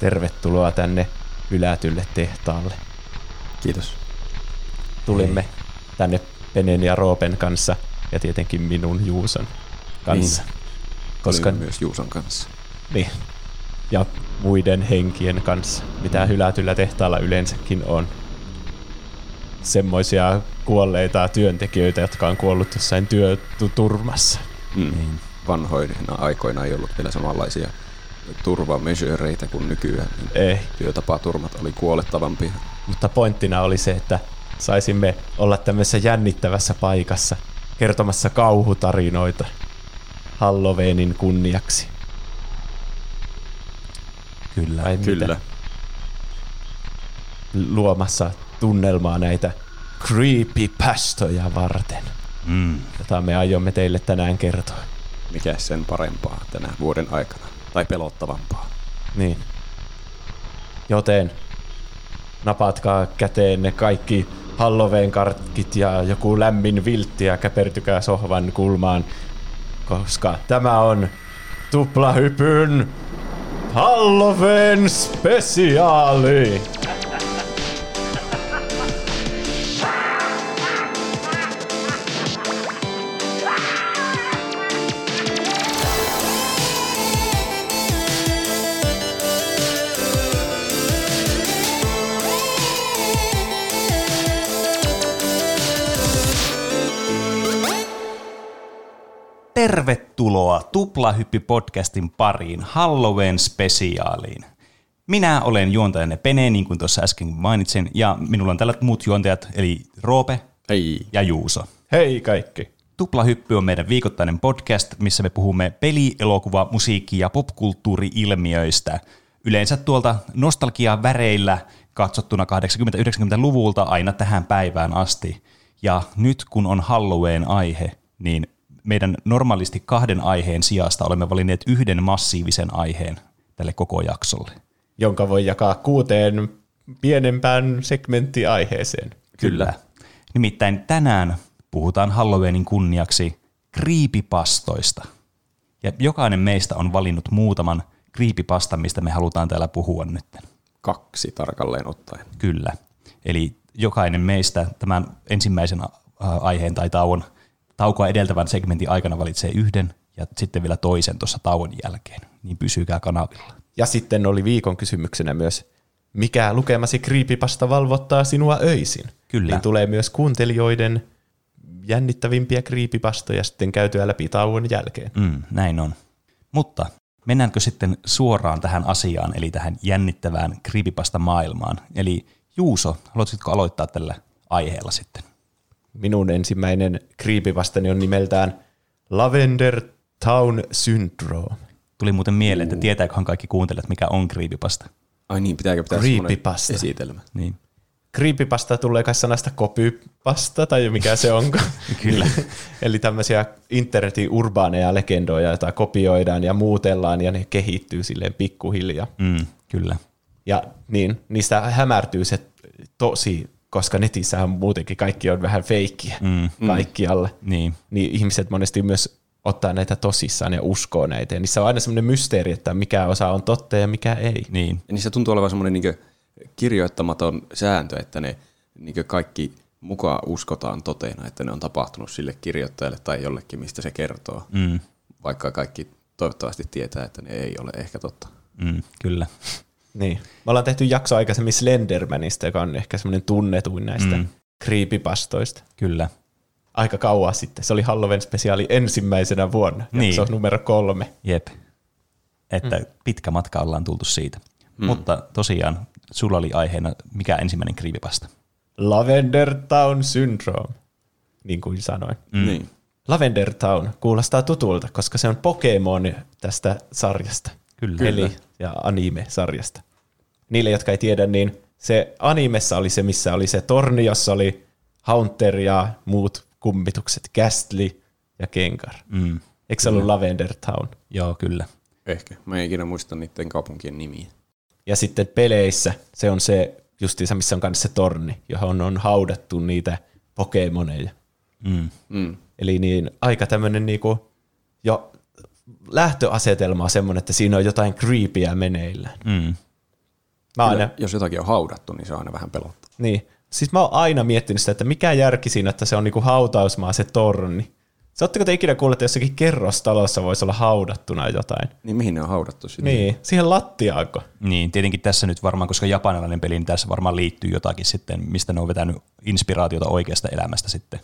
tervetuloa tänne hylätylle tehtaalle. Kiitos. Tulimme tänne Penen ja Roopen kanssa ja tietenkin minun Juuson kanssa. Niin. Koska, myös Juuson kanssa. niin, ja muiden henkien kanssa, mitä hylätyllä tehtaalla yleensäkin on. Semmoisia kuolleita työntekijöitä, jotka on kuollut jossain työturmassa. Mm. Niin. Vanhoina aikoina ei ollut vielä samanlaisia turvameasureita kuin nykyään. Niin Ei, Työtapaturmat oli kuolettavampia. mutta pointtina oli se, että saisimme olla tämmöisessä jännittävässä paikassa kertomassa kauhutarinoita Halloweenin kunniaksi. Kyllä. Vai Kyllä. Mitä? Luomassa tunnelmaa näitä creepypastoja varten, Mm. jota me aiomme teille tänään kertoa. Mikä sen parempaa tänä vuoden aikana? Tai pelottavampaa? Niin. Joten napatkaa käteen ne kaikki Halloween kartkit ja joku lämmin viltti ja käpertykää sohvan kulmaan, koska tämä on tuplahypyn Halloween spesiaali. Tervetuloa Tuplahyppi-podcastin pariin Halloween-spesiaaliin. Minä olen juontajanne Pene, niin kuin tuossa äsken mainitsin, ja minulla on täällä muut juontajat, eli Roope Ei. ja Juuso. Hei kaikki. Tuplahyppy on meidän viikoittainen podcast, missä me puhumme peli-, elokuva-, musiikki- ja popkulttuuri-ilmiöistä. Yleensä tuolta nostalgia väreillä katsottuna 80-90-luvulta aina tähän päivään asti. Ja nyt kun on Halloween aihe, niin meidän normaalisti kahden aiheen sijasta olemme valinneet yhden massiivisen aiheen tälle koko jaksolle. jonka voi jakaa kuuteen pienempään segmenttiaiheeseen. Kyllä. Nimittäin tänään puhutaan Halloweenin kunniaksi kriipipastoista. Ja jokainen meistä on valinnut muutaman kriipipastan, mistä me halutaan täällä puhua nyt. Kaksi tarkalleen ottaen. Kyllä. Eli jokainen meistä tämän ensimmäisen aiheen tai tauon, taukoa edeltävän segmentin aikana valitsee yhden ja sitten vielä toisen tuossa tauon jälkeen. Niin pysykää kanavilla. Ja sitten oli viikon kysymyksenä myös, mikä lukemasi kriipipasta valvottaa sinua öisin? Kyllä. Niin tulee myös kuuntelijoiden jännittävimpiä kriipipastoja sitten käytyä läpi tauon jälkeen. Mm, näin on. Mutta mennäänkö sitten suoraan tähän asiaan, eli tähän jännittävään creepypasta maailmaan? Eli Juuso, haluaisitko aloittaa tällä aiheella sitten? Minun ensimmäinen kriipipastani on nimeltään Lavender Town Syndrome. Tuli muuten mieleen, että tietääköhän kaikki kuuntelijat, mikä on creepypasta. Ai niin, pitääkö pitää Creepypasta. esitelmä? Niin. Creepypasta tulee kai sanasta copypasta, tai mikä se onko. Kyllä. Eli tämmöisiä internetin urbaaneja legendoja, joita kopioidaan ja muutellaan, ja ne kehittyy silleen pikkuhiljaa. Mm, kyllä. Ja niin, niistä hämärtyy se tosi, koska netissähän muutenkin kaikki on vähän feikkiä Mm, kaikkialle. niin. Niin ihmiset monesti myös ottaa näitä tosissaan ja uskoo näitä. Ja niissä on aina semmoinen mysteeri, että mikä osa on totta ja mikä ei. Niin. Ja niissä tuntuu olevan semmoinen niin kirjoittamaton sääntö, että ne niin kaikki mukaan uskotaan totena, että ne on tapahtunut sille kirjoittajalle tai jollekin, mistä se kertoo. Mm, Vaikka kaikki toivottavasti tietää, että ne ei ole ehkä totta. mm, kyllä. Niin. Me ollaan tehty jakso aikaisemmin Slendermanista, joka on ehkä semmoinen tunnetuin näistä Mm. creepypastoista. Kyllä. Aika kauan sitten. Se oli Halloween spesiaali ensimmäisenä vuonna. Niin. Se on numero kolme. Jep. Että mm. pitkä matka ollaan tultu siitä. Mm. Mutta tosiaan, sulla oli aiheena, mikä ensimmäinen creepypasta? Lavender Town Syndrome, niin kuin sanoin. Mm. Niin. Lavender Town kuulostaa tutulta, koska se on Pokemon tästä sarjasta. Kyllä. Eli ja anime-sarjasta. Niille, jotka ei tiedä, niin se animessa oli se, missä oli se torni, jossa oli Haunter ja muut kummitukset, Gastly ja Gengar. Mm. Eikö se ollut Lavender Town? Joo, kyllä. Ehkä. Mä en ikinä muista niiden kaupunkien nimiä. Ja sitten peleissä se on se justiinsa, missä on kanssa se torni, johon on haudattu niitä Pokemoneja. Mm. Mm. Eli niin aika tämmöinen niinku jo lähtöasetelma on semmoinen, että siinä on jotain creepyä meneillään. Mm. Mä aina, jos jotakin on haudattu, niin se on aina vähän pelottava. niin. Siis mä oon aina miettinyt sitä, että mikä järki siinä, että se on niinku hautausmaa se torni. Saatteko te ikinä kuulla, että jossakin kerrostalossa voisi olla haudattuna jotain? Niin mihin ne on haudattu sitten? Niin, siihen lattiaanko? Niin, tietenkin tässä nyt varmaan, koska japanilainen peli, niin tässä varmaan liittyy jotakin sitten, mistä ne on vetänyt inspiraatiota oikeasta elämästä sitten.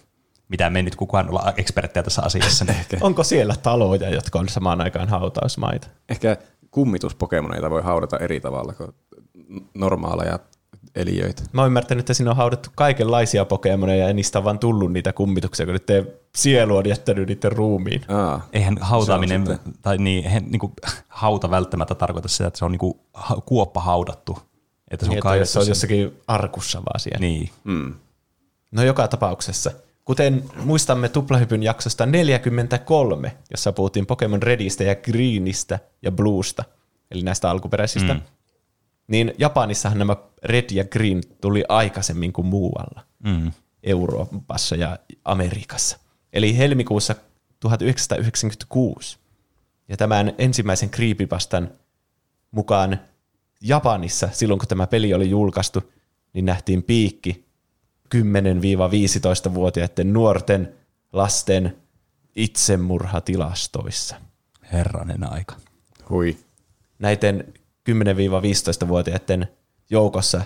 Mitä me nyt kukaan olla eksperttejä tässä asiassa. Onko siellä taloja, jotka on samaan aikaan hautausmaita? Ehkä kummituspokemoneita voi haudata eri tavalla kuin normaaleja eliöitä. Mä oon ymmärtänyt, että siinä on haudattu kaikenlaisia Pokemoneja ja niistä on vaan tullut niitä kummituksia, kun niiden sielu on jättänyt niiden ruumiin. Aa, Eihän hautaaminen, tai niin, eihän, niin kuin, hauta välttämättä tarkoita sitä, että se on niin kuin, ha- kuoppa haudattu. Että se on Niin, että se on jossakin arkussa vaan siellä. Niin, mm. No joka tapauksessa. Kuten muistamme tuplahypyn jaksosta 43, jossa puhuttiin Pokemon Redistä ja Greenistä ja Bluesta, eli näistä alkuperäisistä, mm. Niin Japanissahan nämä Red ja Green tuli aikaisemmin kuin muualla. mm. Euroopassa ja Amerikassa. Eli helmikuussa 1996. Ja tämän ensimmäisen creepypastan mukaan Japanissa, silloin kun tämä peli oli julkaistu, niin nähtiin piikki 10-15-vuotiaiden nuorten lasten itsemurhatilastoissa. herranen aika. Hui. Näiden 10-15-vuotiaiden joukossa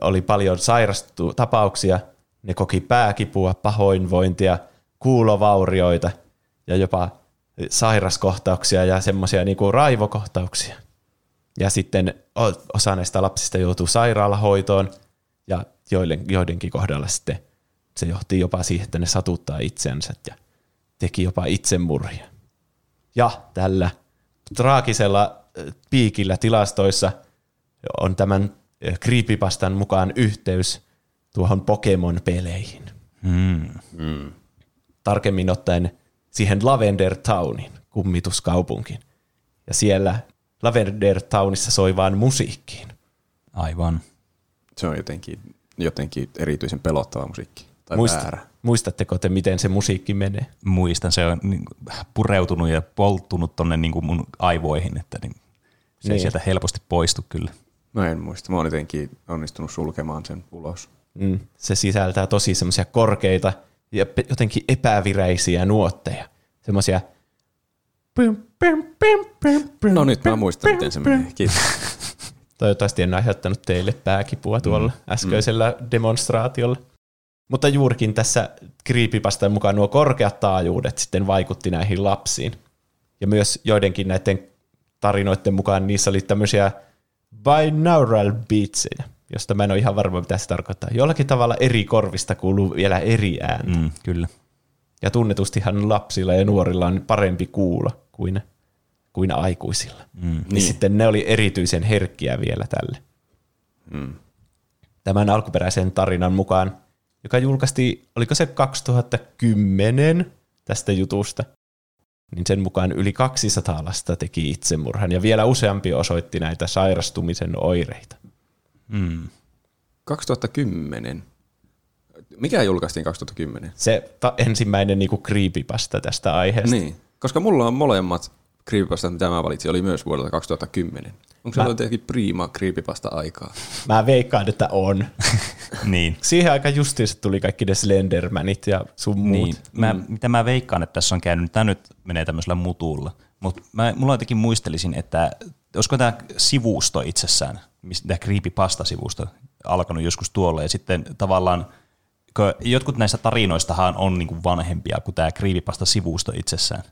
oli paljon sairastu tapauksia. Ne koki pääkipua, pahoinvointia, kuulovaurioita ja jopa sairaskohtauksia ja semmoisia niinku raivokohtauksia. Ja sitten osa näistä lapsista joutui sairaalahoitoon ja joiden, joidenkin kohdalla sitten se johti jopa siihen, että ne satuttaa itsensä ja teki jopa itsemurhia. Ja tällä traagisella piikillä tilastoissa on tämän äh, creepypastan mukaan yhteys tuohon Pokemon-peleihin. Mm. Tarkemmin ottaen siihen Lavender Townin, kummituskaupunkiin. Ja siellä Lavender Townissa soi vaan musiikkiin. Aivan. Se on jotenkin, jotenkin erityisen pelottava musiikki. Tai Muist, väärä. muistatteko te, miten se musiikki menee? Muistan, se on niin kuin pureutunut ja polttunut tonne niin kuin mun aivoihin, että niin, se niin. ei sieltä helposti poistu kyllä. Mä en muista. Mä oon jotenkin onnistunut sulkemaan sen ulos. Mm, se sisältää tosi semmoisia korkeita ja jotenkin epävireisiä nuotteja. Semmoisia No nyt mä muistan, miten se menee. Kiitos. Toivottavasti en aiheuttanut teille pääkipua tuolla mm. äskeisellä mm. demonstraatiolla. Mutta juurikin tässä creepypastan mukaan nuo korkeat taajuudet sitten vaikutti näihin lapsiin. Ja myös joidenkin näiden tarinoiden mukaan niissä oli tämmöisiä binaural beatsejä, josta mä en ole ihan varma, mitä se tarkoittaa. Jollakin tavalla eri korvista kuuluu vielä eri ääntä. Mm, kyllä. Ja tunnetustihan lapsilla ja nuorilla on parempi kuulo kuin, kuin aikuisilla. Mm. Niin, niin sitten ne oli erityisen herkkiä vielä tälle. Mm. Tämän alkuperäisen tarinan mukaan, joka julkaistiin, oliko se 2010 tästä jutusta, niin sen mukaan yli 200 lasta teki itsemurhan ja vielä useampi osoitti näitä sairastumisen oireita. Mm. 2010. Mikä julkaistiin 2010? Se ta- ensimmäinen niinku creepypasta tästä aiheesta. Niin, koska mulla on molemmat creepypastat, mitä mä valitsin, oli myös vuodelta 2010. Onko se ollut jotenkin prima creepypasta aikaa? Mä veikkaan, että on. Niin. Siihen aikaan justiinsa tuli kaikki ne Slendermanit ja sun muut. Niin, mä, mitä mä veikkaan, että tässä on käynyt, tämä nyt menee tämmöisellä mutulla, mutta mä, mulla jotenkin muistelisin, että olisiko tämä sivusto itsessään, tämä creepypasta-sivusto alkanut joskus tuolla, ja sitten tavallaan, jotkut näistä tarinoistahan on niin kuin vanhempia kuin tämä creepypasta-sivusto itsessään,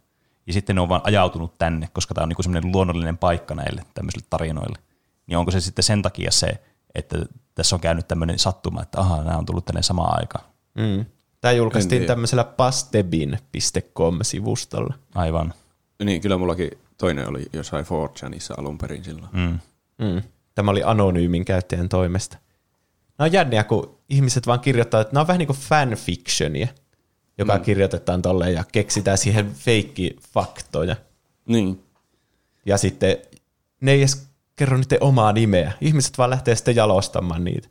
ja sitten ne on vaan ajautunut tänne, koska tämä on niin semmoinen luonnollinen paikka näille tämmöisille tarinoille, niin onko se sitten sen takia se, että tässä on käynyt tämmöinen sattuma, että aha, nämä on tullut tänne samaan aikaan. Mm. Tämä julkaistiin tämmöisellä pastebin.com-sivustolla. Aivan. Niin, kyllä mullakin toinen oli jossain 4chanissa alun perin silloin. Mm. Mm. Tämä oli anonyymin käyttäjän toimesta. Nämä on jänniä, kun ihmiset vaan kirjoittaa, että nämä on vähän niin kuin fanfictionia, joka mm. kirjoitetaan tolleen ja keksitään siihen feikkifaktoja. Niin. Ja sitten ne ei edes kerro niiden omaa nimeä. Ihmiset vaan lähtee sitten jalostamaan niitä.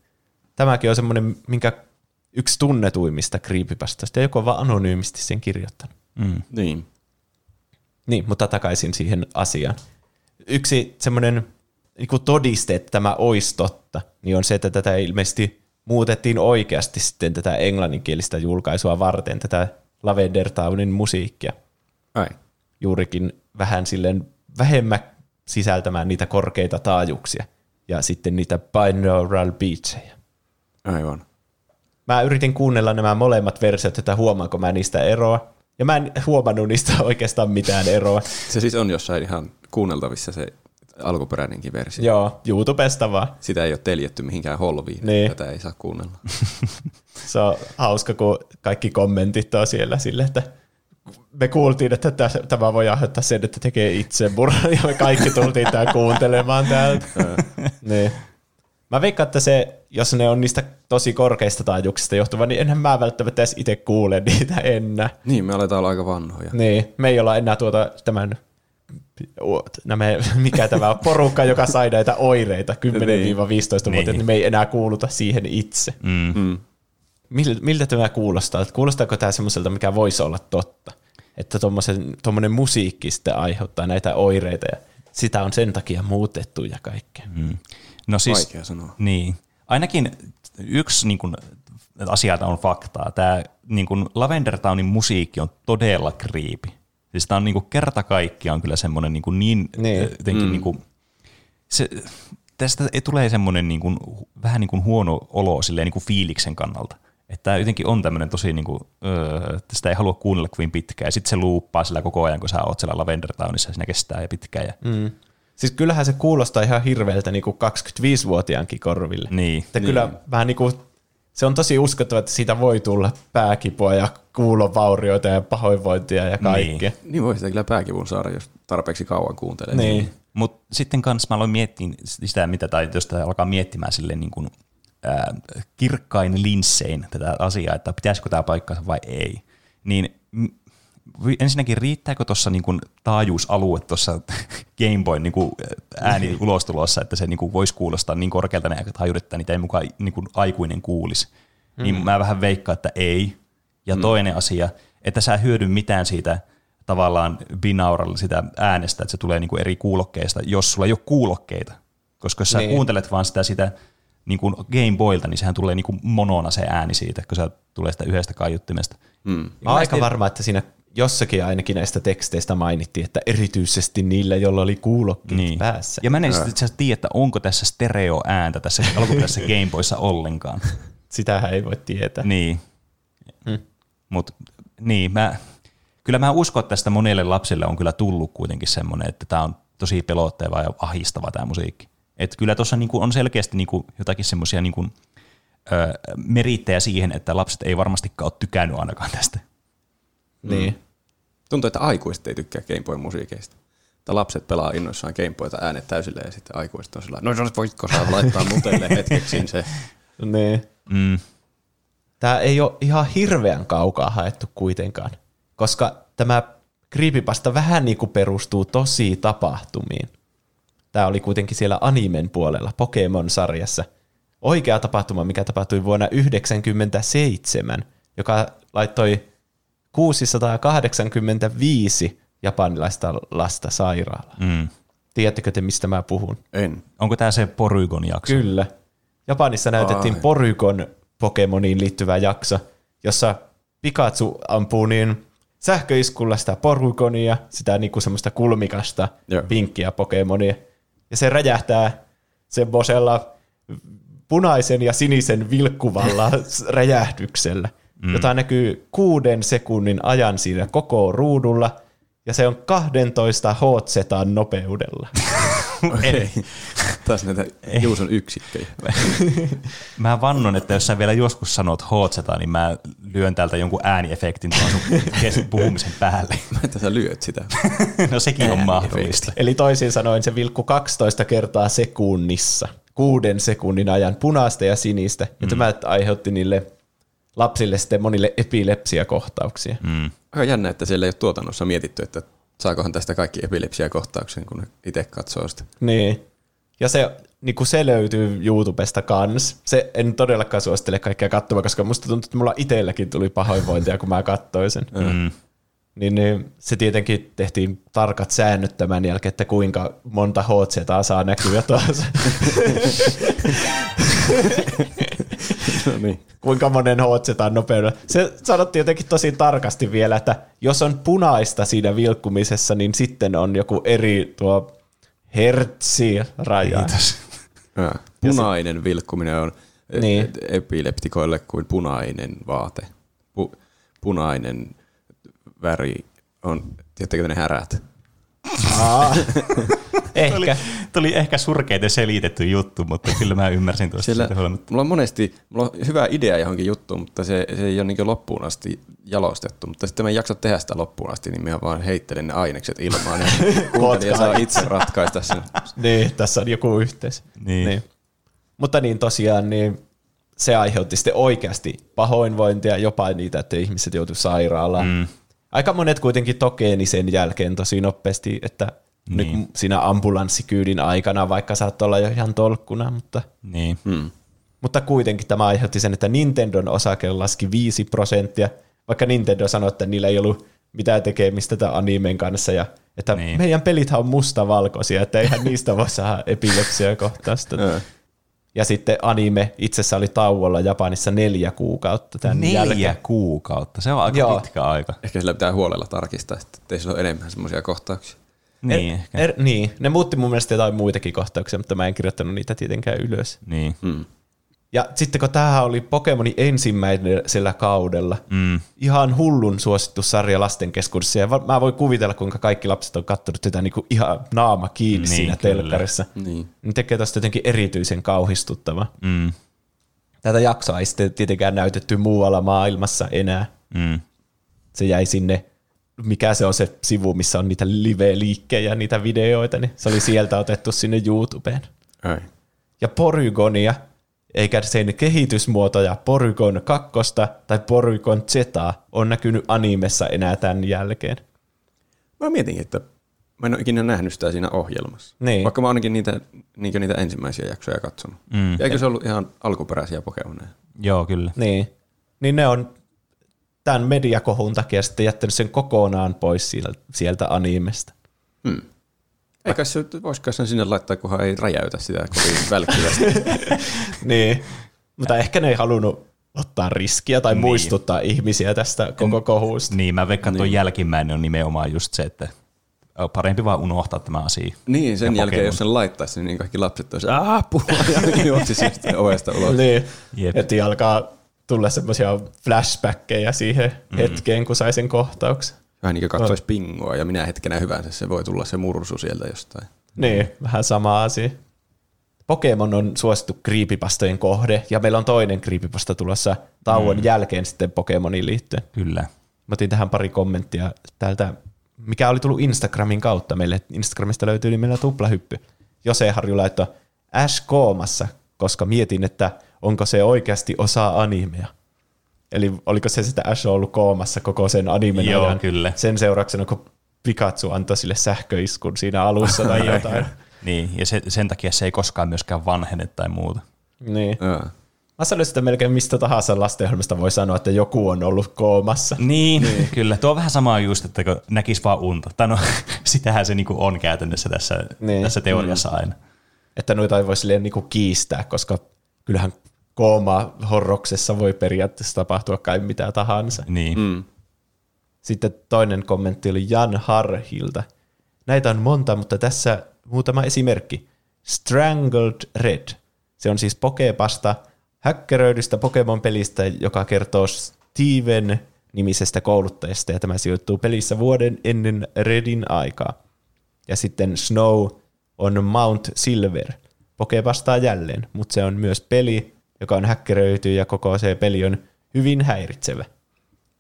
Tämäkin on semmoinen, minkä yksi tunnetuimmista creepypastoista, ja joku on vaan anonyymisti sen kirjoittanut. Mm. Niin. Niin, mutta takaisin siihen asiaan. Yksi semmoinen niin todiste, että tämä olisi totta, niin on se, että tätä ilmeisesti muutettiin oikeasti sitten tätä englanninkielistä julkaisua varten, tätä Lavender Townin musiikkia. Ai. Juurikin vähän silleen vähemmän sisältämään niitä korkeita taajuuksia ja sitten niitä binaural beatsejä. Aivan. Mä yritin kuunnella nämä molemmat versiot, että huomaanko mä niistä eroa. Ja mä en huomannut niistä oikeastaan mitään eroa. Se siis on jossain ihan kuunneltavissa se alkuperäinenkin versio. Joo, YouTubesta vaan. Sitä ei ole teljetty mihinkään holviin. Niin. Tätä ei saa kuunnella. Se on hauska, kun kaikki kommentit on siellä sille, että me kuultiin, että tä- tämä voi aiheuttaa sen, että tekee itsemurhan, ja me kaikki tultiin tää kuuntelemaan täältä. niin. Mä veikkaan, että se, jos ne on niistä tosi korkeista taajuuksista johtuva, niin enhän mä välttämättä edes itse kuule niitä enää. niin, me aletaan olla aika vanhoja. Niin, me ei olla enää tuota tämän nämä, mikä tämä on, porukka, joka sai näitä oireita 10-15 vuotta, niin. niin me ei enää kuuluta siihen itse. Mm. Mm. Miltä, miltä tämä kuulostaa? Kuulostaako tämä semmoiselta, mikä voisi olla totta? Että tuommoinen musiikki sitten aiheuttaa näitä oireita ja sitä on sen takia muutettu ja kaikkea. Mm. No siis, Vaikea sanoa. Niin. Ainakin yksi niin kuin, asia on faktaa. Tämä niin kuin Lavender Townin musiikki on todella kriipi. Siis tämä on niin kuin, kerta kaikkiaan kyllä semmoinen niin, kuin, niin, Niin. niin. jotenkin mm. niin kuin, se, tästä ei tulee semmoinen niin kuin, vähän niin kuin huono olo silleen, niin kuin fiiliksen kannalta. Että tämä jotenkin on tämmöinen tosi, niin kuin, öö, että sitä ei halua kuunnella kovin pitkään. Ja sitten se luuppaa sillä koko ajan, kun sä oot siellä Lavender Townissa, ja siinä kestää ja pitkään. Ja, Mm. Siis kyllähän se kuulostaa ihan hirveältä niin kuin 25-vuotiaankin korville. Niin. Että kyllä vähän niin kuin, se on tosi uskottava, että siitä voi tulla pääkipua ja kuulovaurioita ja pahoinvointia ja kaikkea. Niin voi sitä kyllä pääkivun saada, jos tarpeeksi kauan kuuntelee. Niin. niin. Mutta sitten kanssa mä aloin miettiä sitä, mitä, tai jos alkaa miettimään silleen niin kuin, ää, kirkkain linssein tätä asiaa, että pitäisikö tämä paikkansa vai ei, niin ensinnäkin riittääkö tuossa niin kuin taajuusalue tuossa Game Boyn niin kuin ääni ulostulossa, että se niin kuin voisi kuulostaa niin korkealta ne taajuudet, että niitä ei mukaan niin kuin aikuinen kuulisi. Mm. Niin mä vähän veikkaan, että ei. Ja mm. toinen asia, että sä hyödy mitään siitä tavallaan binaural sitä äänestä, että se tulee niinku eri kuulokkeista, jos sulla ei ole kuulokkeita. Koska jos sä Niin. niin. kuuntelet vaan sitä, sitä niin kuin Game Boylta, niin sehän tulee niin kuin monona se ääni siitä, kun se tulee sitä yhdestä kaiuttimesta. Mm. Mä oon aika varma, että siinä jossakin ainakin näistä teksteistä mainittiin, että erityisesti niillä, joilla oli kuulokkeet niin. päässä. Ja mä en itse asiassa tiedä, että onko tässä stereo-ääntä tässä alkuperäisessä Game Boyssa ollenkaan. Sitähän ei voi tietää. Niin. Mutta niin, mä, kyllä mä uskon, että tästä monelle lapselle on kyllä tullut kuitenkin semmoinen, että tämä on tosi pelottava ja ahistava tämä musiikki. Et kyllä tuossa niinku on selkeästi niinku jotakin semmoisia niinku, merittejä siihen, että lapset ei varmastikaan ole tykännyt ainakaan tästä. Niin. Tuntuu, että aikuiset ei tykkää Game Boyn musiikeista. Tai lapset pelaa innoissaan Game Boyta äänet täysille ja sitten aikuiset on sillä no no, voitko sä laittaa mutelle hetkeksi se. niin. Mm. Tämä ei ole ihan hirveän kaukaa haettu kuitenkaan, koska tämä creepypasta vähän niin kuin perustuu tosi tapahtumiin. Tämä oli kuitenkin siellä animen puolella, Pokemon-sarjassa. Oikea tapahtuma, mikä tapahtui vuonna 1997, joka laittoi 685 japanilaista lasta sairaalaan. Mm. Tiedättekö te, mistä mä puhun? En. Onko tämä se Porygon jakso? Kyllä. Japanissa näytettiin Ai. Porygon Pokemoniin liittyvä jakso, jossa Pikachu ampuu niin sähköiskulla sitä Porygonia, sitä niinku semmoista kulmikasta Joo. pinkkiä Pokemonia. Ja se räjähtää semmoisella punaisen ja sinisen vilkkuvalla räjähdyksellä, mm. jota näkyy kuuden sekunnin ajan siinä koko ruudulla, ja se on 12 Hz nopeudella. Ei. Taas näitä Juuson yksikköjä. Mä vannon, että jos sä vielä joskus sanot Hotseta, niin mä lyön täältä jonkun ääniefektin tuon sun puhumisen päälle. Mä että sä lyöt sitä. No sekin on mahdollista. Eli toisin sanoen se vilkku 12 kertaa sekunnissa, kuuden sekunnin ajan punaista ja sinistä. Ja tämä aiheutti niille lapsille sitten monille epilepsiakohtauksia. Mm. Aika jännä, että siellä ei ole tuotannossa mietitty, että saakohan tästä kaikki epilepsiakohtauksen, kun itse katsoo sitä. Niin. Ja se, niin kuin se löytyy YouTubesta kans. Se en todellakaan suosittele kaikkea katsomaan, koska musta tuntuu, että mulla itselläkin tuli pahoinvointia, kun mä katsoin sen. Mm. niin, niin se tietenkin tehtiin tarkat säännöt tämän jälkeen, että kuinka monta HZ saa näkyä tuossa. no niin. kuinka monen on nopeudella. Se sanottiin jotenkin tosi tarkasti vielä, että jos on punaista siinä vilkkumisessa, niin sitten on joku eri tuo hertsi-raja. Kiitos. Ja, punainen vilkkuminen on Niin. niin. epileptikoille kuin punainen vaate. Pu, punainen väri on, tiedättekö ne härät? Ehkä. tämä oli ehkä surkeiten selitetty juttu, mutta kyllä mä ymmärsin tuosta. Siellä, mulla on monesti mulla on hyvä idea johonkin juttuun, mutta se, se ei ole niin loppuun asti jalostettu. Mutta sitten mä en jaksa tehdä sitä loppuun asti, niin mä vaan heittelen ne ainekset ilmaan ja kuuntelija saa itse ratkaista sen. Niin, tässä on joku yhteys. Niin. Mutta niin tosiaan, niin se aiheutti sitten oikeasti pahoinvointia, jopa niitä, että ihmiset joutuivat sairaalaan. Mm. Aika monet kuitenkin tokeeni sen jälkeen tosi nopeasti, että niin. nyt siinä ambulanssikyydin aikana, vaikka saat olla jo ihan tolkkuna, mutta, Niin. Hmm. mutta kuitenkin tämä aiheutti sen, että Nintendon osake laski 5 prosenttia, vaikka Nintendo sanoi, että niillä ei ollut mitään tekemistä tämän animen kanssa, ja että Niin. niin. meidän pelithän on mustavalkoisia, että eihän niistä voi saada epilepsia kohtausta. Ja sitten anime itsessä oli tauolla Japanissa neljä kuukautta tämän Neljä jälkeen. kuukautta, se on aika Joo. pitkä aika. Ehkä sillä pitää huolella tarkistaa, että ei sillä ole enemmän semmoisia kohtauksia. Niin, er, ehkä. er, niin, ne muutti mun mielestä jotain muitakin kohtauksia, mutta mä en kirjoittanut niitä tietenkään ylös. Niin. Hmm. Ja sitten kun tämähän oli Pokemonin ensimmäisellä kaudella, Mm. ihan hullun suosittu sarja lasten keskuudessa, ja mä voin kuvitella, kuinka kaikki lapset on katsonut tätä niinku ihan naama kiinni Niin, niin, siinä kyllä. telkkarissa. Niin. Niin tekee tästä jotenkin erityisen kauhistuttava. Mm. Tätä jaksoa ei sitten tietenkään näytetty muualla maailmassa enää. Mm. se jäi sinne, mikä se on se sivu, missä on niitä live-liikkejä, niitä videoita, niin se oli sieltä otettu sinne YouTubeen. Ai. Ja Porygonia, eikä sen kehitysmuotoja Porygon 2 tai Porygon Z on näkynyt animessa enää tämän jälkeen. Mä mietin, että mä en ole ikinä nähnyt sitä siinä ohjelmassa. Niin. Vaikka mä ainakin niitä, niinkö niitä ensimmäisiä jaksoja katsonut. Mm. Ja eikö se ollut ihan alkuperäisiä Pokemoneja? Joo, kyllä. Niin. Niin ne on tämän mediakohun takia sitten jättänyt sen kokonaan pois sieltä, sieltä animesta. Hmm. Eikä se, voisikaan sen sinne laittaa, kunhan ei räjäytä sitä kovin välkkyvästi. niin. Mutta ehkä ne ei halunnut ottaa riskiä tai Niin. muistuttaa ihmisiä tästä koko kohusta. Niin, mä veikkaan, että tuo jälkimmäinen on nimenomaan just se, että on parempi vaan unohtaa tämä asia. niin, sen Ja jälkeen, Pokemon. jos sen laittaisi, niin kaikki lapset olisivat apua ja juoksisi sitten ovesta ulos. Niin, Jep. heti alkaa tulla semmoisia flashbackkejä siihen mm. hetkeen, kun sai sen kohtauksen. Vähän niin kuin katsoisi pingoa ja minä hetkenä hyvänsä se voi tulla se mursu sieltä jostain. Niin, vähän sama asia. Pokemon on suosittu creepypastojen kohde, ja meillä on toinen creepypasta tulossa tauon mm. jälkeen sitten Pokemoniin liittyen. Kyllä. Mä otin tähän pari kommenttia täältä, mikä oli tullut Instagramin kautta meille. Instagramista löytyy nimellä tuplahyppy. Jose Harju laittoi Ash koomassa, koska mietin, että onko se oikeasti osa animea. Eli oliko se sitä Ash ollut koomassa koko sen animen Joo, ajan. kyllä. Sen seurauksena, kun Pikachu antoi sille sähköiskun siinä alussa tai jotain. Niin, ja se, sen takia se ei koskaan myöskään vanhene tai muuta. niin. Joo. Mä sanoisin, että melkein mistä tahansa lastenohjelmasta voi sanoa, että joku on ollut koomassa. Niin, niin, kyllä. Tuo on vähän sama just, että kun näkisi vaan unta. Tai no, sitähän se niinku on käytännössä tässä, niin. Tässä teoriassa aina. Että noita ei voi silleen niinku kiistää, koska kyllähän kooma horroksessa voi periaatteessa tapahtua kai mitä tahansa. Niin. Mm. Sitten toinen kommentti oli Jan Harhilta. Näitä on monta, mutta tässä muutama esimerkki. Strangled Red. Se on siis Pokepasta häkkäröidystä Pokemon-pelistä, joka kertoo Steven nimisestä kouluttajasta, ja tämä sijoittuu pelissä vuoden ennen Redin aikaa. Ja sitten Snow on Mount Silver. Poke vastaa jälleen, mutta se on myös peli, joka on häkkäröity ja koko se peli on hyvin häiritsevä.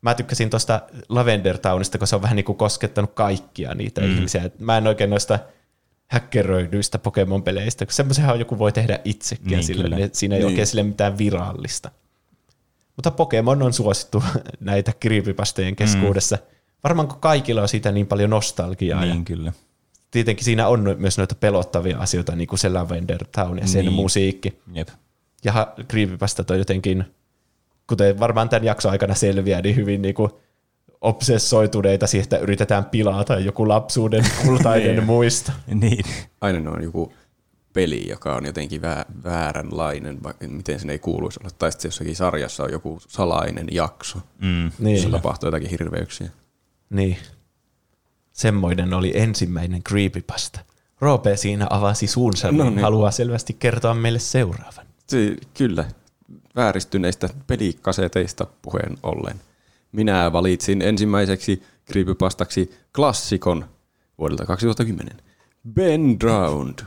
Mä tykkäsin tuosta Lavender Townista, kun se on vähän niin kuin koskettanut kaikkia niitä mm. ihmisiä. Mä en oikein noista häkkeröidyistä Pokemon-peleistä, kun semmoisenhan joku voi tehdä itsekin, Niin, sillä, kyllä. niin, siinä ei Niin. oikein sille mitään virallista. Mutta Pokemon on suosittu näitä creepypastojen keskuudessa. Mm. Varmaan kun kaikilla on siitä niin paljon nostalgiaa. Ja Niin, kyllä. tietenkin siinä on myös noita pelottavia asioita, niin kuin se Lavender Town ja sen Niin. musiikki. Jep. Ja creepypastat on jotenkin, kuten varmaan tämän jakson aikana selviää, niin hyvin niin kuin obsessoituneita siihen, että yritetään pilata joku lapsuuden kultainen muisto. Niin. Aina ne on joku peli, joka on jotenkin vä- vääränlainen, miten sen ei kuuluisi olla. Tai sitten jossakin sarjassa on joku salainen jakso, Mm. Niin. jossa tapahtuu jotakin hirveyksiä. Niin. Semmoinen oli ensimmäinen creepypasta. Roope siinä avasi suunsa, No niin niin. haluaa selvästi kertoa meille seuraavan. Se, kyllä, vääristyneistä pelikaseteista puheen ollen. Minä valitsin ensimmäiseksi creepypastaksi klassikon vuodelta 2010. Ben Drowned.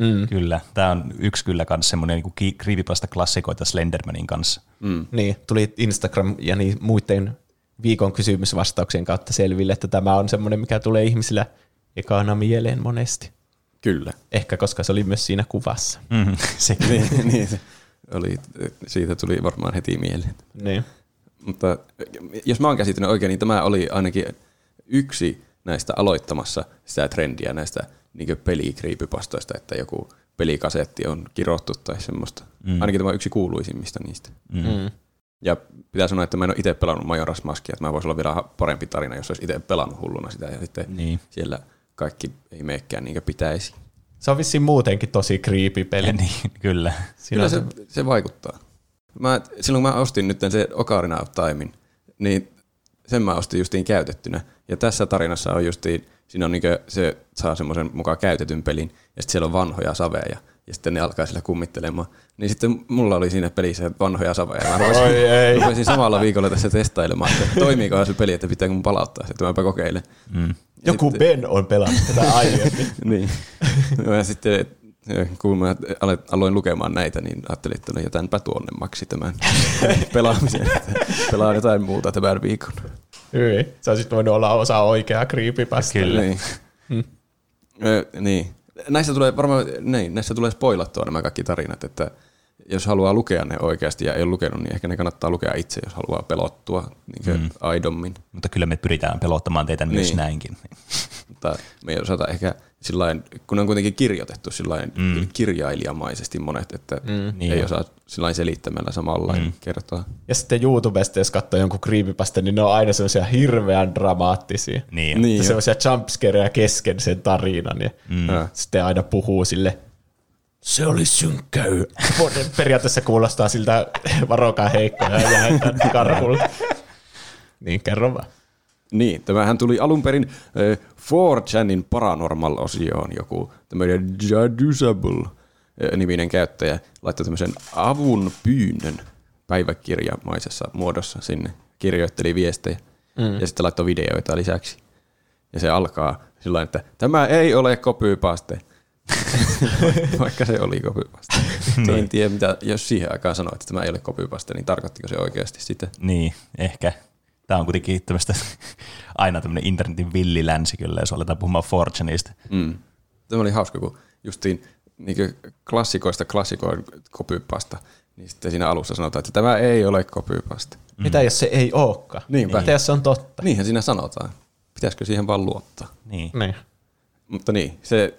Mm. Kyllä. Tämä on yksi kyllä kans semmoinen niin creepypasta klassikoita Slendermanin kanssa. Mm. Niin, tuli Instagram ja niin muiden viikon kysymysvastauksien kautta selville, että tämä on semmoinen, mikä tulee ihmisillä ekana mieleen monesti. Kyllä. Ehkä koska se oli myös siinä kuvassa. Mm, se, niin, niin, se oli, siitä tuli varmaan heti mieleen. Niin. Mutta jos mä oon käsittänyt oikein, niin tämä oli ainakin yksi näistä aloittamassa sitä trendiä näistä niin pelikriipypastoista, että joku pelikasetti on kirottu tai semmoista. Mm. Ainakin tämä on yksi kuuluisimmista niistä. mm. Mm. Ja pitää sanoa, että mä en ole itse pelannut Majora's Maskia, että mä voisi olla vielä parempi tarina, jos olisi itse pelannut hulluna sitä ja sitten Niin. siellä kaikki ei meekään niin kuin pitäisi. Se on vissiin muutenkin tosi creepy peli. Niin, kyllä. Siinä Kyllä se, se vaikuttaa. Mä, silloin kun mä ostin nyt se Ocarina of Timein, niin sen mä ostin justiin käytettynä. Ja tässä tarinassa on justiin, siinä on niinkö, se saa semmoisen mukaan käytetyn pelin, ja sitten siellä on vanhoja saveja, ja sitten ne alkaa sillä kummittelemaan. Niin sitten mulla oli siinä pelissä vanhoja saveja. Mä rupesin, Oi ei. rupesin samalla viikolla tässä testailemaan, että toimiiko se peli, että pitääkö mun palauttaa se, että mäpä kokeilen. Mm. Joku Ben on pelannut tätä aiemmin. niin. Ja sitten kun mä aloin lukemaan näitä, niin ajattelin, että no jätänpä tuonne maksi tämän pelaamisen. Pelaan jotain muuta tämän viikon. Hyvin. Sä olisit voinut olla osa oikeaa creepypasta. Kyllä. Niin. Ö, niin. Näissä tulee varmaan, niin, näissä tulee spoilattua nämä kaikki tarinat, että jos haluaa lukea ne oikeasti ja ei ole lukenut, niin ehkä ne kannattaa lukea itse, jos haluaa pelottua niin mm. aidommin. Mutta kyllä me pyritään pelottamaan teitä myös Niin. näinkin. Mutta me ei osata ehkä sillain, kun ne on kuitenkin kirjoitettu sillain mm. kirjailijamaisesti monet, että mm. Niin ei on. osaa sillain selittämällä samalla mm. kertoa. Ja sitten YouTubesta, jos katsoo jonkun creepypasta, niin ne on aina semmoisia hirveän dramaattisia. Niin. Niin, semmoisia jumpscareja kesken sen tarinan. Ja Mm. Ja. sitten aina puhuu sille, se oli synkkä yö. Periaatteessa kuulostaa siltä varokaa heikkoja ja karkulla. Niin, kerro vaan. Niin, tämähän tuli alun perin äh, 4chanin Paranormal-osioon joku tämmöinen Jadusable niminen käyttäjä laittoi tämmöisen avun pyynnön päiväkirjamaisessa muodossa sinne, kirjoitteli viestejä mm. ja sitten laittoi videoita lisäksi. Ja se alkaa sillä että tämä ei ole kopypaste. Vaikka se oli kopypaste. niin. En tiedä, mitä, jos siihen aikaan sanoi, että tämä ei ole kopypaste, niin tarkoittiko se oikeasti sitä? Niin, ehkä. Tämä on kuitenkin tämmöistä aina tämmöinen internetin villilänsi kyllä, jos aletaan puhumaan Fortuneista. Mm. Tämä oli hauska, kun justiin niin klassikoista klassikoin kopypasta, niin sitten siinä alussa sanotaan, että tämä ei ole kopypasta. Mm. Mitä jos se ei olekaan? Niinpä. Mitä jos se on totta? Niinhän siinä sanotaan. Pitäisikö siihen vaan luottaa? Niin. Niin. Mutta niin, se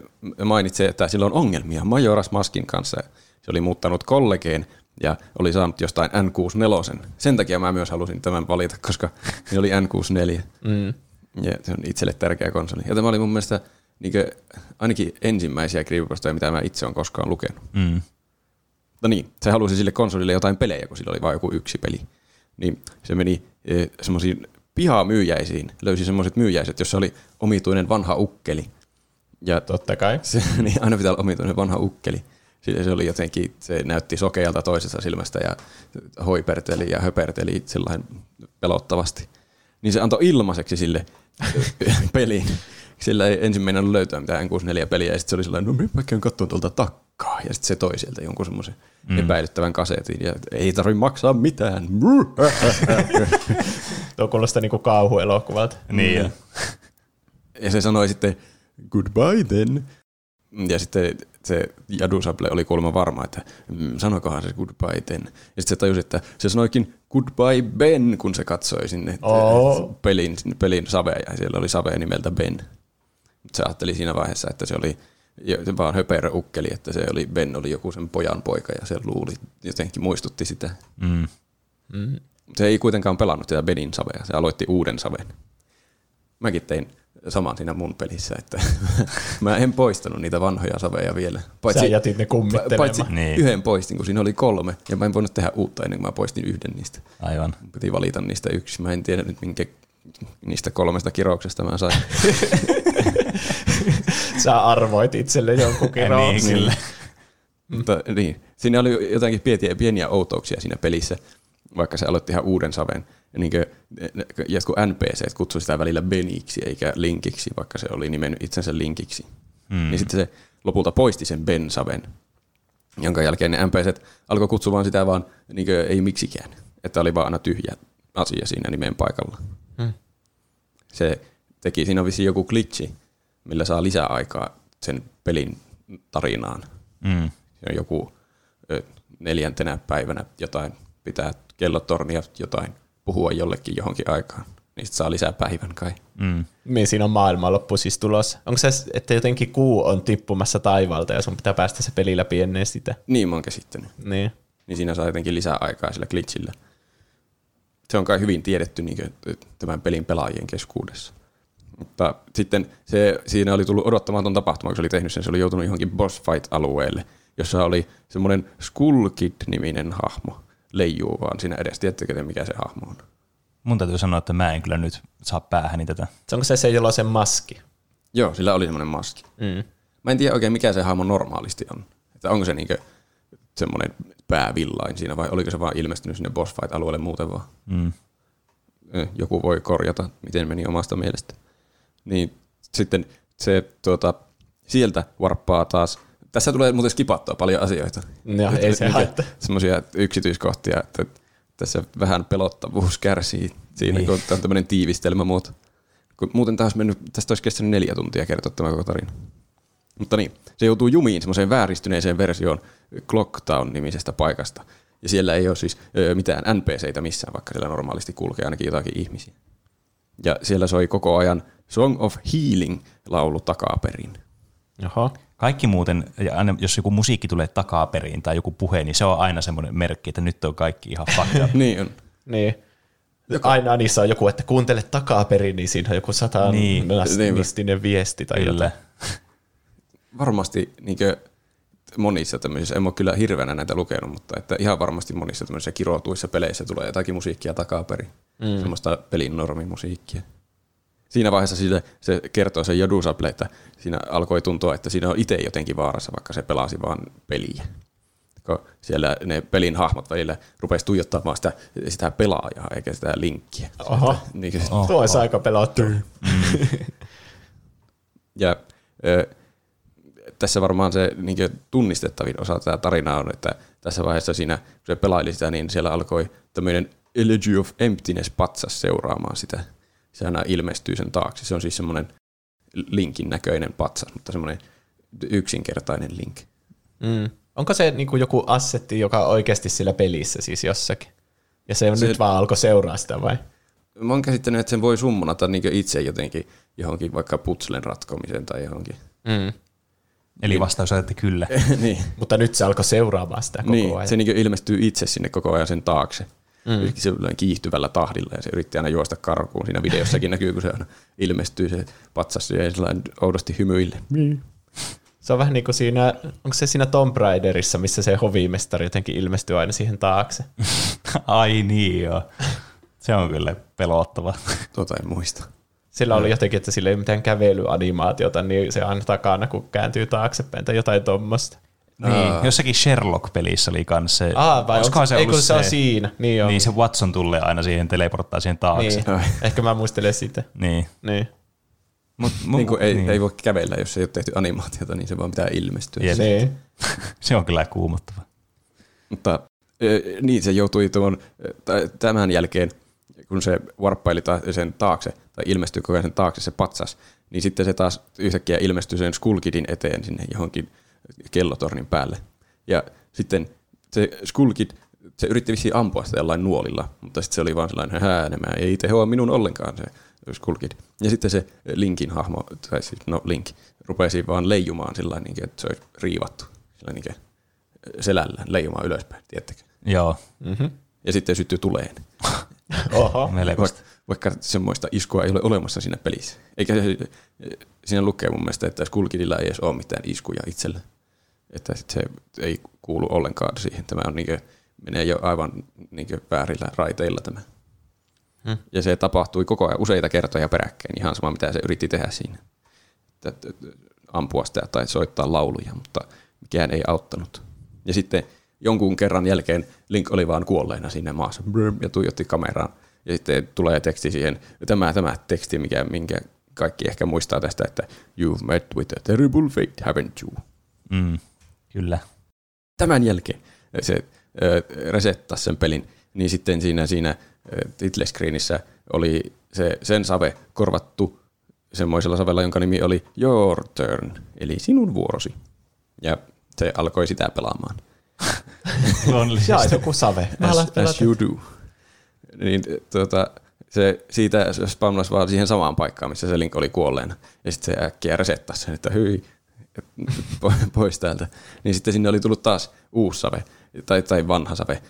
mainitsee, että sillä on ongelmia Majoras Maskin kanssa. Se oli muuttanut kollegeen ja oli saanut jostain N64. Sen takia mä myös halusin tämän valita, koska se oli N64. Mm. Ja se on itselle tärkeä konsoli. Ja tämä oli mun mielestä niin ainakin ensimmäisiä creepypastoja, mitä mä itse olen koskaan lukenut. Mm. No niin, se halusi sille konsolille jotain pelejä, kun sillä oli vain joku yksi peli. Niin se meni e, semmoisiin pihamyyjäisiin, löysi semmoiset myyjäiset, jossa oli omituinen vanha ukkeli. Ja Totta kai. se, niin aina pitää olla omituinen vanha ukkeli. Se, se oli jotenkin, se näytti sokealta toisesta silmästä ja hoiperteli ja höperteli sellainen pelottavasti. Niin se antoi ilmaiseksi sille peliin. Sillä ei ensin meinannut löytää mitään N64-peliä ja sitten se oli sellainen, no minä käyn katsomaan tuolta takkaa. Ja sitten se toi sieltä jonkun semmoisen mm. epäilyttävän kasetin ja ei tarvi maksaa mitään. Tuo kuulostaa niinku kauhuelokuvalta. Niin. Ja se sanoi sitten, goodbye then. Ja sitten se Jadusable oli kuulemma varma, että mm, sanokohan se goodbye then. Ja sitten se tajusi, että se sanoikin goodbye Ben, kun se katsoi sinne Oo. pelin, pelin savea, ja siellä oli savea nimeltä Ben. Mutta se ajatteli siinä vaiheessa, että se oli vaan höperö ukkeli, että se oli, Ben oli joku sen pojan poika, ja se luuli, jotenkin muistutti sitä. Mm. Mm. Se ei kuitenkaan pelannut sitä Benin savea, se aloitti uuden saven. Mäkin tein saman siinä mun pelissä, että mä en poistanut niitä vanhoja saveja vielä. Sä jätit ne kummittelemaan. Paitsi Niin. yhden poistin, kun siinä oli kolme, ja mä en voinut tehdä uutta ennen kuin mä poistin yhden niistä. Aivan. Piti valita niistä yksi. Mä en tiedä nyt, minkä niistä kolmesta kirouksesta mä sain. Sä arvoit itselle jonkun niin, kirouksen. kyllä. Mutta niin, siinä oli jotakin pieniä, pieniä outouksia siinä pelissä, vaikka se aloitti ihan uuden saven. Ja niin kuin, jotkut NPC kutsui sitä välillä Beniksi eikä Linkiksi, vaikka se oli nimennyt itsensä Linkiksi. Mm. Niin sitten se lopulta poisti sen Ben-saven, jonka jälkeen ne NPC alkoi kutsumaan sitä vaan niin kuin, ei miksikään. Että oli vaan aina tyhjä asia siinä nimen paikalla. Mm. Se teki, siinä vissiin joku glitchi, millä saa lisää aikaa sen pelin tarinaan Mm. joku neljäntenä päivänä jotain, pitää kellotornia jotain, puhua jollekin johonkin aikaan. Niin sit saa lisää päivän kai. Mm. Niin siinä on maailmanloppu siis tulossa. Onko se, että jotenkin kuu on tippumassa taivaalta ja sun pitää päästä se peli läpi ennen sitä? Niin mä oon käsittänyt. Niin. Niin siinä saa jotenkin lisää aikaa sillä glitchillä. Se on kai hyvin tiedetty niin kuin, tämän pelin pelaajien keskuudessa. Mutta sitten se, siinä oli tullut odottamaton tapahtuma, kun se oli tehnyt sen. Se oli joutunut johonkin boss fight-alueelle, jossa oli semmoinen Skull Kid-niminen hahmo. Leijuu vaan siinä edessä. Tiedättekö te, mikä se hahmo on? Mun täytyy sanoa, että mä en kyllä nyt saa päähäni tätä. Se onko se se, jolla on se maski? Joo, sillä oli semmoinen maski. Mm. Mä en tiedä oikein, mikä se hahmo normaalisti on. Että onko se niinkö semmoinen päävillain siinä vai oliko se vaan ilmestynyt sinne boss fight-alueelle muuten vaan. Mm. Ö, Joku voi korjata, miten meni omasta mielestä. Niin sitten se tuota, sieltä varppaa taas. Tässä tulee muuten skipattua paljon asioita. Joo, ei se haittaa. Semmoisia yksityiskohtia, että tässä vähän pelottavuus kärsii siinä, Niin. kun tämä on tämmöinen tiivistelmämuoto. Kun muuten taas mennyt, tästä olisi kestänyt neljä tuntia kertoa tämä koko tarina. Mutta niin, se joutuu jumiin semmoiseen vääristyneeseen versioon Clocktown-nimisestä paikasta. Ja siellä ei ole siis ö, mitään NPCitä missään, vaikka siellä normaalisti kulkee ainakin jotakin ihmisiä. Ja siellä soi koko ajan Song of Healing-laulu takaperin. Oho. Kaikki muuten, ja aina jos joku musiikki tulee takaperin tai joku puhe, niin se on aina semmoinen merkki, että nyt on kaikki ihan up. Niin on. Niin. Aina niissä on joku, että kuuntele takaperin, niin siinä on joku sata Niin. mistinen viesti tai Kyllä. jotain. varmasti niinkö monissa tämmöisissä, en ole kyllä hirveänä näitä lukenut, mutta että ihan varmasti monissa tämmöisissä kirotuissa peleissä tulee jotakin musiikkia takaperin. Mm. Semmoista pelin normimusiikkia. Siinä vaiheessa sille, se kertoo se Jadusable, että siinä alkoi tuntua, että siinä on itse jotenkin vaarassa, vaikka se pelasi vaan peliä. Kun siellä ne pelin hahmot välillä rupesi tuijottamaan sitä, sitä pelaajaa eikä sitä linkkiä. Oho. Niin kuin, Oh. Tuo olisi aika pelottava. Ja ö, tässä varmaan se niin tunnistettavin osa tätä tarinaa on, että tässä vaiheessa siinä, kun se pelaili sitä, niin siellä alkoi tämmöinen Elegy of Emptiness-patsas seuraamaan sitä. Se aina ilmestyy sen taakse. Se on siis semmoinen linkin näköinen patsas, mutta semmoinen yksinkertainen link. Mm. Onko se niin kuin joku assetti, joka on oikeasti sillä pelissä siis jossakin? Ja se, Se- nyt vaan alkoi seuraa sitä vai? Mä oon käsittänyt, että sen voi summonata niin itse jotenkin johonkin vaikka putslen ratkomiseen tai johonkin. Mm. Eli vastaus on, että kyllä. niin. Mutta nyt se alkoi seuraamaan sitä koko niin, ajan. se niin ilmestyy itse sinne koko ajan sen taakse. Mm. Se on kiihtyvällä tahdilla ja se yritti aina juosta karkuun. Siinä videossakin näkyy, kun se aina ilmestyy se patsas ja sellainen oudosti hymyille. Se on vähän niin kuin siinä, onko se siinä Tomb Raiderissa, missä se hovimestari jotenkin ilmestyy aina siihen taakse. Ai niin joo. Se on kyllä pelottava. Tuota en muista. Sillä oli jotenkin, että sillä ei ole mitään kävelyanimaatiota, niin se aina takana, kun kääntyy taaksepäin tai jotain tuommoista. Niin, jossakin Sherlock-pelissä oli kanssa se. Ah, vai onko, ei, kun ollut se on siinä. Niin, on. Niin se Watson tulee aina siihen, teleporttaa siihen taakse. niin. Ehkä mä muistelen sitä. Niin. Niin. Mut, mu- Niin kuin ei, ei voi kävellä, jos ei ole tehty animaatiota, niin se vaan pitää ilmestyä. Jep. niin. Se on kyllä kuumottava. Mutta niin, se joutui tuon, tämän jälkeen, kun se warppaili sen taakse, tai ilmestyi koko ajan sen taakse se patsas, niin sitten se taas yhtäkkiä ilmestyi sen Skulkidin eteen sinne johonkin kellotornin päälle. Ja sitten se Skulkid, se yritti vissiin ampua sitä jollain nuolilla, mutta sitten se oli vaan sellainen, hää, nämä ei tehoa minun ollenkaan se Skulkid. Ja sitten se Linkin hahmo, tai siis no Link, rupesi vaan leijumaan sillä tavalla, niin että se olisi riivattu sillä niin kuin selällään leijumaan ylöspäin, tiedättekö? Joo. Mm-hmm. ja sitten syttyy tuleen. Oho. Melkoista. Vaikka, vaikka semmoista iskua ei ole olemassa siinä pelissä. Eikä se, siinä lukee mun mielestä, että Skullkidilla ei edes ole mitään iskuja itsellä. Että sit se ei kuulu ollenkaan siihen. Tämä on niinkö, menee jo aivan niinkö väärillä raiteilla tämä. Hmm. Ja se tapahtui koko ajan useita kertoja peräkkäin, ihan sama mitä se yritti tehdä siinä. Että, ampua sitä tai soittaa lauluja, mutta mikään ei auttanut. Ja sitten jonkun kerran jälkeen Link oli vaan kuolleena siinä maassa ja tuijotti kameraan. Ja sitten tulee teksti siihen, tämä, tämä teksti, mikä, minkä kaikki ehkä muistaa tästä, että You've met with a terrible fate, haven't you? Mm, kyllä. Tämän jälkeen se äh, resettasi sen pelin, niin sitten siinä, siinä äh, title screenissä oli se, sen save korvattu semmoisella savella, jonka nimi oli Your Turn, eli sinun vuorosi. Ja se alkoi sitä pelaamaan. Luonnollisesti. Jaa, joku save. As, as you do. Niin tuota, se siitä se spamnasi vaan siihen samaan paikkaan, missä se Link oli kuolleena. Ja sitten se äkkiä resettasi sen, että hyi, pois täältä. Niin sitten sinne oli tullut taas uusi save, tai, tai vanha save.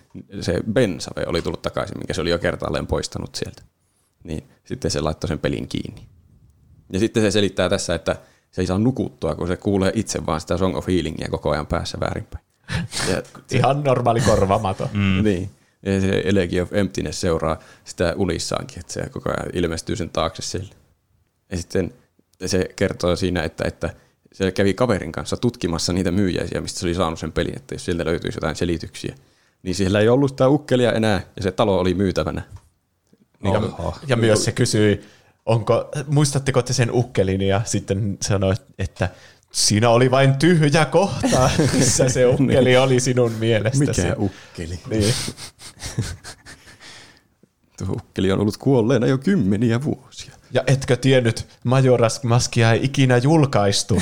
Se Ben-save oli tullut takaisin, minkä se oli jo kertaalleen poistanut sieltä. Niin sitten se laittoi sen pelin kiinni. Ja sitten se selittää tässä, että se ei saa nukuttua, kun se kuulee itse vaan sitä Song of Healingia koko ajan päässä väärinpäin. Ja Ihan normaali korvamato. Mm. Niin. Ja se Elegy of Emptiness seuraa sitä unissaankin, että se koko ajan ilmestyy sen taakse sille. Ja sitten se kertoo siinä, että, että se kävi kaverin kanssa tutkimassa niitä myyjäisiä, mistä se oli saanut sen pelin, että jos sieltä löytyisi jotain selityksiä. Niin siellä ei ollut sitä ukkelia enää, ja se talo oli myytävänä. Niin, Oho. Ja myös se kysyi, onko, muistatteko te sen ukkelin, ja sitten sanoi, että siinä oli vain tyhjä kohta, missä se ukkeli oli sinun mielestäsi. Mikä ukkeli? Niin. Tuo ukkeli on ollut kuolleena jo kymmeniä vuosia. Ja etkö tiennyt, Majoras Maskia ei ikinä julkaistu.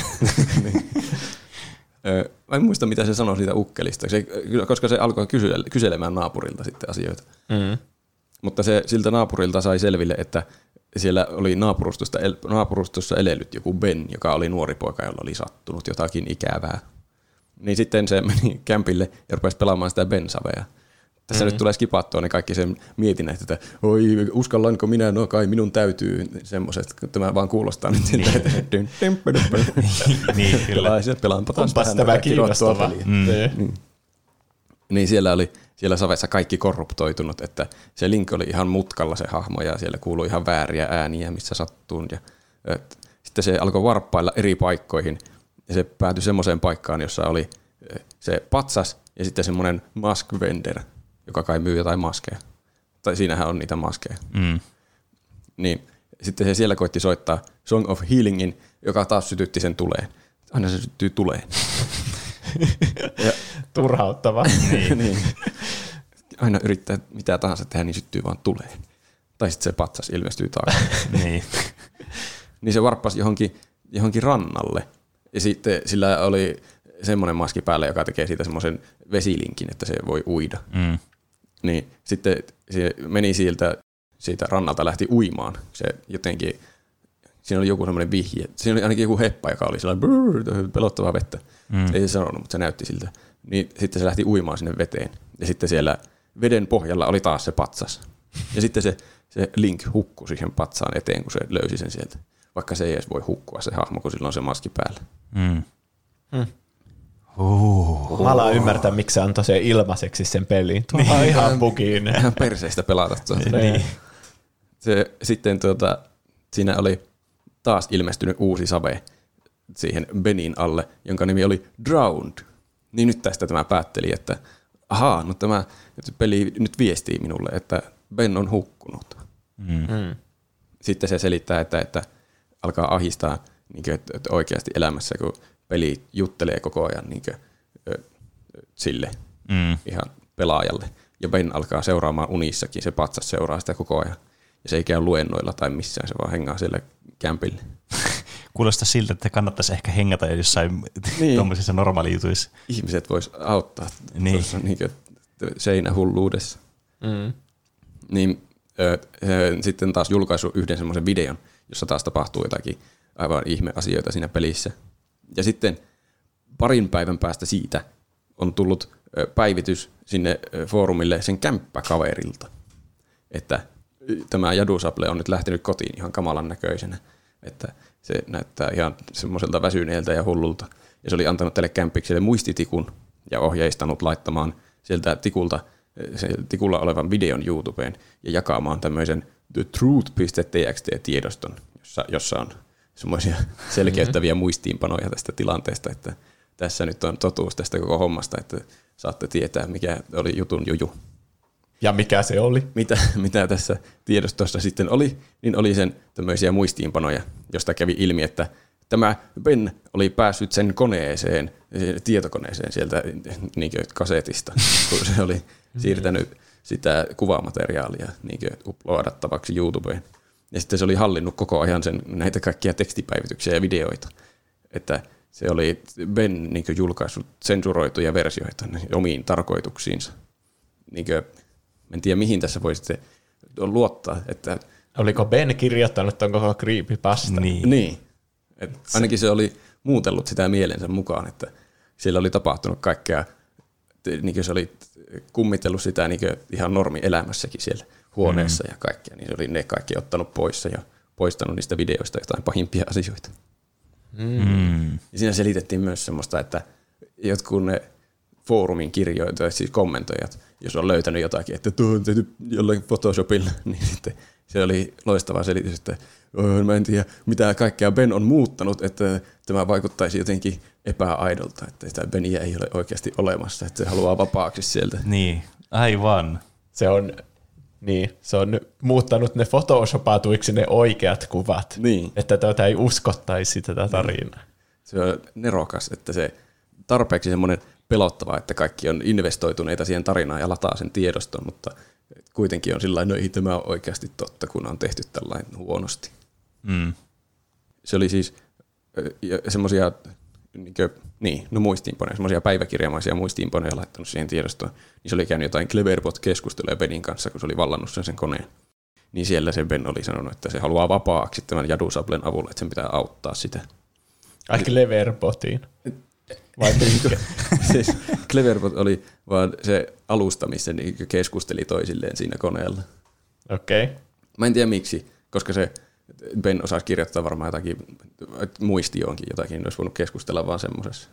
Mä en muista, mitä se sanoi siitä ukkelista, se, koska se alkoi kysele, kyselemään naapurilta sitten asioita. Mm. Mutta se siltä naapurilta sai selville, että siellä oli naapurustossa, el, naapurustossa elellyt joku Ben, joka oli nuori poika, jolla oli sattunut jotakin ikävää. Niin sitten se meni kämpille ja rupesi pelaamaan sitä Ben-savea. Tässä mm. nyt tulee skipattua ne kaikki sen mietinnät, että oi, uskallanko minä, no kai minun täytyy, semmoiset, tämä vaan kuulostaa nyt siltä, että dyn, dyn, dyn, dyn. niin, kyllä. Pelaanpa taas Onpas tämä kiinnostava. Mm. Niin. niin siellä oli siellä savessa kaikki korruptoitunut, että se Link oli ihan mutkalla se hahmo ja siellä kuului ihan vääriä ääniä, missä sattuu. Ja, et, sitten se alkoi varppailla eri paikkoihin ja se päätyi semmoiseen paikkaan, jossa oli eh, se patsas ja sitten semmoinen mask vendor, joka kai myy jotain maskeja. Tai siinähän on niitä maskeja. Mm. Niin sitten se siellä koitti soittaa Song of Healingin, joka taas sytytti sen tuleen. Aina se syttyy tuleen. ja, Turhauttava. niin. niin. Aina yrittää mitä tahansa tehdä, niin syttyy vaan tuleen. Tai sitten se patsas ilmestyy taas. niin. niin se varppasi johonkin, johonkin rannalle. Ja sitten sillä oli semmoinen maski päällä, joka tekee siitä semmoisen vesilinkin, että se voi uida. Mm. Niin sitten se meni sieltä, siitä rannalta lähti uimaan. Se jotenkin, siinä oli joku semmoinen vihje. Siinä oli ainakin joku heppa, joka oli sellainen brrr, pelottavaa vettä. Mm. Ei se sanonut, mutta se näytti siltä. Niin sitten se lähti uimaan sinne veteen. Ja sitten siellä veden pohjalla oli taas se patsas. Ja sitten se, se Link hukkui siihen patsaan eteen, kun se löysi sen sieltä. Vaikka se ei edes voi hukkua se hahmo, kun sillä on se maski päällä. Mm. Mm. Uh. Mä alan ymmärtää, miksi se antoi sen ilmaiseksi sen peliin. Tuo on ihan bugiin. Ihan perseistä pelata tuota. Niin. Se, sitten tuota, siinä oli taas ilmestynyt uusi save siihen Benin alle, jonka nimi oli Drowned. Niin nyt tästä tämä päätteli, että ahaa, no tämä peli nyt viestii minulle, että Ben on hukkunut. Mm. Mm. Sitten se selittää, että, että alkaa ahistaa niin kuin, että, että oikeasti elämässä, kun peli juttelee koko ajan niin kuin, ö, sille Mm. ihan pelaajalle. Ja Ben alkaa seuraamaan unissakin, se patsas seuraa sitä koko ajan. Ja se ei käy luennoilla tai missään, se vaan hengaa siellä kämpillä. Kuulostaa siltä, että kannattaisi ehkä hengata jossain niin. Tuommoisissa normaalijutuissa. Ihmiset vois auttaa Niin. tuossa niin seinähulluudessa. Mm. Niin ö, ö, sitten taas julkaisu yhden semmoisen videon, jossa taas tapahtuu jotakin aivan ihmeasioita siinä pelissä. Ja sitten parin päivän päästä siitä on tullut päivitys sinne foorumille sen kämppäkaverilta, että tämä Jadusable on nyt lähtenyt kotiin ihan kamalan näköisenä, että se näyttää ihan semmoiselta väsyneeltä ja hullulta. Ja se oli antanut tälle kämppikselle muistitikun ja ohjeistanut laittamaan sieltä tikulta, se tikulla olevan videon YouTubeen ja jakamaan tämmöisen thetruth.txt-tiedoston, jossa, jossa on semmoisia selkeyttäviä muistiinpanoja tästä tilanteesta, että tässä nyt on totuus tästä koko hommasta, että saatte tietää, mikä oli jutun juju. Ja mikä se oli? Mitä, mitä tässä tiedostossa sitten oli, niin oli sen tämmöisiä muistiinpanoja, josta kävi ilmi, että tämä Ben oli päässyt sen koneeseen, tietokoneeseen sieltä niin kasetista, kun se oli siirtänyt sitä kuvamateriaalia niin uploadattavaksi YouTubeen. Ja sitten se oli hallinnut koko ajan sen, näitä kaikkia tekstipäivityksiä ja videoita. Että se oli Ben niin julkaissut sensuroituja versioita omiin tarkoituksiinsa. Niin kuin, en tiedä, mihin tässä voi sitten luottaa. Että, Oliko Ben kirjoittanut ton koko creepypasta? Niin. niin. Et ainakin se oli muutellut sitä mielensä mukaan, että siellä oli tapahtunut kaikkea, niin kuin se oli kummitellut sitä niin kuin ihan normielämässäkin siellä huoneessa mm. ja kaikkea, niin se oli ne kaikki ottanut pois ja poistanut niistä videoista jotain pahimpia asioita. Mm. Ja siinä selitettiin myös semmoista, että jotkut ne foorumin kirjoittajat, siis kommentoijat, jos on löytänyt jotakin, että tuo on tehty jollain Photoshopilla, niin sitten se oli loistava selitys, että "Oh, mä en tiedä, mitä kaikkea Ben on muuttanut, että tämä vaikuttaisi jotenkin epäaidolta, että sitä Beniä ei ole oikeasti olemassa, että se haluaa vapaaksi sieltä. Niin, aivan. Se on, niin, se on muuttanut ne photoshopatuiksi ne oikeat kuvat. Niin. Että tätä ei uskottaisi tätä tarinaa. Se on nerokas, että se tarpeeksi semmoinen pelottava, että kaikki on investoituneita siihen tarinaan ja lataa sen tiedoston, mutta kuitenkin on sillä no ei tämä ole oikeasti totta, kun on tehty tällainen huonosti. Mm. Se oli siis semmoisia niin, niin, no muistiinpanoja, semmoisia päiväkirjamaisia muistiinpanoja laittanut siihen tiedostoon. Niin se oli käynyt jotain Cleverbot-keskusteluja Benin kanssa, kun se oli vallannut sen, sen koneen. Niin siellä se Ben oli sanonut, että se haluaa vapaaksi tämän Jadusablen avulla, että sen pitää auttaa sitä. Ai Cleverbotiin. Vai siis Cleverbot oli vaan se alusta, missä keskusteli toisilleen siinä koneella. Okei. Okay. Mä en tiedä miksi, koska se Ben osasi kirjoittaa varmaan jotakin, muistioonkin jotakin, niin olisi voinut keskustella vaan semmoisessa.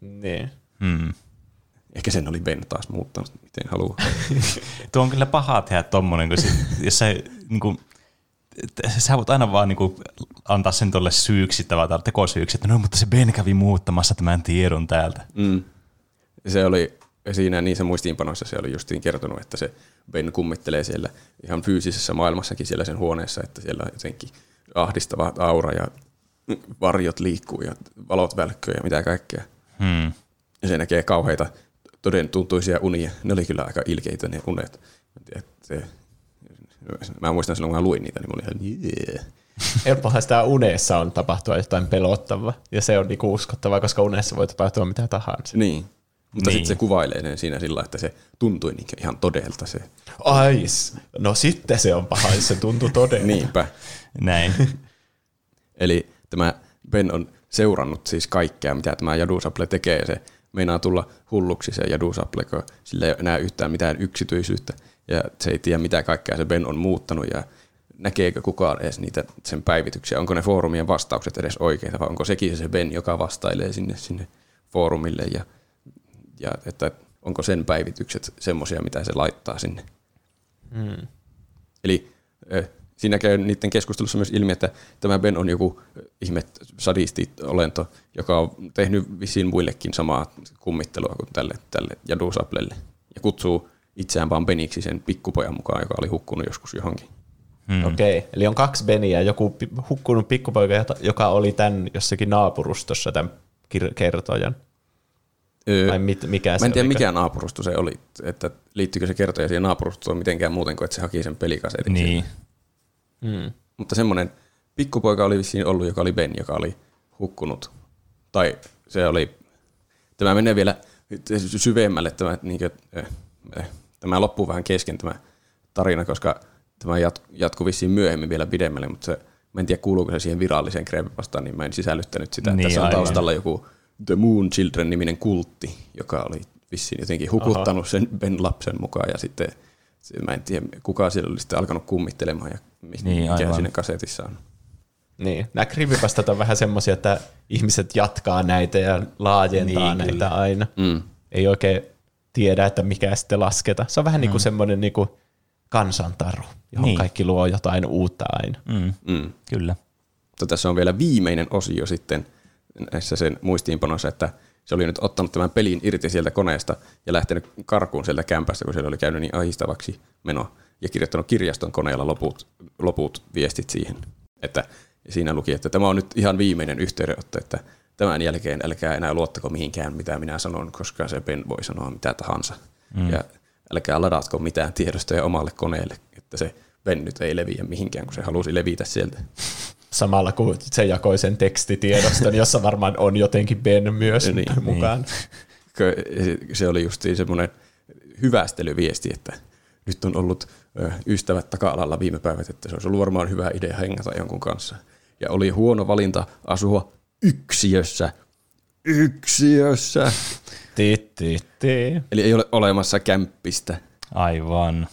Niin. Mm. Ehkä sen oli Ben taas muuttanut, miten haluaa. Tuo on kyllä paha tehdä tommonen, kun sit, jos sä, niin kuin, sä voit aina vaan niin kuin, antaa sen tuolle syyksi tai tekosyyksi, että no mutta se Ben kävi muuttamassa tämän tiedon täältä. Mm. Se oli siinä niissä muistiinpanoissa se oli justiin kertonut, että se Ben kummittelee siellä ihan fyysisessä maailmassakin siellä sen huoneessa, että siellä on jotenkin ahdistava aura ja varjot liikkuu ja valot välkkyy ja mitä kaikkea. Hmm. Ja se näkee kauheita toden tuntuisia unia. Ne oli kyllä aika ilkeitä ne unet. Mä, tiedän, se, mä muistan silloin, kun mä luin niitä, niin mä olin ihan yeah. Helppohan sitä unessa on tapahtua jotain pelottavaa, ja se on niinku uskottavaa, koska unessa voi tapahtua mitä tahansa. Niin. Mutta Niin. sitten se kuvailee sen siinä sillä, että se tuntui niin ihan todelta se. Ai, no sitten se on paha, jos se tuntuu todella. Niinpä. Näin. Eli tämä Ben on seurannut siis kaikkea, mitä tämä Jadusable tekee. Se meinaa tulla hulluksi se Jadusable, kun sillä ei ole enää yhtään mitään yksityisyyttä. Ja se ei tiedä, mitä kaikkea se Ben on muuttanut ja näkeekö kukaan edes niitä sen päivityksiä. Onko ne foorumien vastaukset edes oikeita vai onko sekin se Ben, joka vastailee sinne, sinne foorumille ja, ja että onko sen päivitykset semmoisia, mitä se laittaa sinne. Mm. Eli siinä käy niiden keskustelussa myös ilmi, että tämä Ben on joku ihme sadisti-olento, joka on tehnyt vissiin muillekin samaa kummittelua kuin tälle, tälle Jadusablelle. Ja kutsuu itseään vaan Beniksi sen pikkupojan mukaan, joka oli hukkunut joskus johonkin. Hmm. Okei, okay. eli on kaksi Beniä, joku hukkunut pikkupoika, joka oli tämän jossakin naapurustossa tämän kir- kertojan. Öö, Vai mit, mikä se Mä en tiedä, mikä naapurusto se oli, että liittyykö se kertoja siihen naapurustoon mitenkään muuten kuin, että se haki sen pelikasetin. Niin. Mm. Mutta semmoinen pikkupoika oli vissiin ollut, joka oli Ben, joka oli hukkunut. Tai se oli, tämä menee vielä syvemmälle, tämä, niin kuin, äh, tämä loppuu vähän kesken tämä tarina, koska tämä jat, jatkuu vissiin myöhemmin vielä pidemmälle, mutta se, mä en tiedä kuuluuko se siihen viralliseen creepypastaan, niin mä en sisällyttänyt sitä. Niin, Tässä on aivan. taustalla joku The Moon Children-niminen kultti, joka oli vissiin jotenkin hukuttanut sen Ben lapsen mukaan ja sitten se, mä en tiedä, kuka siellä oli sitten alkanut kummittelemaan ja mistä, Niin, mikä aivan. siinä kasetissa on. Niin, nämä creepypastat on vähän semmoisia, että ihmiset jatkaa näitä ja laajentaa Niin, näitä kyllä. aina. Mm. Ei oikein tiedä, että mikä sitten lasketa. Se on vähän niin kuin semmoinen niin kuin kansantaru, johon Niin. niin. kaikki luo jotain uutta aina. Mm, Mm. kyllä. Mutta tässä on vielä viimeinen osio sitten näissä sen muistiinpanoissa, että se oli nyt ottanut tämän pelin irti sieltä koneesta ja lähtenyt karkuun sieltä kämpästä, kun siellä oli käynyt niin ahistavaksi meno, ja kirjoittanut kirjaston koneella loput, loput viestit siihen. Että siinä luki, että tämä on nyt ihan viimeinen yhteydenotto, että tämän jälkeen älkää enää luottako mihinkään, mitä minä sanon, koska se Ben voi sanoa mitä tahansa. Mm. Ja älkää ladatko mitään tiedostoja omalle koneelle, että se Ben nyt ei leviä mihinkään, kun se halusi levitä sieltä. Samalla kun se jakoi sen tekstitiedoston, jossa varmaan on jotenkin Ben myös Niin, niin, mukaan. Kö- se- oli just semmoinen hyvästelyviesti, että nyt on ollut ystävät taka-alalla viime päivät, että se olisi ollut varmaan hyvä idea hengata jonkun kanssa. Ja oli huono valinta asua yksiössä. Yksiössä. Ti, ti, ti. Eli ei ole olemassa kämppistä. Aivan.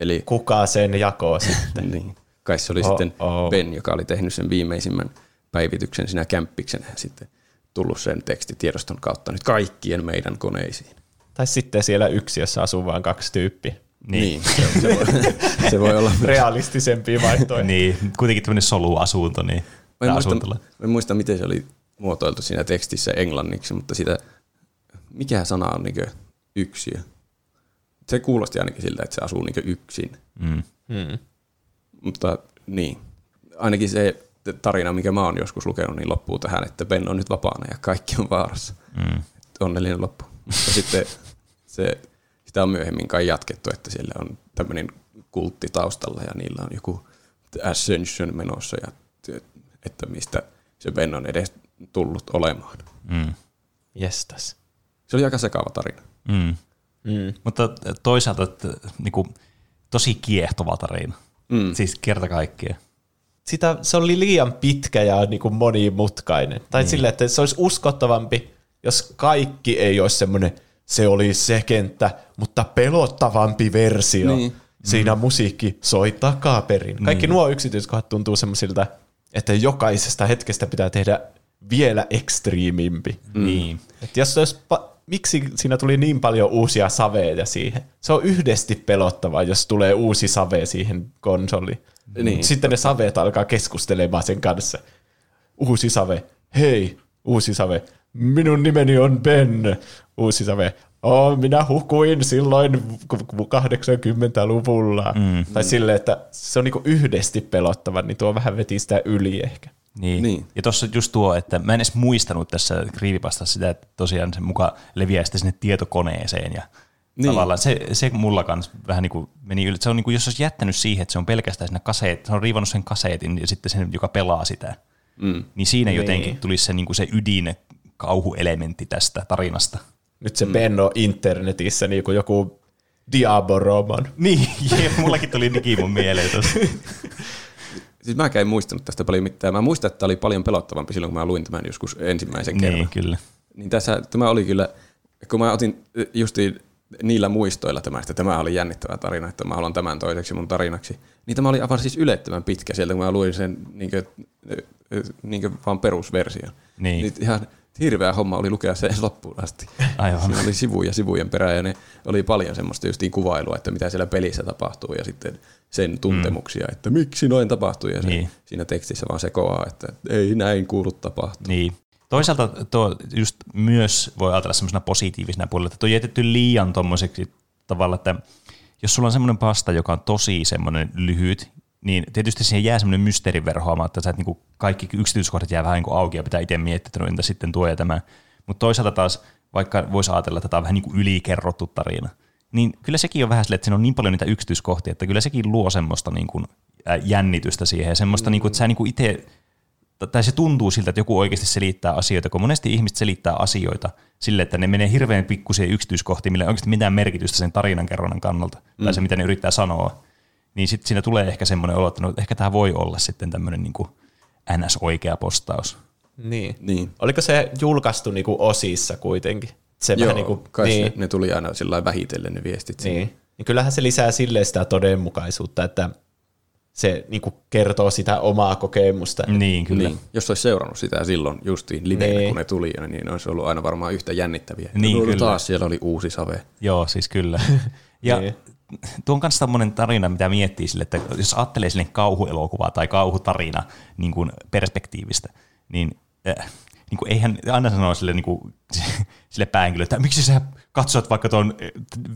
Eli Kuka sen jakoo sitten? niin, kai se oli Oh, sitten oh. Ben, joka oli tehnyt sen viimeisimmän päivityksen sinä kämppiksenä ja sitten tullut sen tekstitiedoston kautta nyt kaikkien meidän koneisiin. Tai sitten siellä yksiössä asuu vain kaksi tyyppiä. Niin. niin se, se, voi, se voi olla Realistisempia vaihtoehtoja. Niin, kuitenkin tämmöinen soluasunto, niin, Mä en, muista, mä en muista, miten se oli muotoiltu siinä tekstissä englanniksi, mutta sitä, mikä sana on niin yksiö? Se kuulosti ainakin siltä, että se asuu niin yksin. Mm. Hmm. Mutta niin, ainakin se tarina, mikä mä oon joskus lukenut, niin loppuu tähän, että Ben on nyt vapaana ja kaikki on vaarassa. Mm. Onnellinen loppu. Ja sitten se, sitä on myöhemmin kai jatkettu, että siellä on tämmöinen kultti taustalla ja niillä on joku Ascension menossa ja että mistä se Ben on edes tullut olemaan. Mm. Jestas. Se oli aika sekava tarina. Mm. Mm. Mutta toisaalta että, niinku, tosi kiehtova tarina. Mm. Siis kerta kaikkiaan. Sitä, se oli liian pitkä ja niin kuin monimutkainen. Tai niin. silleen, että se olisi uskottavampi, jos kaikki ei olisi semmoinen, se oli se kenttä, mutta pelottavampi versio. Niin. Siinä musiikki soi takaperin. Kaikki nuo yksityiskohdat tuntuu semmoisilta, että jokaisesta hetkestä pitää tehdä vielä ekstriimimpi. Mm. Niin. Et jos se olisi pa- miksi siinä tuli niin paljon uusia saveja siihen? Se on yhdesti pelottavaa, jos tulee uusi save siihen konsoliin. Niin. Sitten ne saveet alkaa keskustelemaan sen kanssa. Uusi save. Hei, uusi save. Minun nimeni on Ben. Uusi save. Oh, minä hukuin silloin 80-luvulla. Mm. Tai silleen, että se on niinku yhdesti pelottava, niin tuo vähän veti sitä yli ehkä. Niin. Niin. Ja tuossa just tuo, että mä en edes muistanut tässä kriivipastassa sitä, että tosiaan se muka leviää sitten sinne tietokoneeseen ja Niin. tavallaan se, se mulla kanssa vähän niin kuin meni yli. Se on niin kuin, jos olisi jättänyt siihen, että se on pelkästään siinä kaseet, se on riivannut sen kaseetin ja sitten sen, joka pelaa sitä, Mm. niin siinä Niin. jotenkin tulisi se, niin kuin se ydin kauhuelementti tästä tarinasta. Nyt se mm. Ben on internetissä niin kuin joku Diaboroman. Niin, jep, mullakin tuli Digimon mieleen tuossa. Siis mä en muistanut tästä paljon mitään. Mä muistan, että tämä oli paljon pelottavampi silloin, kun mä luin tämän joskus ensimmäisen kerran. niin, kyllä. Niin tässä, tämä oli kyllä, kun mä otin justiin niillä muistoilla tämä, että tämä oli jännittävä tarina, että mä haluan tämän toiseksi mun tarinaksi, niin tämä oli aivan siis ylettömän pitkä sieltä, kun mä luin sen niin kuin, niin kuin vaan perusversion. Niin. niin ihan hirveä homma oli lukea se loppuun asti. Aivan. Siinä oli sivuja sivujen perään ja ne oli paljon semmoista justiin kuvailua, että mitä siellä pelissä tapahtuu ja sitten sen tuntemuksia, että miksi noin tapahtuu ja se, Niin. siinä tekstissä vaan sekoaa, että ei näin kuulu tapahtua. Niin. Toisaalta tuo just myös voi ajatella semmoisena positiivisena puolella, että tuo on jätetty liian tommoiseksi tavalla, että jos sulla on semmoinen pasta, joka on tosi semmoinen lyhyt, niin tietysti siihen jää semmoinen mysteeriverhoama, että sä et niinku kaikki yksityiskohdat jää vähän niin kuin auki ja pitää itse miettiä, että no entä sitten tuo ja tämä. Mutta toisaalta taas, vaikka voisi ajatella, että tämä on vähän niin kuin ylikerrottu tarina, niin kyllä sekin on vähän silleen, että siinä on niin paljon niitä yksityiskohtia, että kyllä sekin luo semmoista niin kuin jännitystä siihen ja semmoista, mm. niin kuin, että sä niin kuin itse tai se tuntuu siltä, että joku oikeasti selittää asioita, kun monesti ihmiset selittää asioita sille, että ne menee hirveän pikkuisia yksityiskohtiin, millä ei oikeasti mitään merkitystä sen tarinan kerronnan kannalta, mm. tai se, mitä ne yrittää sanoa. Niin sitten siinä tulee ehkä semmoinen olo, että no, ehkä tämä voi olla sitten tämmöinen niin ns-oikea postaus. Niin. Niin. Oliko se julkaistu niinku osissa kuitenkin? se Joo, vähän niin kuin, kai niin, ne, ne tuli aina sillä vähitellen ne viestit. sinne. niin. niin kyllähän se lisää silleen sitä todenmukaisuutta, että se niin kuin kertoo sitä omaa kokemusta. Niin, kyllä. Niin, jos olisi seurannut sitä silloin justiin liveenä, Niin. kun ne tuli, niin olisi ollut aina varmaan yhtä jännittäviä. Niin, No, kyllä. Taas siellä oli uusi save. Joo, siis kyllä. Ja Niin. Tuo on myös tämmöinen tarina, mitä miettii sille, että jos ajattelee sille kauhuelokuvaa tai kauhutarina niin kuin perspektiivistä, niin, äh, niin kuin eihän aina sanoa sille, niin kuin, sille päähenkilölle, että miksi sä katsot vaikka tuon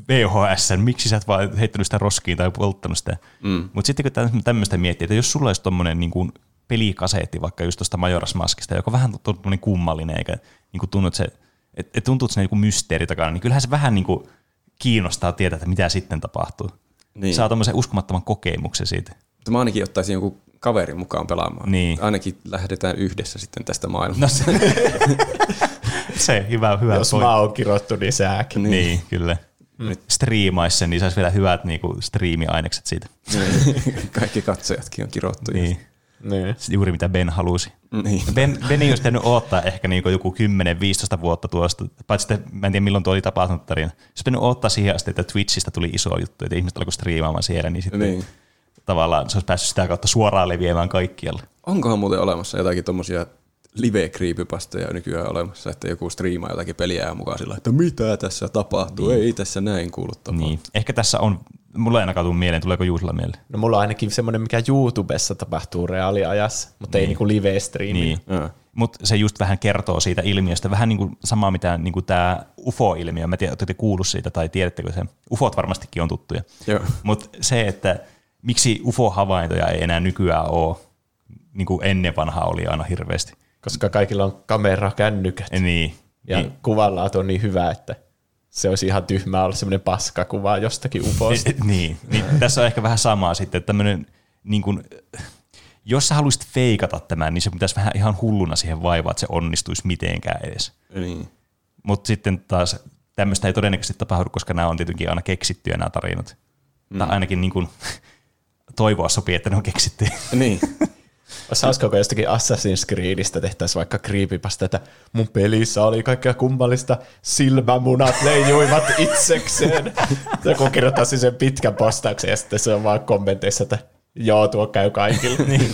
VHS, miksi sä et vaan heittänyt sitä roskiin tai polttanut sitä. Mm. Mutta sitten kun tämmöistä miettii, että jos sulla olisi tuommoinen niin kuin pelikaseetti vaikka just tuosta Majoras Maskista, joka on vähän tuommoinen kummallinen, eikä niin kuin tunnu, että se, et, et tuntuu, että se on joku mysteeri takana, niin kyllähän se vähän niin kuin kiinnostaa tietää, että mitä sitten tapahtuu. Niin. Saa tuommoisen uskomattoman kokemuksen siitä. Mutta mä ainakin ottaisin jonkun kaverin mukaan pelaamaan. Niin. Ainakin lähdetään yhdessä sitten tästä No maailmasta. se, se hyvä, hyvä Jos point. mä oon kirottu, niin säkin. Niin, niin kyllä. Mm. Striimaisi sen, niin saisi vielä hyvät niinku, striimiainekset siitä. Niin. Kaikki katsojatkin on kirottu. Niin. Niin. Juuri mitä Ben halusi. Niin. Ben, Ben ei olisi tehnyt odottaa ehkä niinku joku 10-15 vuotta tuosta, paitsi että mä en tiedä milloin tuo oli tapahtunut tarina. Se olisi pitänyt odottaa siihen asti, että Twitchistä tuli iso juttu, että ihmiset alkoi striimaamaan siellä, niin sitten Niin. tavallaan se olisi päässyt sitä kautta suoraan leviämään kaikkialle. Onkohan muuten olemassa jotakin tommosia live creepypastoja nykyään olemassa, että joku striimaa jotakin peliä ja mukaan sillä, että mitä tässä tapahtuu, niin. ei tässä näin kuulu tapahtuu. Niin. Ehkä tässä on, mulla ei ainakaan tule mieleen, tuleeko Juusilla mieleen? No mulla on ainakin semmoinen, mikä YouTubessa tapahtuu reaaliajassa, mutta ei niinku live streaming. Niin. Joo. Mutta se just vähän kertoo siitä ilmiöstä, vähän niin kuin samaa mitä niin kuin tämä UFO-ilmiö, mä tiedän, olette kuullut siitä tai tiedättekö se, UFOt varmastikin on tuttuja. Joo. Mutta se, että miksi UFO-havaintoja ei enää nykyään ole, niin kuin ennen vanhaa oli aina hirveästi. Koska kaikilla on kamera, kännykät. Niin, Ja niin, kuvanlaatu on niin hyvä, että se olisi ihan tyhmää olla semmoinen paskakuva jostakin ufosta. niin, niin, tässä on ehkä vähän samaa sitten, että tämmöinen, niin kuin, jos sä haluaisit feikata tämän, niin se pitäisi vähän ihan hulluna siihen vaivaa, että se onnistuisi mitenkään edes. Niin. Mutta sitten taas tämmöistä ei todennäköisesti tapahdu, koska nämä on tietenkin aina keksittyjä nämä tarinat. Mm. Tai ainakin niin kuin, toivoa sopii, että ne on keksitty. niin. Olisi hauskaa, kun jostakin Assassin's Creedistä tehtäisiin vaikka creepypasta, että mun pelissä oli kaikkea kummallista, silmämunat leijuivat itsekseen. Joku kirjoittaisi sen pitkän postauksen ja sitten se on vaan kommenteissa, että joo, tuo käy kaikille. niin,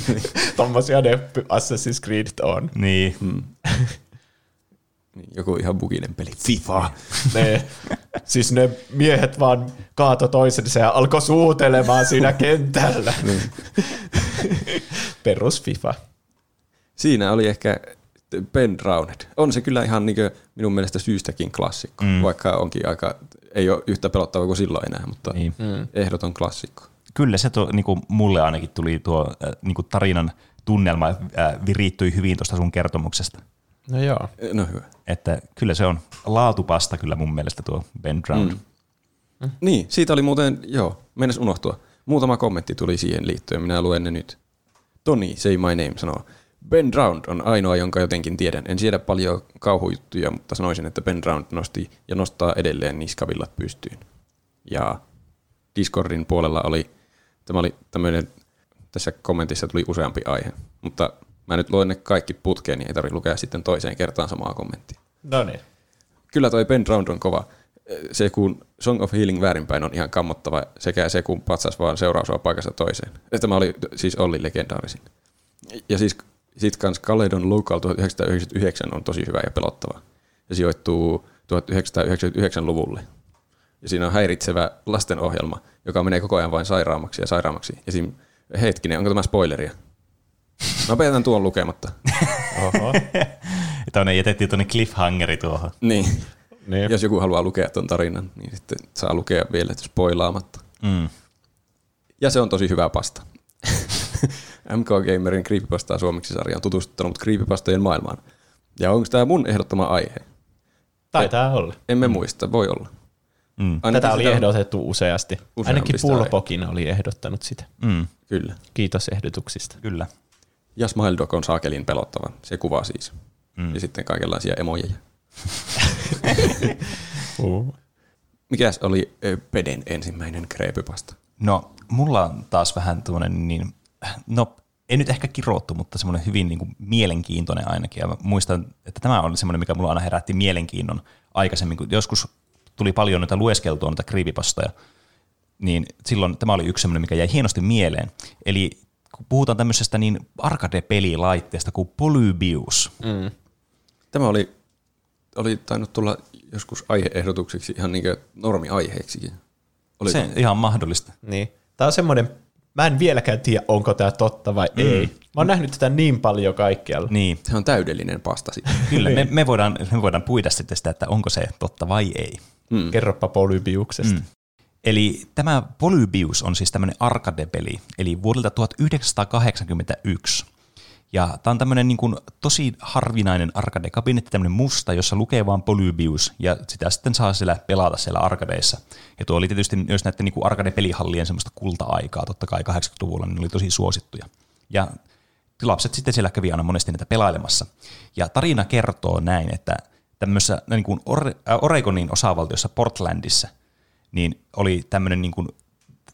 Tommosia ne Assassin's Creedit on. niin. Mm. Niin, Joku ihan buginen peli. FIFA. Ne, siis ne miehet vaan kaato toisensa ja alkoi suutelemaan siinä kentällä. Perus FIFA. Siinä oli ehkä Ben Drowned. On se kyllä ihan niin minun mielestä syystäkin klassikko, mm. vaikka onkin aika, ei ole yhtä pelottava kuin silloin enää, mutta Niin. mm. ehdoton klassikko. Kyllä se tuo, niin kuin mulle ainakin tuli tuo äh, niin kuin tarinan tunnelma äh, virittyi hyvin tuosta sun kertomuksesta. No joo. No hyvä. Että kyllä se on laatupasta kyllä mun mielestä tuo Ben Drowned. Mm. Niin, siitä oli muuten, joo, mennäs unohtua. Muutama kommentti tuli siihen liittyen, minä luen ne nyt. Toni, say my name, sanoo. Ben Drowned on ainoa, jonka jotenkin tiedän. En siedä paljon kauhujuttuja, mutta sanoisin, että Ben Drowned nosti ja nostaa edelleen niskavillat pystyyn. Ja Discordin puolella oli, tämä oli tämmöinen, tässä kommentissa tuli useampi aihe, mutta mä nyt luen ne kaikki putkeen, niin ei tarvitse lukea sitten toiseen kertaan samaa kommenttia. No niin. Kyllä toi Ben Drowned on kova. Se kun Song of Healing väärinpäin on ihan kammottava, sekä se kun patsas vaan seurausua paikasta toiseen. Tämä oli siis Olli legendaarisin. Ja siis sit kans Caledon Local 1999 on tosi hyvä ja pelottava. Se sijoittuu 1999-luvulle. Ja siinä on häiritsevä lastenohjelma, joka menee koko ajan vain sairaammaksi ja sairaammaksi. Ja siinä, hetkinen, onko tämä spoileria? Mä päätän tuon lukematta. Oho. Tuonne jätettiin tuonne cliffhangeri tuohon. Niin. Niin. Jos joku haluaa lukea tuon tarinan, niin sitten saa lukea vielä spoilaamatta. Mm. Ja se on tosi hyvä pasta. MK Gamerin Creepypastaa suomeksi sarja on tutustuttanut creepypastojen maailmaan. Ja onko tämä mun ehdottama aihe? Taitaa olla. Emme muista, voi olla. Mm. Ainakin Tätä oli ehdotettu useasti. Ainakin Pulpokin oli ehdottanut sitä. Mm. Kyllä. Kiitos ehdotuksista. Kyllä. Ja Smile Dog on saakelin pelottava. Se kuva siis. Mm. Ja sitten kaikenlaisia emojeja. Uh. Mikäs oli Peden ensimmäinen creepypasta? No, mulla on taas vähän tuommoinen, niin, no ei nyt ehkä kirottu, mutta semmoinen hyvin niin kuin mielenkiintoinen ainakin. Ja mä muistan, että tämä oli semmoinen, mikä mulla aina herätti mielenkiinnon aikaisemmin, kun joskus tuli paljon noita lueskeltua noita creepypastoja, niin silloin tämä oli yksi semmoinen, mikä jäi hienosti mieleen. Eli kun puhutaan tämmöisestä niin arcade-pelilaitteesta kuin Polybius. Mm. Tämä oli, oli tainnut tulla joskus aiheehdotukseksi ihan niin normi-aiheeksikin. Oli Se ihan mahdollista. Niin. Tämä on semmoinen, mä en vieläkään tiedä, onko tämä totta vai mm. ei. Mä oon nähnyt tätä niin paljon kaikkialla. Niin, Se on täydellinen pasta kyllä. Me, me, voidaan, me voidaan puida sitten sitä, että onko se totta vai ei. Mm. Kerropa Polybiuksesta. Mm. Eli tämä Polybius on siis tämmöinen arcade-peli, eli vuodelta 1981. Ja tämä on tämmöinen niin kuin tosi harvinainen arcade-kabinetti, tämmöinen musta, jossa lukee vaan Polybius, ja sitä sitten saa siellä pelata siellä arcadeissa. Ja tuo oli tietysti myös näiden niin arcade-pelihallien semmoista kulta-aikaa, totta kai 80-luvulla, niin ne oli tosi suosittuja. Ja lapset sitten siellä kävi aina monesti näitä pelailemassa. Ja tarina kertoo näin, että tämmöisessä niin kuin äh, Oregonin osavaltiossa Portlandissa, niin oli tämmöinen niin kuin,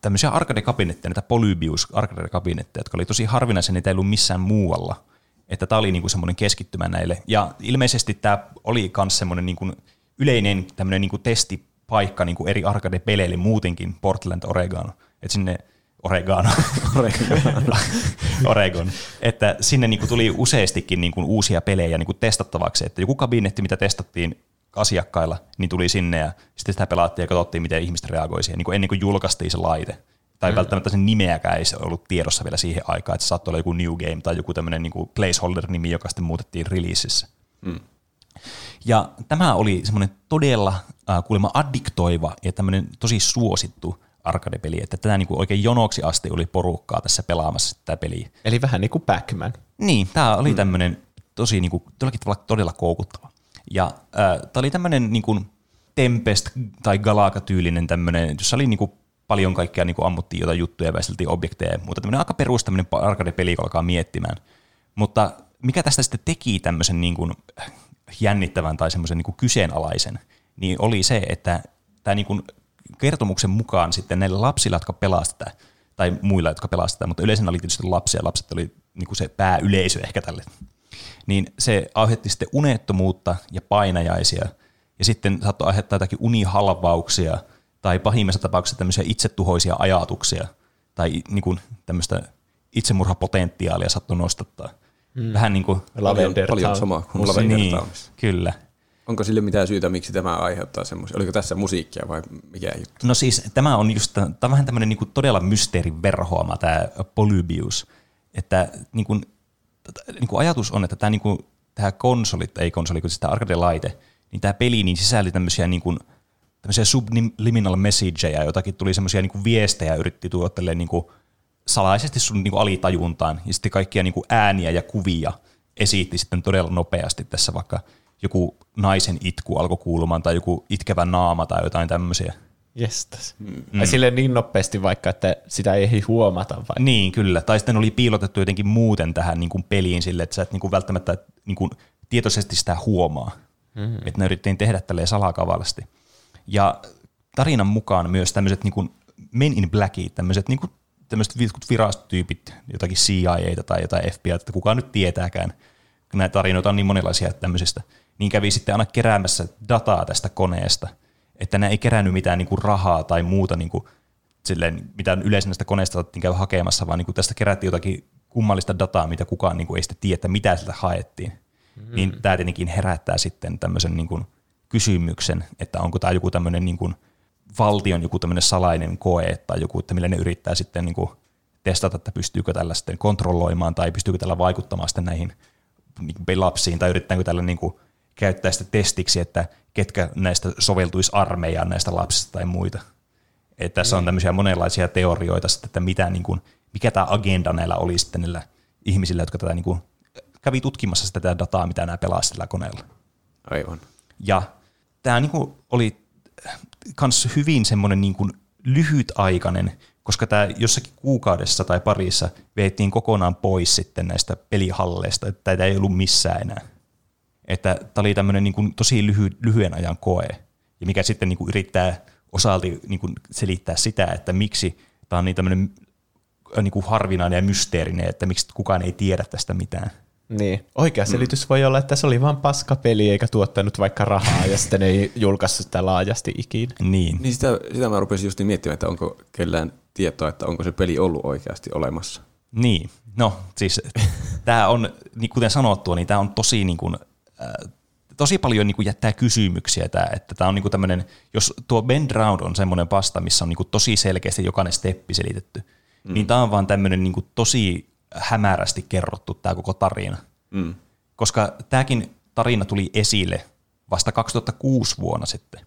tämmöisiä arcade-kabinetteja, näitä Polybius arcade-kabinetteja, jotka oli tosi harvinaisia, niitä ei ollut missään muualla. Että tämä oli niin kuin semmoinen keskittymä näille. Ja ilmeisesti tämä oli myös semmoinen niin kuin yleinen tämmöinen kuin testipaikka niin kuin eri arcade-peleille muutenkin Portland, Oregon. Että sinne Oregano. Oregon. Että sinne niin kuin tuli useastikin kuin uusia pelejä niin kuin testattavaksi. Että joku kabinetti, mitä testattiin asiakkailla, niin tuli sinne ja sitten sitä pelattiin ja katsottiin, miten ihmiset reagoi siihen, niin kuin ennen kuin julkaistiin se laite. Tai mm. välttämättä sen nimeäkään ei se ollut tiedossa vielä siihen aikaan, että se saattoi olla joku New Game tai joku tämmöinen niin kuin placeholder-nimi, joka sitten muutettiin releasissä. Mm. Ja tämä oli semmoinen todella äh, kuulemma addiktoiva ja tämmöinen tosi suosittu arcade-peli, että tätä niin kuin oikein jonoksi asti oli porukkaa tässä pelaamassa tätä peliä. Eli vähän niin kuin Pac-Man. Niin, tämä oli mm. tämmöinen tosi niin kuin, todellakin tavalla todella koukuttava. Ja äh, tämä oli tämmöinen niin kuin Tempest- tai Galaga-tyylinen tämmöinen, jossa oli niin kuin paljon kaikkea niin kuin ammuttiin jotain juttuja, väisteltiin objekteja, mutta tämmöinen aika perus tämmöinen arcade-peli, kun alkaa miettimään. Mutta mikä tästä sitten teki tämmöisen niin kuin jännittävän tai semmoisen niin kuin kyseenalaisen, niin oli se, että tämä niin kuin kertomuksen mukaan sitten näille lapsilla, jotka pelastetaan, tai muilla, jotka pelastetaan, mutta yleisenä oli tietysti lapsia, lapset oli niin kuin se pääyleisö ehkä tälle, niin se aiheutti sitten unettomuutta ja painajaisia, ja sitten saattoi aiheuttaa jotakin unihalvauksia, tai pahimmassa tapauksessa tämmöisiä itsetuhoisia ajatuksia, tai niin kuin tämmöistä itsemurhapotentiaalia saattoi nostattaa. Mm. Vähän niin kuin... Paljon, paljon Town. sama kuin niin, Lavender Townissa. kyllä. Onko sille mitään syytä, miksi tämä aiheuttaa semmoisia? Oliko tässä musiikkia vai mikä juttu? No siis tämä on just, tämä on vähän tämmöinen niin todella mysteerin verhoama tämä Polybius, että niin kuin, niin kuin ajatus on, että tämä, niin kuin, tämä konsoli, ei konsoli, kun siis tämä arcade-laite, niin tämä peli niin sisälli tämmöisiä niin kuin, tämmöisiä subliminal messageja, jotakin tuli semmoisia niin viestejä, yritti tuottelee niin kuin salaisesti sun niin kuin alitajuntaan, ja sitten kaikkia niin kuin ääniä ja kuvia esitti sitten todella nopeasti tässä vaikka joku naisen itku alkoi kuulumaan, tai joku itkevä naama tai jotain tämmöisiä. Jestas. Mm. Ai silleen niin nopeasti vaikka, että sitä ei huomata vai? Niin, kyllä. Tai sitten oli piilotettu jotenkin muuten tähän niin kuin peliin sille, että sä et niin kuin välttämättä niin kuin tietoisesti sitä huomaa. Mm-hmm. Että ne yritettiin tehdä tälleen salakavalasti. Ja tarinan mukaan myös tämmöiset niin kuin Men in Blackit, tämmöiset niin kuin tämmöiset virastotyypit, jotakin CIA tai jotain FBI, että kukaan nyt tietääkään, kun näitä tarinoita on niin monenlaisia tämmöisistä, niin kävi sitten aina keräämässä dataa tästä koneesta, että ne ei kerännyt mitään niin kuin rahaa tai muuta, niin kuin, silleen, mitä yleensä näistä koneista käydä hakemassa, vaan niin kuin tästä kerättiin jotakin kummallista dataa, mitä kukaan niin kuin ei sitten tiedä, että mitä sieltä haettiin. Mm. Niin tämä tietenkin herättää sitten tämmöisen niin kuin kysymyksen, että onko tämä joku tämmöinen niin kuin valtion joku tämmöinen salainen koe tai joku, että millä ne yrittää sitten niin kuin testata, että pystyykö tällä sitten kontrolloimaan tai pystyykö tällä vaikuttamaan sitten näihin niin lapsiin tai yrittääkö tällä niin kuin käyttää sitä testiksi, että ketkä näistä soveltuisi armeijaan näistä lapsista tai muita. Et tässä on tämmöisiä monenlaisia teorioita sitten, että mitä, niin kuin, mikä tämä agenda näillä oli sitten näillä ihmisillä, jotka tätä niin kuin, kävi tutkimassa sitä tätä dataa, mitä nämä pelasivat sillä koneella. Aivan. Ja tämä niinku oli kans hyvin semmoinen niinku lyhytaikainen, koska tämä jossakin kuukaudessa tai parissa veettiin kokonaan pois sitten näistä pelihalleista, että tätä ei ollut missään enää. Että tämä oli tämmöinen niinku tosi lyhy, lyhyen ajan koe, ja mikä sitten niinku yrittää osalti niinku selittää sitä, että miksi tämä on niin tämmöinen niinku harvinainen ja mysteerinen, että miksi kukaan ei tiedä tästä mitään. Niin. Oikea selitys voi olla, että se oli vain paskapeli eikä tuottanut vaikka rahaa ja sitten ei julkaissut sitä laajasti ikinä. Niin. Niin sitä, sitä mä rupesin just miettimään, että onko kellään tietoa, että onko se peli ollut oikeasti olemassa. Niin, no siis tämä on, niin kuten sanottua, niin tämä on tosi niin kuin, äh, tosi paljon niin kuin jättää kysymyksiä, tää, että tämä on niin kuin tämmöinen, jos tuo Bend Round on semmoinen pasta, missä on niin kuin tosi selkeästi jokainen steppi selitetty, mm. niin tämä on vaan tämmöinen niin kuin tosi hämärästi kerrottu tämä koko tarina. Mm. Koska tämäkin tarina tuli esille vasta 2006 vuonna sitten,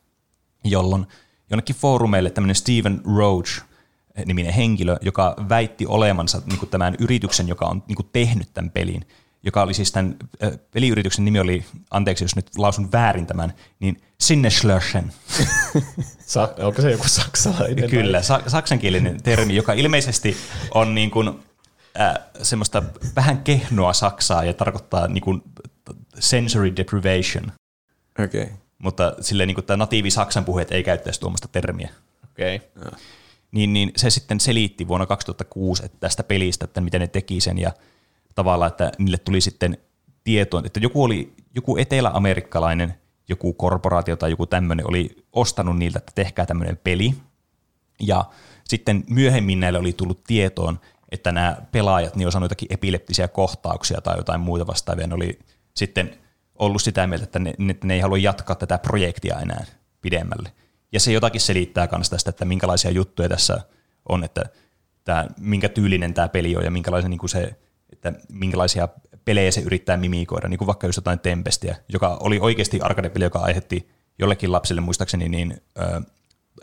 jolloin jonnekin foorumeille tämmöinen Steven Roach niminen henkilö, joka väitti olemansa niin kuin tämän yrityksen, joka on niin kuin tehnyt tämän pelin, joka oli siis tämän äh, peliyrityksen nimi oli, anteeksi jos nyt lausun väärin tämän, niin Sinneschlöschen. Sa- onko se joku saksalainen? Kyllä, sa- saksankielinen termi, joka ilmeisesti on niin kuin, äh, semmoista vähän kehnoa saksaa ja tarkoittaa niin kuin sensory deprivation, Okei. Okay. mutta silleen niin kuin tämä natiivi saksan puheet ei käyttäisi tuommoista termiä. Okei. Okay. Niin, niin se sitten selitti vuonna 2006 että tästä pelistä, että miten ne teki sen ja tavallaan, että niille tuli sitten tietoon, että joku oli joku eteläamerikkalainen joku korporaatio tai joku tämmöinen oli ostanut niiltä, että tehkää tämmöinen peli. Ja sitten myöhemmin näille oli tullut tietoon, että nämä pelaajat niin on saanut jotakin epileptisiä kohtauksia tai jotain muita vastaavia. Ne oli sitten ollut sitä mieltä, että ne, että ne ei halua jatkaa tätä projektia enää pidemmälle. Ja se jotakin selittää myös tästä, että minkälaisia juttuja tässä on, että tämä, minkä tyylinen tämä peli on ja minkälaisen, niin kuin se, että minkälaisia pelejä se yrittää mimikoida, niin kuin vaikka just jotain Tempestiä, joka oli oikeasti arcade-peli, joka aiheutti jollekin lapsille muistaakseni niin, ö,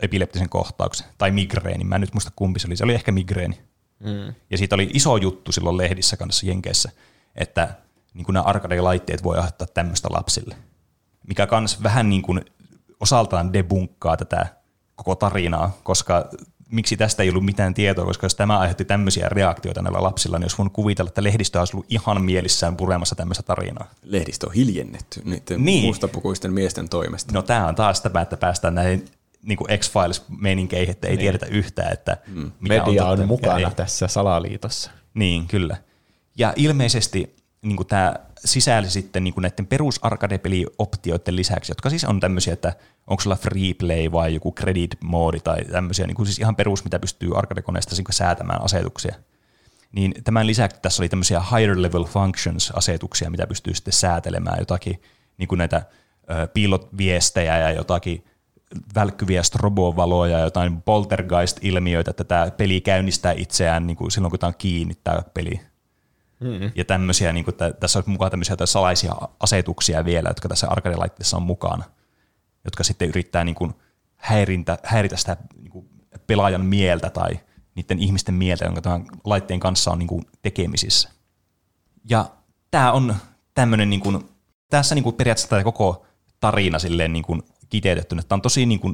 epileptisen kohtauksen, tai migreeni, mä en nyt muista kumpi se oli, se oli ehkä migreeni. Mm. Ja siitä oli iso juttu silloin lehdissä kanssa Jenkeissä, että niin kuin nämä arcade-laitteet voi aiheuttaa tämmöistä lapsille, mikä kans vähän niin kuin osaltaan debunkkaa tätä koko tarinaa, koska miksi tästä ei ollut mitään tietoa, koska jos tämä aiheutti tämmöisiä reaktioita näillä lapsilla, niin jos voinut kuvitella, että lehdistö olisi ollut ihan mielissään puremassa tämmöistä tarinaa. Lehdistö on hiljennetty niiden Niin. mustapukuisten miesten toimesta. No tämä on taas tämä, että päästään näihin niin kuin X-Files-meininkeihin, että ei niin. tiedetä yhtään, että Mm. mikä Media on, on, totta, on mikä mukana ei. tässä salaliitossa. Niin, kyllä. Ja ilmeisesti niin kuin tämä sisälsi sitten niin kuin näiden perus arcade-peli-optioiden lisäksi, jotka siis on tämmöisiä, että onko sulla free play vai joku credit moodi tai tämmöisiä, niin kuin siis ihan perus, mitä pystyy arcade-koneesta niin kuin säätämään asetuksia. Niin tämän lisäksi tässä oli tämmöisiä higher level functions-asetuksia, mitä pystyy sitten säätelemään jotakin, niin kuin näitä piilotviestejä ja jotakin välkkyviä strobovaloja ja jotain poltergeist-ilmiöitä, että tämä peli käynnistää itseään niin kuin silloin, kun tämä on kiinni tämä peli. Mm-hmm. Ja tämmöisiä, niin kuin, tässä on mukaan tämmöisiä salaisia asetuksia vielä, jotka tässä arcade-laitteessa on mukana, jotka sitten yrittää niin kuin häirintä, häiritä sitä niin kuin pelaajan mieltä tai niiden ihmisten mieltä, jonka tämän laitteen kanssa on niin kuin tekemisissä. Ja tämä on tämmöinen, niin kuin, tässä niin kuin periaatteessa tämä koko tarina silleen niin kuin kiteytetty, että on tosi niin kuin,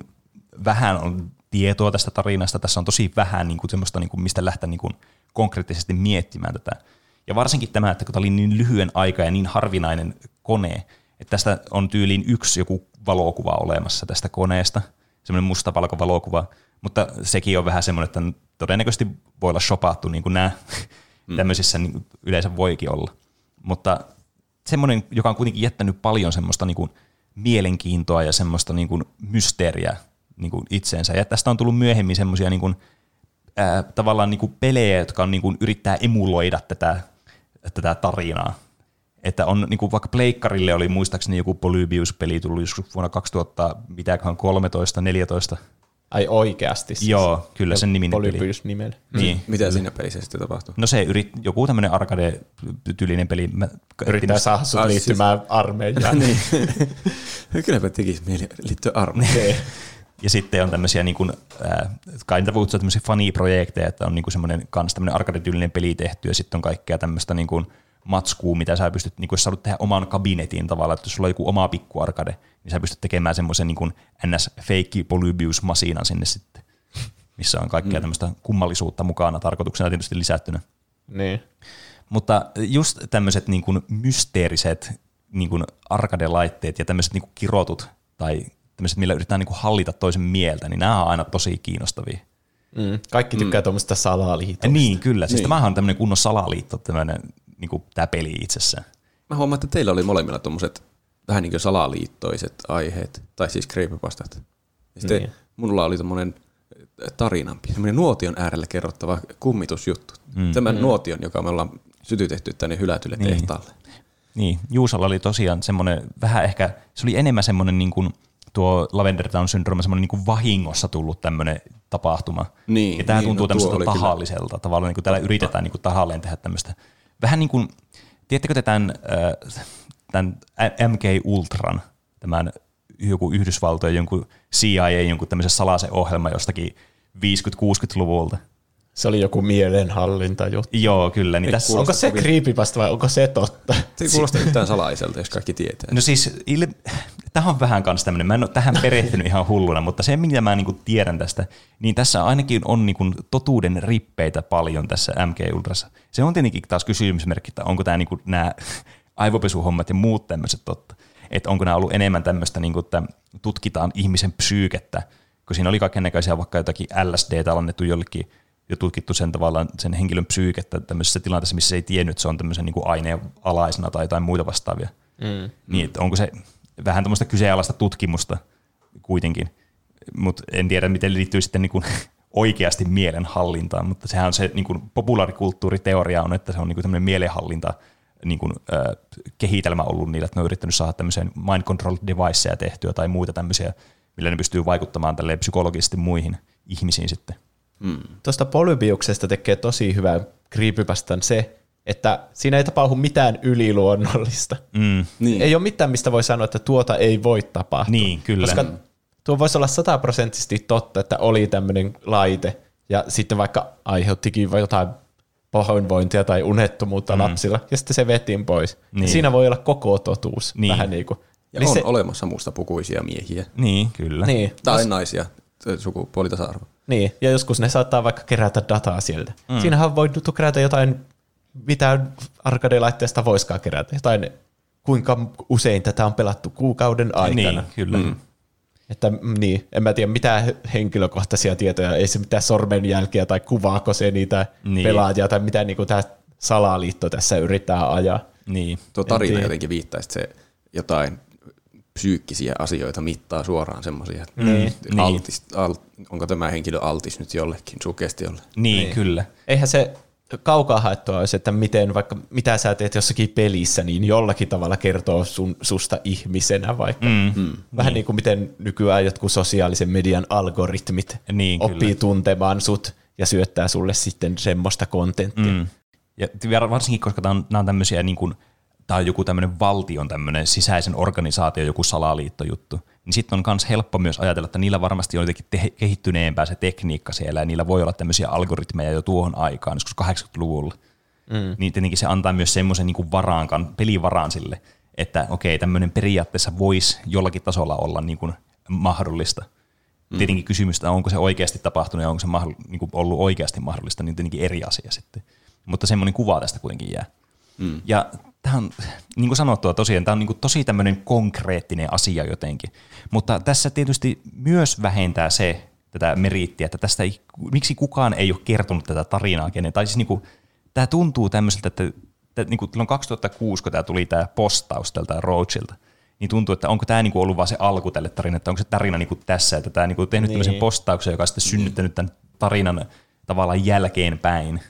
vähän on tietoa tästä tarinasta, tässä on tosi vähän niin kuin, semmoista, niin kuin, mistä lähteä niin kuin, konkreettisesti miettimään tätä. Ja varsinkin tämä, että kun tämä oli niin lyhyen aika ja niin harvinainen kone, että tästä on tyyliin yksi joku valokuva olemassa tästä koneesta, semmoinen mustavalko valokuva, mutta sekin on vähän semmoinen, että todennäköisesti voi olla shopattu niin kuin nämä mm. tämmöisissä niin yleensä voikin olla. Mutta semmoinen, joka on kuitenkin jättänyt paljon semmoista niin kuin mielenkiintoa ja semmoista niin kuin mysteeriä niin kuin itseensä. Ja tästä on tullut myöhemmin semmoisia niin kuin, ää, tavallaan niin kuin pelejä, jotka on niin kuin, yrittää emuloida tätä, tätä tarinaa. Että on niin kuin vaikka Pleikkarille oli muistaakseni joku Polybius-peli tullut joskus vuonna 2000, mitäköhän 13, 14. Ai oikeasti siis. Joo, kyllä sen niminen peli. Polybius nimellä. Niin. Mitä siinä pelissä sitten tapahtuu? No se yrit, joku tämmöinen arcade-tyylinen peli. Mä Yrittää saada sut Ah, siis- liittymään armeijaan. niin. Kylläpä tekisi mieli liittyä armeijaan. Ja sitten on tämmöisiä, niin kuin, äh, kai niitä puhutaan tämmöisiä faniprojekteja, että on niin kuin semmoinen kans tämmöinen arcade-tyylinen peli tehty, ja sitten on kaikkea tämmöistä niin kuin matskua, mitä sä pystyt, niin kuin jos sä tehdä oman kabinetin tavallaan, että jos sulla on joku oma pikku arcade, niin sä pystyt tekemään semmoisen niin ns. fake Polybius-masiinan sinne sitten, missä on kaikkea mm. tämmöistä kummallisuutta mukana, tarkoituksena tietysti lisättynä. Niin. Mutta just tämmöiset niin kuin mysteeriset niin kuin arcade-laitteet ja tämmöiset niin kuin kirotut tai tämmöiset, millä yritetään niin kuin hallita toisen mieltä, niin nämä on aina tosi kiinnostavia. Mm. Kaikki tykkää mm. tuommoista salaliitosta. Niin, kyllä. Siis Niin. tämähän on tämmöinen kunnon salaliitto, tämmöinen, niin kuin tämä peli itsessään. mä huomaan, että teillä oli molemmilla tuommoiset vähän niin kuin salaliittoiset aiheet, tai siis creepypastat. Ja sitten Niin. mulla oli tommonen tarinampi, semmoinen nuotion äärellä kerrottava kummitusjuttu. Mm. Tämän mm. nuotion, joka me ollaan sytytetty tänne hylätylle niin. tehtaalle. Niin, Juusalla oli tosiaan semmoinen vähän ehkä, se oli enemmän semmoinen niin kuin tuo Lavender Town syndrooma, semmoinen niin kuin vahingossa tullut tämmöinen tapahtuma. Niin, ja tämä niin, tuntuu no tämmöiseltä kyllä- tahalliselta tavalla, niin kuin täällä yritetään niin kuin tahalleen tehdä tämmöistä. Vähän niin kuin, tiedättekö te tämän, äh, tämän MK Ultran, tämän joku Yhdysvaltojen jonkun CIA, jonkun tämmöisen salaisen ohjelma jostakin 50-60-luvulta. Se oli joku mielenhallinta juttu. Joo, kyllä. Niin Ei tässä, Onko se creepypasta vai onko se totta? Se ei kuulosta yhtään salaiselta, jos kaikki tietää. No siis, il... tämä on vähän kans tämmöinen, mä en ole tähän perehtynyt ihan hulluna, mutta se mitä mä niinku tiedän tästä, niin tässä ainakin on niinku totuuden rippeitä paljon tässä MK Ultrassa. Se on tietenkin taas kysymysmerkki, että onko tämä niinku nämä aivopesuhommat ja muut tämmöiset totta. Että onko nämä ollut enemmän tämmöistä, niinku, että tutkitaan ihmisen psyykettä, kun siinä oli kaiken näköisiä vaikka jotakin LSDtä annettu jollekin ja tutkittu sen tavallaan sen henkilön psyykettä tämmöisessä tilanteessa, missä se ei tiennyt, että se on tämmöisen niin kuin aineen alaisena tai jotain muita vastaavia. Mm. Niin, että onko se vähän tämmöistä kyseenalaista tutkimusta kuitenkin, mutta en tiedä, miten liittyy sitten niin kuin oikeasti mielenhallintaan, mutta sehän on se niin kuin populaarikulttuuriteoria on, että se on niin kuin tämmöinen mielenhallinta niin kuin, äh, kehitelmä ollut niillä, että ne on yrittänyt saada tämmöisiä mind control deviceja tehtyä tai muita tämmöisiä, millä ne pystyy vaikuttamaan tälleen psykologisesti muihin ihmisiin sitten. Tuosta Polybiuksesta tekee tosi hyvän creepypastan se, että siinä ei tapahdu mitään yliluonnollista. Mm. Niin. Ei ole mitään, mistä voi sanoa, että tuota ei voi tapahtua. Niin, kyllä. Koska tuo voisi olla sataprosenttisesti totta, että oli tämmöinen laite, ja sitten vaikka aiheuttikin jotain pahoinvointia tai unettomuutta mm. lapsilla, ja sitten se vetiin pois. Niin. Niin. Siinä voi olla koko totuus. Niin. Vähän niin kuin. Ja Eli on se, olemassa mustapukuisia miehiä. Niin, kyllä. niin, Tai naisia, sukupuolitasa-arvo. Niin, ja joskus ne saattaa vaikka kerätä dataa sieltä. Mm. Siinähän on voinut kerätä jotain, mitä arcade-laitteesta voiskaan kerätä. Jotain, kuinka usein tätä on pelattu kuukauden aikana. Niin, kyllä. Mm. Että mm, niin, en mä tiedä mitään henkilökohtaisia tietoja, ei se mitään sormenjälkiä tai kuvaako se niitä Niin. niin. pelaajia tai mitä niin tämä salaliitto tässä yrittää ajaa. Niin. Tuo tarina jotenkin viittaa, että se jotain psyykkisiä asioita mittaa suoraan semmoisia, että Niin, altis, al, onko tämä henkilö altis nyt jollekin sugestiolle. Niin, niin, kyllä. Eihän se kaukaa haettua olisi, että miten vaikka mitä sä teet jossakin pelissä, niin jollakin tavalla kertoo sun, susta ihmisenä vaikka. Mm. Mm. Vähän niin. kuin miten nykyään jotkut sosiaalisen median algoritmit Niin, oppii kyllä. tuntemaan sut ja syöttää sulle sitten semmoista kontenttia. Mm. Ja varsinkin, koska nämä on, nämä on tämmöisiä, niin kuin, tämä on joku tämmöinen valtion tämmöinen sisäisen organisaatio, joku salaliittojuttu, niin sitten on myös helppo myös ajatella, että niillä varmasti on jotenkin te- kehittyneempää se tekniikka siellä, ja niillä voi olla tämmöisiä algoritmeja jo tuohon aikaan, joskus 80-luvulla. Mm. Niin tietenkin se antaa myös semmoisen niin varaan, kan- pelivaraan sille, että okei, tämmöinen periaatteessa voisi jollakin tasolla olla niin kuin mahdollista. Mm. Tietenkin kysymystä, onko se oikeasti tapahtunut ja onko se mahdoll- niin kuin ollut oikeasti mahdollista, niin tietenkin eri asia sitten. Mutta semmoinen kuva tästä kuitenkin jää. Mm. Ja tämä on, niin kuin sanottua tosiaan, tämä on niin kuin tosi tämmöinen konkreettinen asia jotenkin. Mutta tässä tietysti myös vähentää se, tätä meriittiä, että tästä ei, miksi kukaan ei ole kertonut tätä tarinaa kenen. Tai siis niin kuin, tämä tuntuu tämmöiseltä, että, että niin kuin silloin 2006, kun tämä tuli tämä postaus tältä Roachilta, niin tuntuu, että onko tämä niinku ollut vaan se alku tälle tarinalle, että onko se tarina niinku tässä, että tämä niinku tehnyt niin. tämmöisen postauksen, joka on sitten synnyttänyt tämän tarinan tavallaan jälkeenpäin.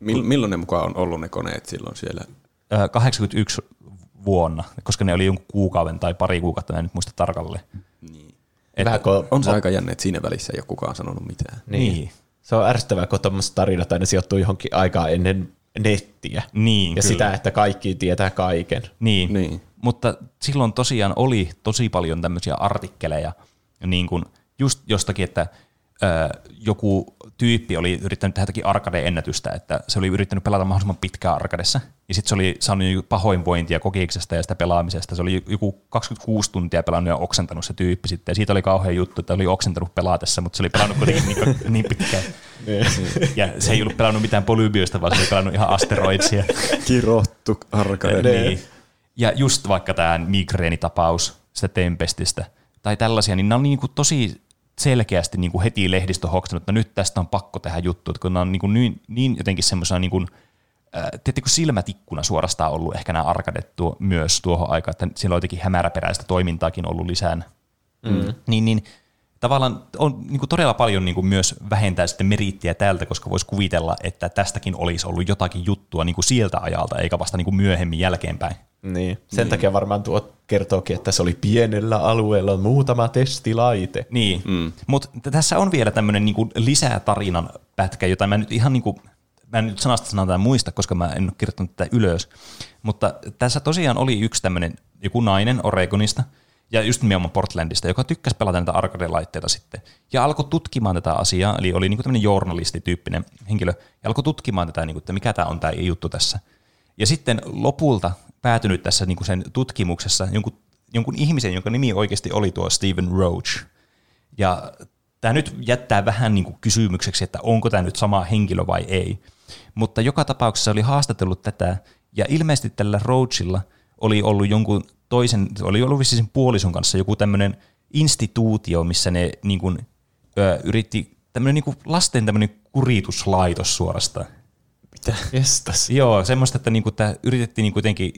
Mill, milloin ne mukaan on ollut ne koneet silloin siellä? Ö, 81 vuonna, koska ne oli jonkun kuukauden tai pari kuukautta, mä en nyt muista tarkalleen. Niin. Et- Vähän kun, On se aika jännä, että siinä välissä ei ole kukaan sanonut mitään. niin. Niin. Se on ärsyttävää, kun tuommoiset tarinat aina sijoittuu johonkin aikaa ennen nettiä. Niin, ja kyllä. sitä, että kaikki tietää kaiken. Niin. Niin. Mutta silloin tosiaan oli tosi paljon tämmöisiä artikkeleja, niin kuin just jostakin, että joku tyyppi oli yrittänyt tehdä jotakin arcade-ennätystä, että se oli yrittänyt pelata mahdollisimman pitkään arcadessa, ja sitten se oli saanut pahoinvointia kokeeksesta ja sitä pelaamisesta. Se oli joku 26 tuntia pelannut ja oksentanut se tyyppi sitten, ja siitä oli kauhean juttu, että oli oksentanut pelatessa, mutta se oli pelannut kuitenkin niin, niin pitkään. ja se ei ollut pelannut mitään polybioista, vaan se oli pelannut ihan asteroidsia. Kirottu arcade. Niin. Ja just vaikka tämä migreenitapaus sitä Tempestistä tai tällaisia, niin nämä on niinku tosi selkeästi niinku heti lehdistö hoksanut, että nyt tästä on pakko tehdä juttu, että kun nämä on niinku niin, niin jotenkin semmoisena niinku, Tiedättekö silmätikkuna suorastaan ollut ehkä nämä arkadettu myös tuohon aikaan, että siellä on jotenkin hämäräperäistä toimintaakin ollut lisään. Mm. Niin, niin tavallaan on niin kuin todella paljon niin kuin myös vähentää sitten meriittiä täältä, koska voisi kuvitella, että tästäkin olisi ollut jotakin juttua niin kuin sieltä ajalta, eikä vasta niin kuin myöhemmin jälkeenpäin. Niin. Sen niin. takia varmaan tuo kertookin, että se oli pienellä alueella muutama testilaite. Niin, mm. mutta tässä on vielä tämmöinen niin lisää tarinan pätkä, jota mä nyt ihan niin kuin, mä en nyt sanasta sanata muista, koska mä en ole kirjoittanut tätä ylös, mutta tässä tosiaan oli yksi tämmöinen joku nainen Oregonista, ja just nimenomaan Portlandista, joka tykkäsi pelata näitä arcade-laitteita sitten. Ja alkoi tutkimaan tätä asiaa, eli oli niinku tämmöinen journalistityyppinen henkilö, ja alkoi tutkimaan tätä, niinku, että mikä tämä on tämä juttu tässä. Ja sitten lopulta päätynyt tässä niinku sen tutkimuksessa jonkun, jonkun ihmisen, jonka nimi oikeasti oli tuo Stephen Roach. Ja tämä nyt jättää vähän niinku kysymykseksi, että onko tämä nyt sama henkilö vai ei. Mutta joka tapauksessa oli haastatellut tätä, ja ilmeisesti tällä Roachilla oli ollut jonkun toisen, oli ollut vissiin puolison kanssa joku tämmöinen instituutio, missä ne niin kuin, ö, yritti, tämmöinen niin kuin lasten tämmöinen kurituslaitos suorastaan. Mitä? Jestas. Joo, semmoista, että niin kuin, että yritettiin niin kuitenkin,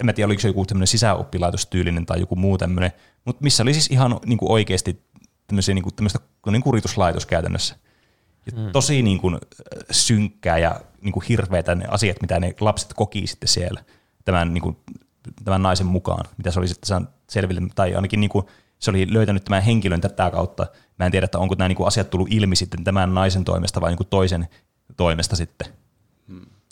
en mä tiedä, oliko se joku tämmöinen sisäoppilaitostyylinen tai joku muu tämmöinen, mutta missä oli siis ihan niin kuin oikeasti tämmöisiä, niin kuin, tämmöistä niin kurituslaitos käytännössä. Ja hmm. Tosi niin kuin, synkkää ja niin kuin hirveätä ne asiat, mitä ne lapset koki sitten siellä tämän niin kuin, tämän naisen mukaan, mitä se oli sitten saanut selville, tai ainakin niin kuin se oli löytänyt tämän henkilön tätä kautta. Mä en tiedä, että onko nämä niin kuin asiat tullut ilmi sitten tämän naisen toimesta vai niin kuin toisen toimesta sitten.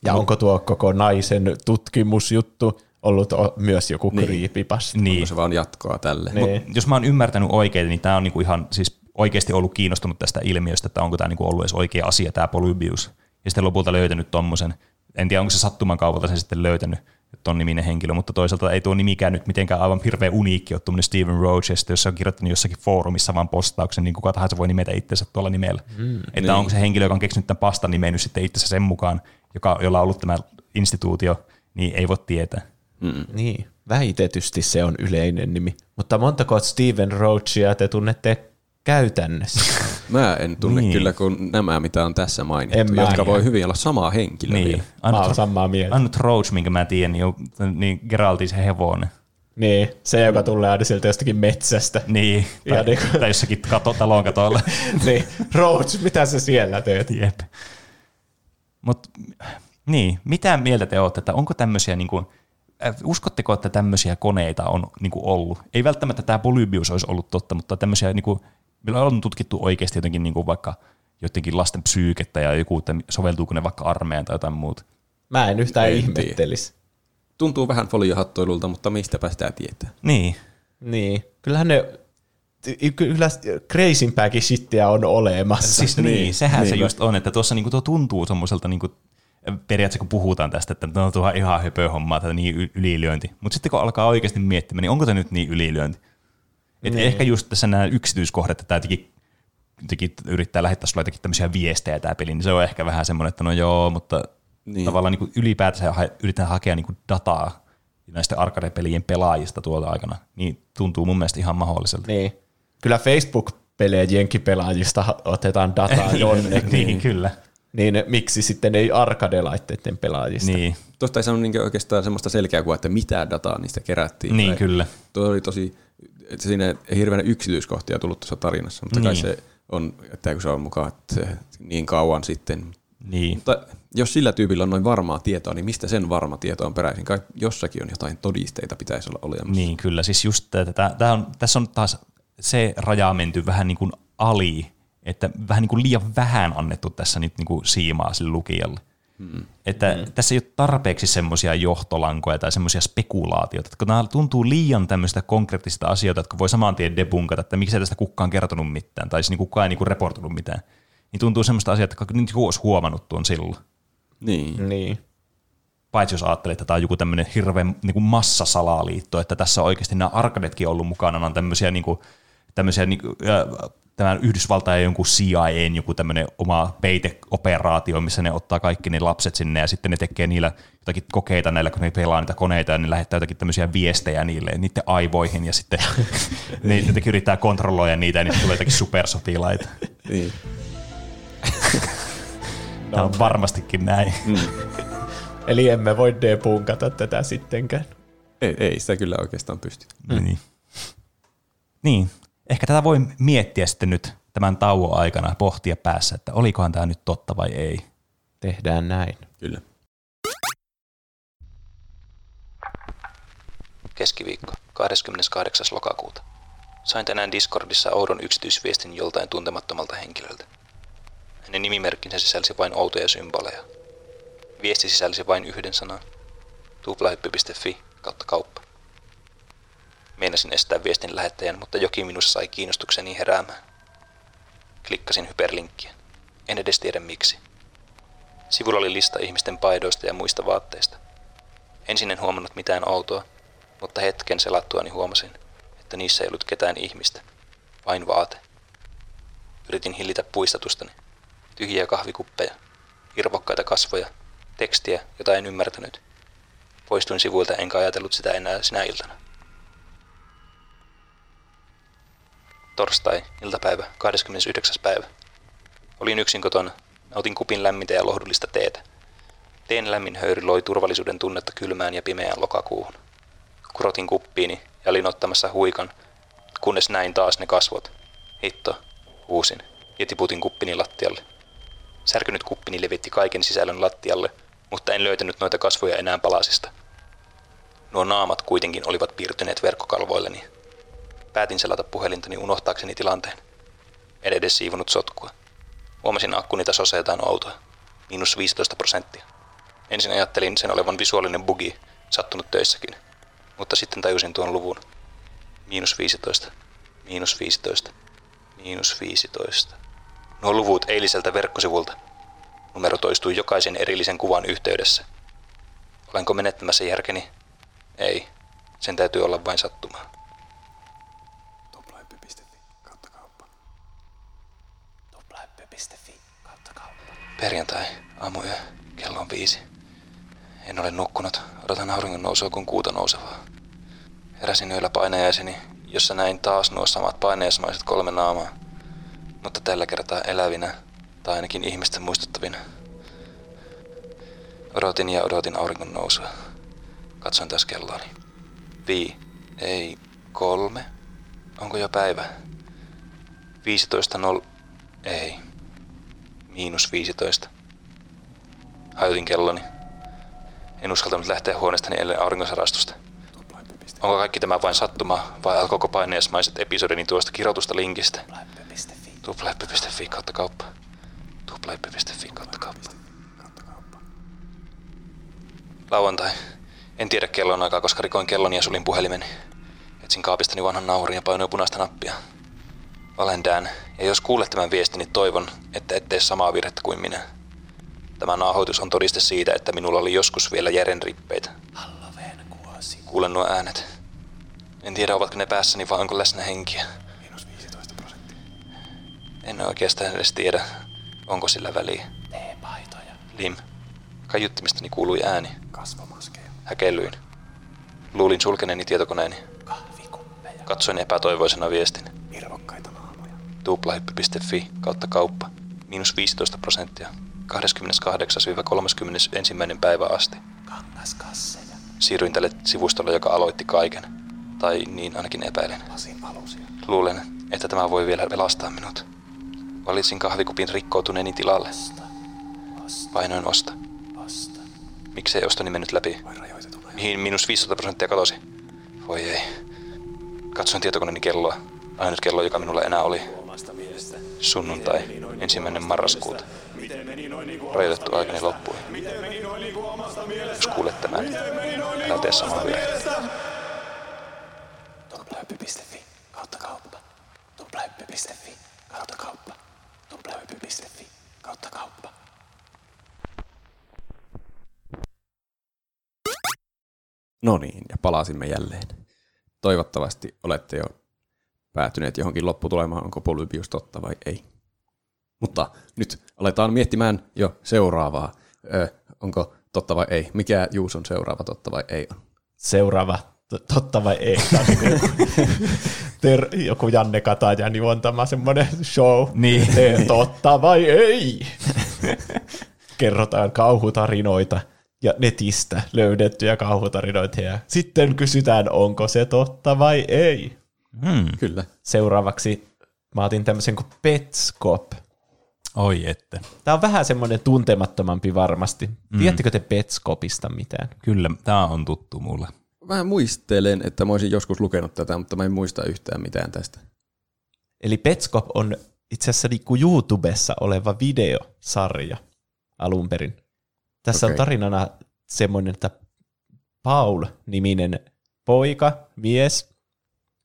Ja onko tuo koko naisen tutkimusjuttu ollut myös joku niin. creepypasta? Niin. Onko se vaan jatkoa tälle? Niin. Mut jos mä oon ymmärtänyt oikein, niin tämä on niinku ihan siis oikeasti ollut kiinnostunut tästä ilmiöstä, että onko tämä niinku ollut edes oikea asia, tämä Polybius. Ja sitten lopulta löytänyt tuommoisen, en tiedä onko se sattuman kaupalta sen sitten löytänyt, ton niminen henkilö, mutta toisaalta ei tuo nimikään nyt mitenkään aivan hirveän uniikki ole tuommoinen Steven Roach, ja sitten jos se on kirjoittanut jossakin foorumissa vaan postauksen, niin kuka tahansa voi nimetä itsensä tuolla nimellä. Mm, että niin. onko se henkilö, joka on keksinyt tämän pastan nimennyt sitten itsensä sen mukaan, joka, jolla on ollut tämä instituutio, niin ei voi tietää. Mm. Niin, väitetysti se on yleinen nimi. Mutta montako Steven Roachia te tunnette käytännössä? Mä en tunne niin. kyllä kuin nämä, mitä on tässä mainittu, en jotka voi hyvin olla samaa henkilöä niin. vielä. Ainut, mä oon samaa mieltä. Ainut Roach, minkä mä tiedän, niin, niin Geraltin se hevonen. Niin, se, joka tulee aina sieltä jostakin metsästä. Niin, tai, niin kuin... tai jossakin kato, talon katoilla. niin, Roach, mitä sä siellä teet? Jep. Mut, niin, mitä mieltä te olette, että onko tämmöisiä niin kuin, äh, uskotteko, että tämmöisiä koneita on niin kuin ollut? Ei välttämättä tämä Polybius olisi ollut totta, mutta tämmöisiä niin kuin, Meillä on tutkittu oikeasti jotenkin niin kuin vaikka jotenkin lasten psyykettä ja joku, että soveltuuko ne vaikka armeijaan tai jotain muuta. Mä en yhtään en ihmettelisi. Tuntuu vähän foliohattoilulta, mutta mistäpä sitä tietää. Niin. Niin. Kyllähän ne kyllä crazympääkin shittiä on olemassa. Siis niin, niin sehän niin. se just on, että tuossa niinku tuo tuntuu semmoiselta niinku, periaatteessa kun puhutaan tästä, että no, tuo on ihan höpö hommaa, tätä niin ylilyönti. Mutta sitten kun alkaa oikeasti miettimään, niin onko tämä nyt niin ylilyönti? Et niin. Ehkä just tässä nämä yksityiskohdat, että tämä jotenkin, jotenkin yrittää lähettää sulle jotenkin tämmöisiä viestejä tämä peli, niin se on ehkä vähän semmoinen, että no joo, mutta niin. tavallaan niin ylipäätänsä yritetään hakea niin dataa näistä arcade-pelien pelaajista tuolta aikana, niin tuntuu mun mielestä ihan mahdolliselta. Niin. Kyllä Facebook-pelejä jenkkipelaajista otetaan dataa jonnekin. niin, kyllä. Niin miksi sitten ei arcade-laitteiden pelaajista? Niin. Tuosta ei saanut niin oikeastaan semmoista selkeää kuvaa, että mitä dataa niistä kerättiin. Niin, kyllä. Tuo oli tosi että siinä ei hirveänä yksityiskohtia tullut tuossa tarinassa, mutta niin. kai se on, että kun se on mukaan että niin kauan sitten. Niin. Mutta jos sillä tyypillä on noin varmaa tietoa, niin mistä sen varma tieto on peräisin? Kai jossakin on jotain todisteita pitäisi olla olemassa. Niin, kyllä. Siis just tämä, tämä on, tässä on taas se raja menty vähän niin kuin ali, että vähän niin kuin liian vähän annettu tässä nyt niin kuin siimaa sille lukijalle. Hmm. Että hmm. tässä ei ole tarpeeksi semmoisia johtolankoja tai semmoisia spekulaatioita, että nämä tuntuu liian tämmöistä konkreettista asioita, jotka voi saman tien debunkata, että miksi tästä kukaan kertonut mitään, tai siis niin kukaan ei niin reportunut mitään. Niin tuntuu semmoista asiaa, että nyt joku olisi huomannut tuon silloin. Niin. niin. Paitsi jos ajattelee, että tämä on joku tämmöinen hirveän niin kuin massasalaliitto, että tässä on oikeasti nämä arkadetkin ollut mukana, on tämmöisiä, niin kuin, tämmöisiä niin kuin, tämän Yhdysvaltain jonkun CIAn joku tämmöinen oma peiteoperaatio, missä ne ottaa kaikki ne lapset sinne ja sitten ne tekee niillä jotakin kokeita näillä, kun ne pelaa niitä koneita ja ne lähettää jotakin tämmöisiä viestejä niille, niiden aivoihin ja sitten ne jotenkin yrittää kontrolloida niitä ja niistä tulee jotakin supersotilaita. Niin. Tämä on varmastikin näin. Mm. Eli emme voi debunkata tätä sittenkään. Ei, ei sitä kyllä oikeastaan pysty. Mm. Niin. niin. Ehkä tätä voi miettiä sitten nyt tämän tauon aikana, pohtia päässä, että olikohan tämä nyt totta vai ei. Tehdään näin. Kyllä. Keskiviikko, 28. lokakuuta. Sain tänään Discordissa oudon yksityisviestin joltain tuntemattomalta henkilöltä. Hänen nimimerkkinsä sisälsi vain outoja symboleja. Viesti sisälsi vain yhden sanan. tuplahyppy.fi kautta kauppa. Meinasin estää viestin lähettäjän, mutta jokin minussa sai kiinnostukseni heräämään. Klikkasin hyperlinkkiä. En edes tiedä miksi. Sivulla oli lista ihmisten paidoista ja muista vaatteista. Ensin en huomannut mitään outoa, mutta hetken selattuani huomasin, että niissä ei ollut ketään ihmistä, vain vaate. Yritin hillitä puistatustani. Tyhjiä kahvikuppeja, irvokkaita kasvoja, tekstiä, jota en ymmärtänyt. Poistuin sivuilta enkä ajatellut sitä enää sinä iltana. Torstai, iltapäivä, 29. päivä. Olin yksin kotona. Nautin kupin lämmintä ja lohdullista teetä. Teen lämmin höyry loi turvallisuuden tunnetta kylmään ja pimeään lokakuuhun. Kurotin kuppiini ja olin ottamassa huikan, kunnes näin taas ne kasvot. Hitto, huusin ja tiputin kuppini lattialle. Särkynyt kuppini levitti kaiken sisällön lattialle, mutta en löytänyt noita kasvoja enää palasista. Nuo naamat kuitenkin olivat piirtyneet verkkokalvoilleni. Päätin selata puhelintani unohtaakseni tilanteen. En edes siivonut sotkua. Huomasin akkuni tasossa jotain outoa. Miinus 15 prosenttia. Ensin ajattelin sen olevan visuaalinen bugi, sattunut töissäkin. Mutta sitten tajusin tuon luvun. Miinus 15. Miinus 15. Miinus 15. Nuo luvut eiliseltä verkkosivulta. Numero toistui jokaisen erillisen kuvan yhteydessä. Olenko menettämässä järkeni? Ei. Sen täytyy olla vain sattumaa. Perjantai, aamuyö, kello on viisi. En ole nukkunut, odotan auringon nousua kuin kuuta nousevaa. Heräsin yöllä painajaiseni, jossa näin taas nuo samat painajaismaiset kolme naamaa. Mutta tällä kertaa elävinä, tai ainakin ihmisten muistuttavina. Odotin ja odotin auringon nousua. Katsoin taas kelloani. Vii, ei, kolme. Onko jo päivä? 15 nol... Ei. Miinus 15. Hajutin kelloni. En uskaltanut lähteä huoneestani ellen aurinkosarastusta. Onko kaikki tämä vain sattuma vai alkoiko paineesmaiset episodini tuosta kirjoitusta linkistä? Tuplahyppy.fi kautta kauppa. Tuplahyppy.fi kautta kauppa. Lauantai. En tiedä kellon aikaa, koska rikoin kelloni ja sulin puhelimeni. Etsin kaapistani vanhan nauhurin ja painoin punaista nappia. Olen Dan, ja jos kuulet tämän viestini, toivon, että et tee samaa virhettä kuin minä. Tämä nauhoitus on todiste siitä, että minulla oli joskus vielä jären rippeitä. Kuulen nuo äänet. En tiedä, ovatko ne päässäni vai onko läsnä henkiä. Miinus 15 prosenttia. En oikeastaan edes tiedä, onko sillä väliä. T-paitoja. Lim. Kaiuttimistani kuului ääni. Kasvomaskeja. Häkellyin. Luulin sulkeneeni tietokoneeni. Kahvikuppeja. Katsoin epätoivoisena viestin. Tuplahyppy.fi kautta kauppa. Miinus 15 prosenttia. 28-31. päivä asti. Kangaskasseja. Siirryin tälle sivustolle, joka aloitti kaiken. Tai niin ainakin epäilen. Luulen, että tämä voi vielä pelastaa minut. Valitsin kahvikupin rikkoutuneeni tilalle. Osta. Osta. Painoin osta. Osta. Miksei ostoni mennyt läpi? Rajoitetun Mihin miinus 15 prosenttia katosi? Voi ei. Katsoin tietokoneeni kelloa. Ainut kello, joka minulla enää oli. Sunnuntai, ensimmäinen marraskuuta. Rajoitettu aikani loppui. Jos kuulet tämän, älä tee samaa virhettä. Tuplahyppy.fi kautta kauppa. Tuplahyppy.fi kautta kauppa. Tuplahyppy.fi kautta kauppa. No niin, ja palasimme jälleen. Toivottavasti olette jo päätyneet johonkin lopputulemaan, onko Polybius totta vai ei. Mutta nyt aletaan miettimään jo seuraavaa. Ö, onko totta vai ei? Mikä Juuson seuraava totta vai ei on? Seuraava. Totta vai ei? Tämä on niinku ter- joku Janne Katajan juontama semmoinen show. Niin. Te- Totta vai ei? Kerrotaan kauhutarinoita ja netistä löydettyjä kauhutarinoita ja sitten kysytään, onko se totta vai ei. Hmm. Kyllä. Seuraavaksi mä otin tämmöisen kuin Petscop. Oi että. Tämä on vähän semmoinen tuntemattomampi varmasti. Mm. Tiedättekö te Petscopista mitään? Kyllä, tämä on tuttu mulle. Vähän muistelen, että mä olisin joskus lukenut tätä, mutta mä en muista yhtään mitään tästä. Eli Petscop on itse asiassa niinku YouTubessa oleva videosarja alun perin. Tässä okay. on tarinana semmoinen, että Paul-niminen poika, mies,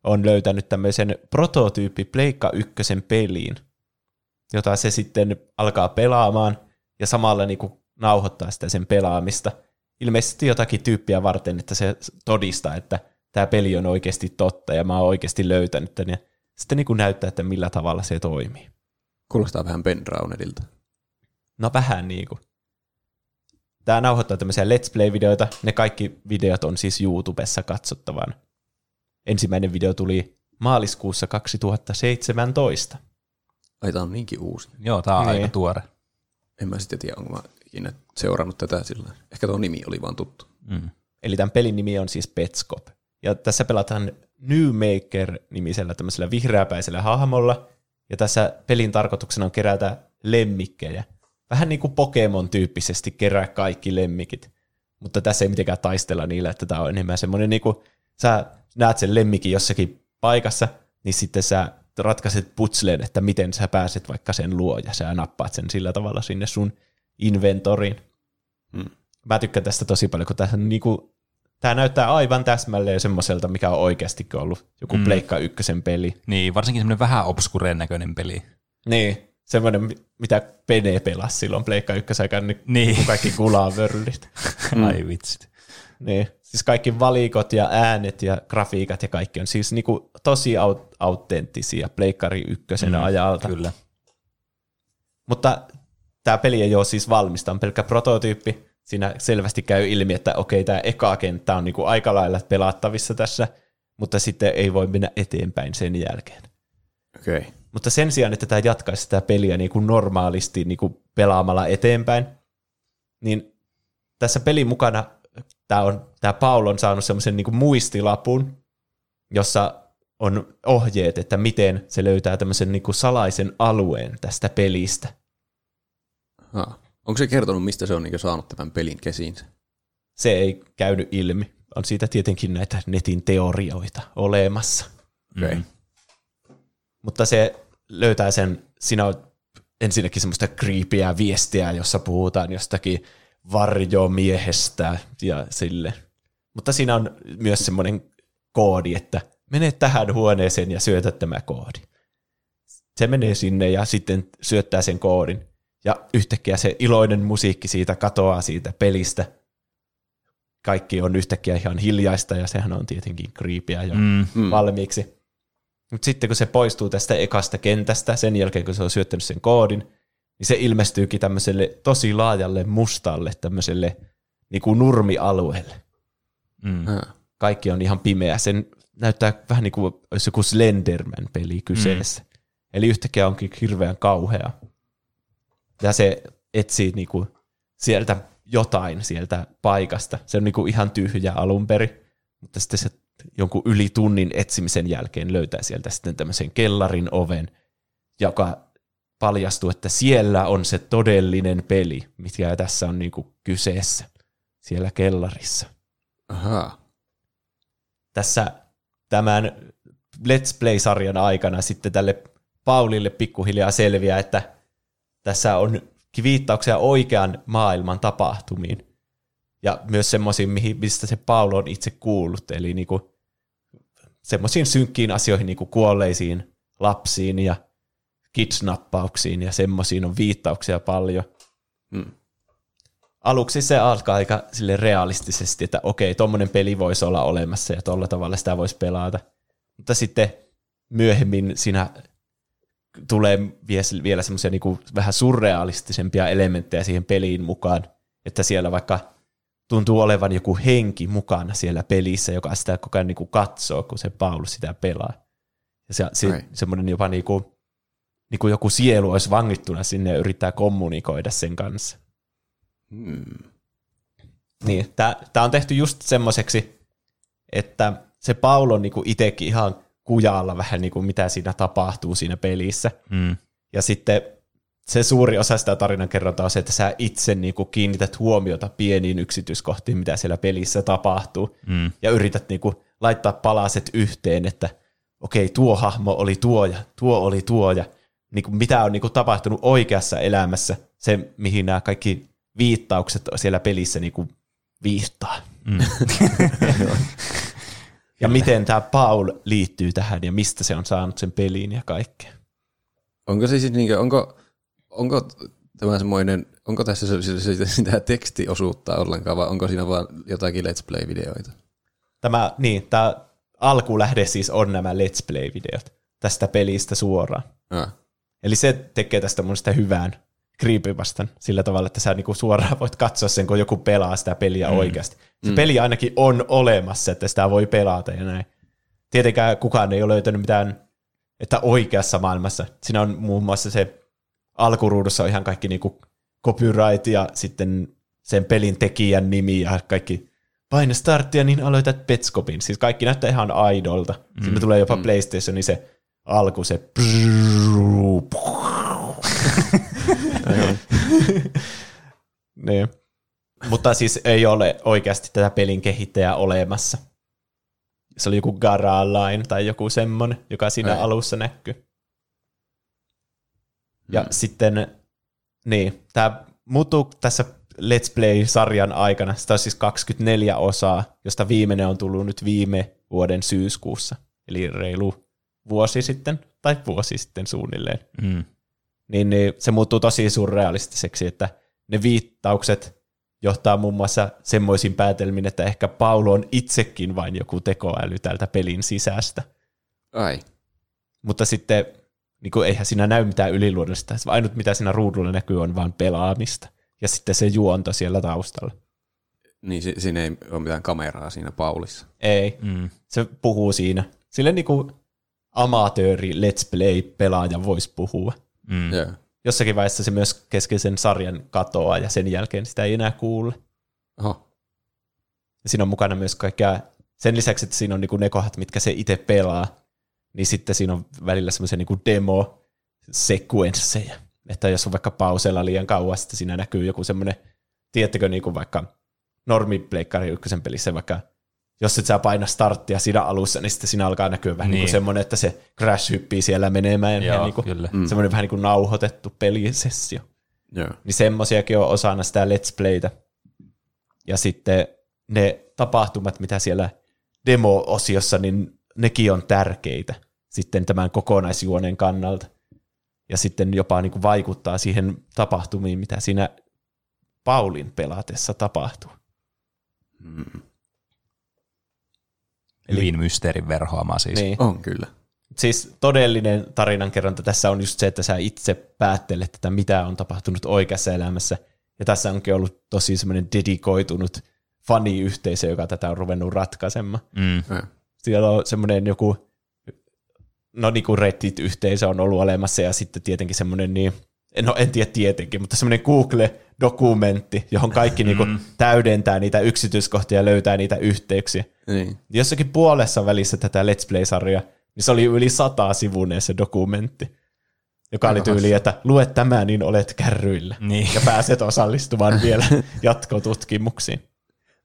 on löytänyt tämmöisen prototyyppi Pleikka ykkösen peliin, jota se sitten alkaa pelaamaan ja samalla niinku nauhoittaa sitä sen pelaamista. Ilmeisesti jotakin tyyppiä varten, että se todistaa, että tämä peli on oikeasti totta ja mä oon oikeasti löytänyt tämän. Ja sitten niinku näyttää, että millä tavalla se toimii. Kuulostaa vähän Ben. No vähän niin kuin. Tämä nauhoittaa tämmöisiä Let's Play-videoita. Ne kaikki videot on siis YouTubessa katsottavana. Ensimmäinen video tuli maaliskuussa 2017. Ai tää on niinkin uusi. Joo, tämä on Niin. aika tuore. En mä sitten tiedä, onko mä ikinä seurannut tätä sillä Ehkä tuo nimi oli vaan tuttu. Mm. Eli tämän pelin nimi on siis Petscop. Ja tässä pelataan Newmaker-nimisellä tämmöisellä vihreäpäisellä hahmolla. Ja tässä pelin tarkoituksena on kerätä lemmikkejä. Vähän niin kuin Pokemon-tyyppisesti kerää kaikki lemmikit. Mutta tässä ei mitenkään taistella niillä, että tämä on enemmän semmoinen niin kuin, sä näet sen lemmikin jossakin paikassa, niin sitten sä ratkaiset putsleen, että miten sä pääset vaikka sen luo, ja sä nappaat sen sillä tavalla sinne sun inventoriin. Hmm. Mä tykkään tästä tosi paljon, kun tässä niinku, tää näyttää aivan täsmälleen semmoiselta, mikä on oikeastikin ollut joku Mm. mm. Pleikka ykkösen peli. Niin, varsinkin semmoinen vähän obskureen näköinen peli. Niin, semmoinen, mi- mitä Pene pelasi silloin Pleikka ykkösen niin Niin. kun kaikki kulavörlit. Ai vitsit. Niin, siis kaikki valikot ja äänet ja grafiikat ja kaikki on siis niinku tosi aut- autenttisia Pleikkari ykkösen mm, ajalta. Kyllä. Mutta tämä peli ei ole siis valmista, on pelkkä prototyyppi. Siinä selvästi käy ilmi, että okei, tämä eka kenttä on niinku aika lailla pelattavissa tässä, mutta sitten ei voi mennä eteenpäin sen jälkeen. Okei. Okay. Mutta sen sijaan, että tämä jatkaisi sitä peliä niin kuin normaalisti niin kuin pelaamalla eteenpäin, niin tässä pelin mukana tämä, on, tämä Paul on saanut semmoisen niin kuin muistilapun, jossa on ohjeet, että miten se löytää tämmöisen niin kuin salaisen alueen tästä pelistä. Ha. Onko se kertonut, mistä se on niin saanut tämän pelin käsiinsä? Se ei käynyt ilmi. On siitä tietenkin näitä netin teorioita olemassa. Okei. Okay. Mm. Mutta se löytää sen, siinä on ensinnäkin semmoista creepyä viestiä, jossa puhutaan jostakin varjomiehestä ja sille. Mutta siinä on myös semmoinen koodi, että mene tähän huoneeseen ja syötä tämä koodi. Se menee sinne ja sitten syöttää sen koodin. Ja yhtäkkiä se iloinen musiikki siitä katoaa siitä pelistä. Kaikki on yhtäkkiä ihan hiljaista ja sehän on tietenkin creepyä jo Mm. Mm. valmiiksi. Mutta sitten kun se poistuu tästä ekasta kentästä, sen jälkeen kun se on syöttänyt sen koodin, niin se ilmestyykin tämmöiselle tosi laajalle mustalle tämmöiselle niin kuin nurmialueelle. Mm. Kaikki on ihan pimeä. Sen näyttää vähän niin kuin olisi joku Slenderman-peli kyseessä. Mm. Eli yhtäkkiä onkin hirveän kauhea. Ja se etsii niin kuin sieltä jotain sieltä paikasta. Se on niin kuin ihan tyhjä alun perin, mutta sitten se jonkun yli tunnin etsimisen jälkeen löytää sieltä sitten tämmöisen kellarin oven, joka paljastuu, että siellä on se todellinen peli, mikä tässä on niin kuin kyseessä, siellä kellarissa. Aha. Tässä tämän Let's Play-sarjan aikana sitten tälle Paulille pikkuhiljaa selviää, että tässä on viittauksia oikean maailman tapahtumiin. Ja myös semmoisiin, mistä se Paul on itse kuullut, eli niinku semmoisiin synkkiin asioihin, niin kuin kuolleisiin lapsiin ja kidnappauksiin ja semmoisiin on viittauksia paljon. Mm. Aluksi se alkaa aika sille realistisesti, että okei, tuommoinen peli voisi olla olemassa ja tuolla tavalla sitä voisi pelata. Mutta sitten myöhemmin siinä tulee vie- vielä semmoisia niinku vähän surrealistisempia elementtejä siihen peliin mukaan, että siellä vaikka tuntuu olevan joku henki mukana siellä pelissä, joka sitä koko ajan niinku katsoo, kun se Paul sitä pelaa. Ja se, se, semmoinen jopa niinku, niinku joku sielu olisi vangittuna sinne ja yrittää kommunikoida sen kanssa. Hmm. Niin, tämä on tehty just semmoiseksi, että se Paul on niinku itsekin ihan kujalla vähän niinku mitä siinä tapahtuu siinä pelissä. Mm. Ja sitten se suuri osa sitä tarinankerrontaa on se, että sä itse niinku kiinnität huomiota pieniin yksityiskohtiin, mitä siellä pelissä tapahtuu. Mm. Ja yrität niinku laittaa palaset yhteen, että okei, tuo hahmo oli tuo ja tuo oli tuo ja niinku mitä on niinku tapahtunut oikeassa elämässä, se mihin nämä kaikki viittaukset siellä pelissä niinku viittaa. Mm. ja miten tämä Paul liittyy tähän ja mistä se on saanut sen peliin ja kaikkea. Onko se siis niinkö, onko, onko tämä semmoinen, onko tässä se, se, se, sitä tekstiosuutta ollenkaan, vai onko siinä vaan jotakin Let's Play-videoita? Tämä, niin, tämä alkulähde siis on nämä Let's Play-videot tästä pelistä suoraan. Ah. Eli se tekee tästä mun sitä hyvään creepypastan sillä tavalla, että sä niinku suoraan voit katsoa sen, kun joku pelaa sitä peliä mm. oikeasti. Se mm. peli ainakin on olemassa, että sitä voi pelata ja näin. Tietenkään kukaan ei ole löytänyt mitään, että oikeassa maailmassa. Siinä on muun muassa se alkuruudussa on ihan kaikki niinku copyright ja sitten sen pelin tekijän nimi ja kaikki paina starttia, niin aloitat Petskopin. Siis kaikki näyttää ihan aidolta. Mm. Siinä tulee jopa mm. PlayStationin se alku, se niin. Mutta siis ei ole oikeasti tätä pelin kehittäjää olemassa. Se oli joku Gara-line tai joku semmonen, joka siinä Ei. alussa näkyy. Ja Mm. sitten, niin, tämä muuttuu tässä Let's Play-sarjan aikana. Sitä on siis 24 osaa, josta viimeinen on tullut nyt viime vuoden syyskuussa. Eli reilu vuosi sitten, tai vuosi sitten suunnilleen Mm. niin, niin se muuttuu tosi surrealistiseksi, että ne viittaukset johtaa muun muassa semmoisiin päätelmiin, että ehkä Paulo on itsekin vain joku tekoäly täältä pelin sisästä. Ai. Mutta sitten niin kuin, eihän siinä näy mitään yliluonnollista. Ainut mitä siinä ruudulla näkyy on vain pelaamista. Ja sitten se juonto siellä taustalla. Niin si- siinä ei ole mitään kameraa siinä Paulissa. Ei, Mm. se puhuu siinä. Sille niin kuin amatööri Let's Play-pelaaja voisi puhua. Mm. Joo. Jossakin vaiheessa se myös keskeisen sarjan katoaa ja sen jälkeen sitä ei enää kuule. Oho. Ja siinä on mukana myös kaikkea, sen lisäksi, että siinä on niinku ne kohdat, mitkä se itse pelaa, niin sitten siinä on välillä semmoisia niinku demo-sekuensseja. Että jos on vaikka pausella liian kauan, sitten siinä näkyy joku semmoinen, tiedättekö niinku vaikka normi Pleikkari ykkösen pelissä vaikka jos et sä paina starttia siinä alussa, niin sitten siinä alkaa näkyä vähän niin. Niin. niin semmoinen, että se crash hyppii siellä menemään. Joo, ja niin kuin, kyllä. Mm. Semmoinen vähän niin kuin nauhoitettu pelisessio. Joo. Niin semmosiakin on osana sitä Let's Playtä. Ja sitten ne tapahtumat, mitä siellä demo-osiossa, niin nekin on tärkeitä sitten tämän kokonaisjuonen kannalta. Ja sitten jopa niin kuin vaikuttaa siihen tapahtumiin, mitä siinä Paulin pelatessa tapahtuu. Mm. Eli- Hyvin mysteerin verhoama siis. Niin. On kyllä. Siis todellinen tarinankerronta tässä on just se, että sä itse päättelet, että mitä on tapahtunut oikeassa elämässä. Ja tässä onkin ollut tosi semmoinen dedikoitunut faniyhteisö, joka tätä on ruvennut ratkaisemaan. Mm. Siellä on semmoinen joku, no niin kuin Reddit-yhteisö on ollut olemassa ja sitten tietenkin semmoinen niin, no en tiedä tietenkin, mutta semmoinen Google-dokumentti, johon kaikki mm. niin kuin täydentää niitä yksityiskohtia ja löytää niitä yhteyksiä. Niin. Jossakin puolessa välissä tätä Let's Play-sarjaa, niin se oli yli sata sivuinen se dokumentti, joka oli tyyli, että lue tämä, niin olet kärryillä. Niin. Ja pääset osallistumaan vielä jatkotutkimuksiin.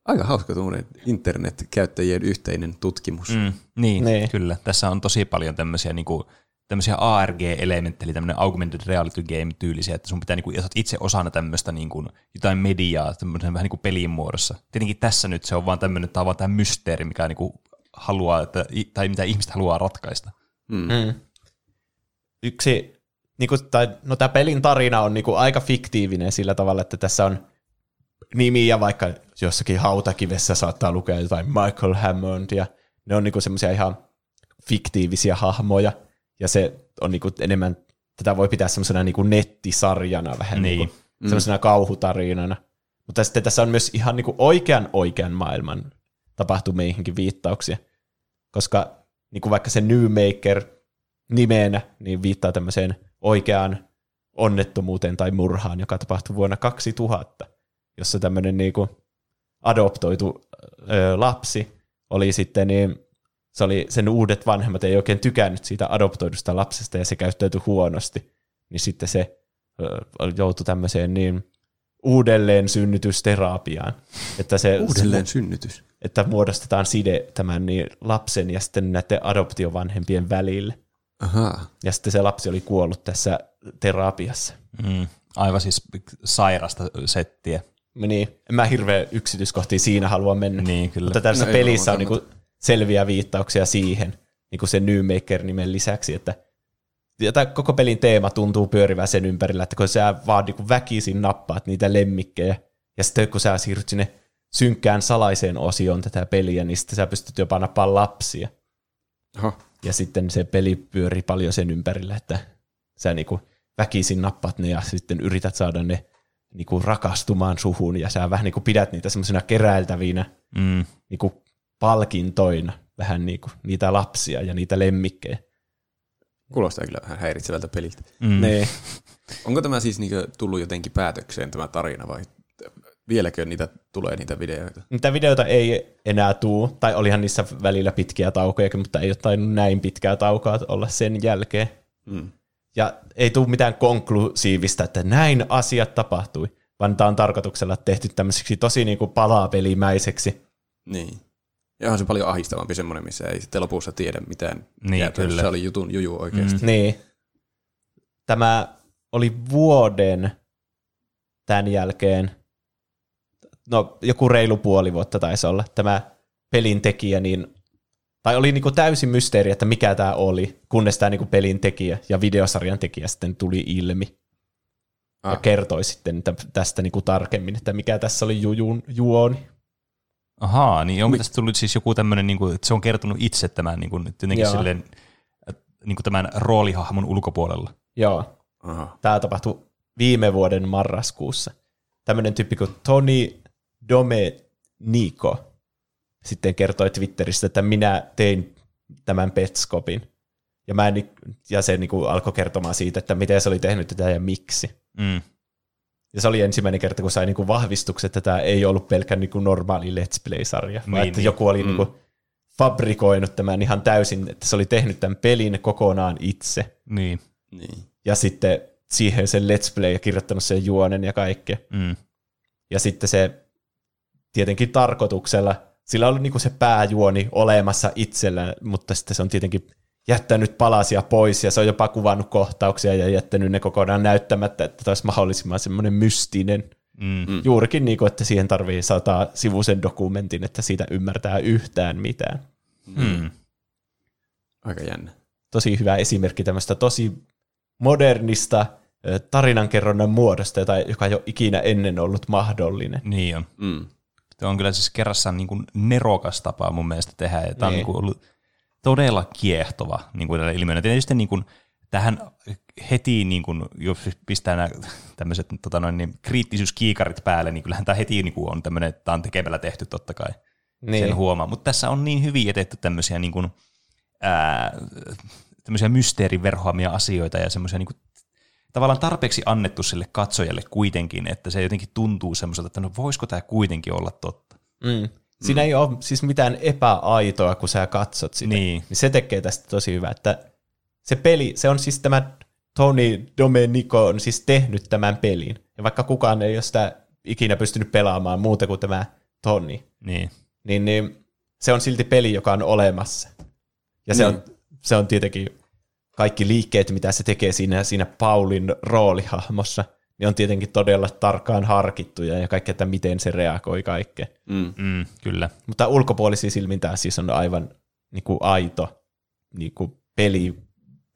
Aika hauska tuommoinen internet-käyttäjien yhteinen tutkimus. Mm, niin, Niin. niin, kyllä. Tässä on tosi paljon tämmöisiä, niin kuin, tämmöisiä ARG-elementtejä, eli tämmöinen augmented reality game tyylisiä, että sun pitää, niin kuin, itse osana tämmöistä niin kuin, jotain mediaa, tämmöisen vähän niin kuin pelin muodossa. Tietenkin tässä nyt se on vaan tämmöinen, että tämä on vaan tämä mysteeri, mikä niin kuin, haluaa, että, tai mitä ihmiset haluaa ratkaista. Mm. Mm. Yksi, niin kuin, tai, no tämä pelin tarina on niin kuin, aika fiktiivinen sillä tavalla, että tässä on nimiä, vaikka jossakin hautakivessä saattaa lukea jotain Michael Hammond, ja ne on niin semmoisia ihan fiktiivisiä hahmoja, ja se on niin kuin, enemmän, tätä voi pitää semmoisena niin kuin nettisarjana vähän niin. Niin. kuin, semmoisena kauhutarinana. Mutta sitten tässä on myös ihan niin kuin oikean oikean maailman tapahtumiinkin viittauksia, koska niin kuin vaikka se Newmaker nimenä niin viittaa tämmöiseen oikeaan onnettomuuteen tai murhaan, joka tapahtui vuonna 2000, jossa tämmöinen niin kuin adoptoitu ö, lapsi oli sitten, niin se oli, sen uudet vanhemmat ei oikein tykännyt siitä adoptoidusta lapsesta ja se käyttäytyi huonosti. Niin sitten se joutui tämmöiseen niin uudelleen synnytysterapiaan. Että se, Uudelleen synnytys. että muodostetaan side tämän niin lapsen ja sitten näiden adoptiovanhempien välille. Ahaa. Ja sitten se lapsi oli kuollut tässä terapiassa. Mm. Aivan siis sairasta settiä. Niin, en mä hirveän yksityiskohtiin siinä halua mennä. Niin, kyllä. Mutta tässä No ei pelissä on varmaan niinku selviä viittauksia siihen, niinku sen Newmaker-nimen lisäksi, että tää koko pelin teema tuntuu pyörivän sen ympärillä, että kun sä vaan niinku väkisin nappaat niitä lemmikkejä, ja sitten kun sä siirryt sinne synkkään salaiseen osioon tätä peliä, niin sitten sä pystyt jopa nappaamaan lapsia. Aha. Ja sitten se peli pyörii paljon sen ympärillä, että sä niinku väkisin nappaat ne ja sitten yrität saada ne niinku rakastumaan suhun ja sä vähän niinku pidät niitä semmoisena keräiltävinä Mm. niinku palkintoina vähän niinku niitä lapsia ja niitä lemmikkejä. Kuulostaa kyllä vähän häiritsevältä peliltä. Mm. Ne, Onko tämä siis niinku tullut jotenkin päätökseen tämä tarina vai vieläkö niitä tulee niitä videoita? niitä videoita ei enää tuu, tai olihan niissä välillä pitkiä taukoja, mutta ei ole tainnut näin pitkää taukoa olla sen jälkeen. Mm. Ja ei tule mitään konklusiivista, että näin asiat tapahtui, vaan tämä on tarkoituksella tehty tämmöiseksi tosi niinku palapelimäiseksi. Niin. Ja onhan se paljon ahistavampi semmoinen, missä ei sitten lopussa tiedä mitään. Niin, jos kyllä. Se oli jutun juju oikeasti. Mm. Niin. Tämä oli vuoden tämän jälkeen, no joku reilu puoli vuotta taisi olla, tämä pelin tekijä, niin, tai oli niinku täysin mysteeri, että mikä tämä oli, kunnes tämä niinku pelin tekijä ja videosarjan tekijä sitten tuli ilmi. Ja Ah. kertoi sitten tä- tästä niinku tarkemmin, että mikä tässä oli jujun, juoni. Ahaa, niin onko tästä tullut siis joku tämmöinen, niin kuin, että se on kertonut itse tämän niin kuin, jotenkin Joo. silleen, äh, niin kuin tämän roolihahmon ulkopuolella? Joo, Aha. Tämä tapahtui viime vuoden marraskuussa. Tämmöinen tyyppi kuin Toni Domenico sitten kertoi Twitterissä, että minä tein tämän Petskopin. Ja, mä en, ja se niin kuin alkoi kertomaan siitä, että miten se oli tehnyt tätä ja miksi. Mm. Ja se oli ensimmäinen kerta, kun sai niin kuin vahvistukset, että tämä ei ollut pelkkä niin kuin normaali Let's Play-sarja, vaan Niin, että niin. joku oli niin kuin fabrikoinut tämän ihan täysin, että se oli tehnyt tämän pelin kokonaan itse. Niin. Niin. ja sitten siihen sen Let's Play ja kirjoittanut sen juonen ja kaikkea. Mm. Ja sitten se tietenkin tarkoituksella, sillä on ollut niinku se pääjuoni olemassa itsellä, mutta sitten se on tietenkin jättänyt palasia pois ja se on jopa kuvannut kohtauksia ja jättänyt ne kokonaan näyttämättä, että tämä olisi mahdollisimman semmoinen mystinen. Mm. Mm. Juurikin niin kuin, että siihen tarvii sata sivuisen dokumentin, että siitä ymmärtää yhtään mitään. Mm. Aika jännä. tosi hyvä esimerkki tämmöistä tosi modernista tarinankerronnan muodosta, jota, joka ei ole ikinä ennen ollut mahdollinen. Niin on. Mm. Tämä on kyllä siis kerrassaan niin kuin nerokas tapa mun mielestä tehdä. Ja tämä on Niin. niin kuin ollut todella kiehtova niin kuin tällä ilmiönä. Tietysti niin kuin, tähän heti, niin kuin, jos pistää nämä tämmöiset tota noin, niin, kriittisyyskiikarit päälle, niin kyllähän tämä heti niin kuin on tämmöinen, että tämä on tekemällä tehty totta kai. Niin. Sen huomaa. Mutta tässä on niin hyvin jätetty tämmöisiä, niin kuin, ää, tämmöisiä mysteerin verhoamia asioita ja semmoisia niin kuin, tavallaan tarpeeksi annettu sille katsojalle kuitenkin, että se jotenkin tuntuu semmoiselta, että no voisiko tämä kuitenkin olla totta. Mm. Siinä ei ole siis mitään epäaitoa, kun sä katsot sitä. Niin. niin se tekee tästä tosi hyvää, että se peli, se on siis tämä Tony Domenico on siis tehnyt tämän pelin. Ja vaikka kukaan ei ole sitä ikinä pystynyt pelaamaan muuta kuin tämä Tony, Niin. niin, niin se on silti peli, joka on olemassa. Ja se, Niin. on, se on tietenkin kaikki liikkeet, mitä se tekee siinä, siinä Paulin roolihahmossa, niin on tietenkin todella tarkkaan harkittuja ja kaikkea, että miten se reagoi kaikkeen. Mm. Mm, kyllä. Mutta ulkopuolisiin silmin tämä siis on aivan niin kuin aito niin kuin peli,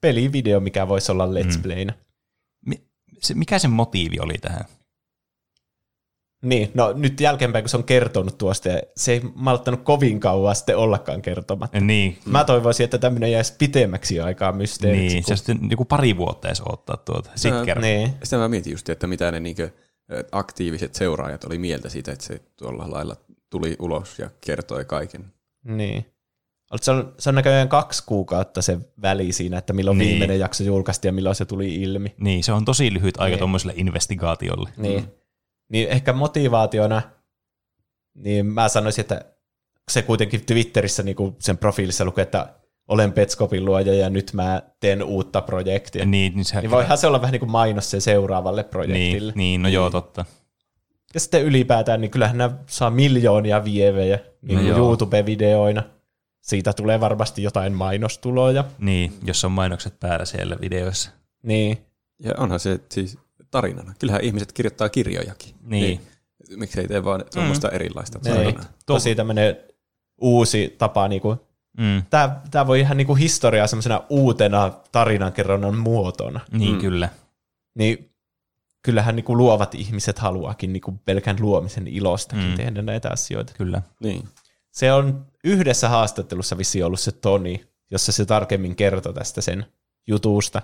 pelivideo, mikä voisi olla Let's Mm. Playnä. Mi- se, mikä sen motiivi oli tähän? Niin, no nyt jälkeenpäin, kun se on kertonut tuosta, ja se ei malttanut kovin kauan sitten ollakaan kertomatta. Niin, Mä toivoisin, että tämmöinen jäisi pitemmäksi aikaa mysteeriksi. niin kun- se sitten joku pari vuotta edes odottaa tuota. Sitten kerran. niin. Sitä mä mietin just, että mitä ne niinkö aktiiviset seuraajat oli mieltä siitä, että se tuolla lailla tuli ulos ja kertoi kaiken. Niin. Se on, se on näköjään kaksi kuukautta se väli siinä, että milloin Niin. viimeinen jakso julkaistiin ja milloin se tuli ilmi. Niin, se on tosi lyhyt aika Niin. tuommoiselle investigaatiolle. Niin. Niin ehkä motivaationa niin mä sanoisin, että se kuitenkin Twitterissä niinku sen profiilissa lukee, että olen Petskopin luoja ja nyt mä teen uutta projektia. Niin, niin, se, Niin voihan se olla vähän niin kuin mainos sen seuraavalle niin, projektille. niin, no joo, totta. Ja sitten ylipäätään, niin kyllähän nämä saa miljoonia vievejä niin No kuin. YouTube-videoina. Siitä tulee varmasti jotain mainostuloja. Niin, jos on mainokset päällä siellä videoissa. Niin, Ja onhan se siis tarinana. Kyllähän ihmiset kirjoittaa kirjojakin. Niin. Miksi ei tee vaan tuommoista erilaista niin. tarinaa? tosi tämmöinen uusi tapa. Niin kuin, Mm, tämä, tämä voi ihan niin kuin historiaa semmoisena uutena tarinankerronnan muotona. niin, Mm. kyllä. Niin kyllähän niin kuin luovat ihmiset haluakin niin kuin pelkän luomisen ilostakin Mm. tehdä näitä asioita. Kyllä. Niin. Se on yhdessä haastattelussa vissi ollut se Toni, jossa se tarkemmin kertoi tästä sen jutusta.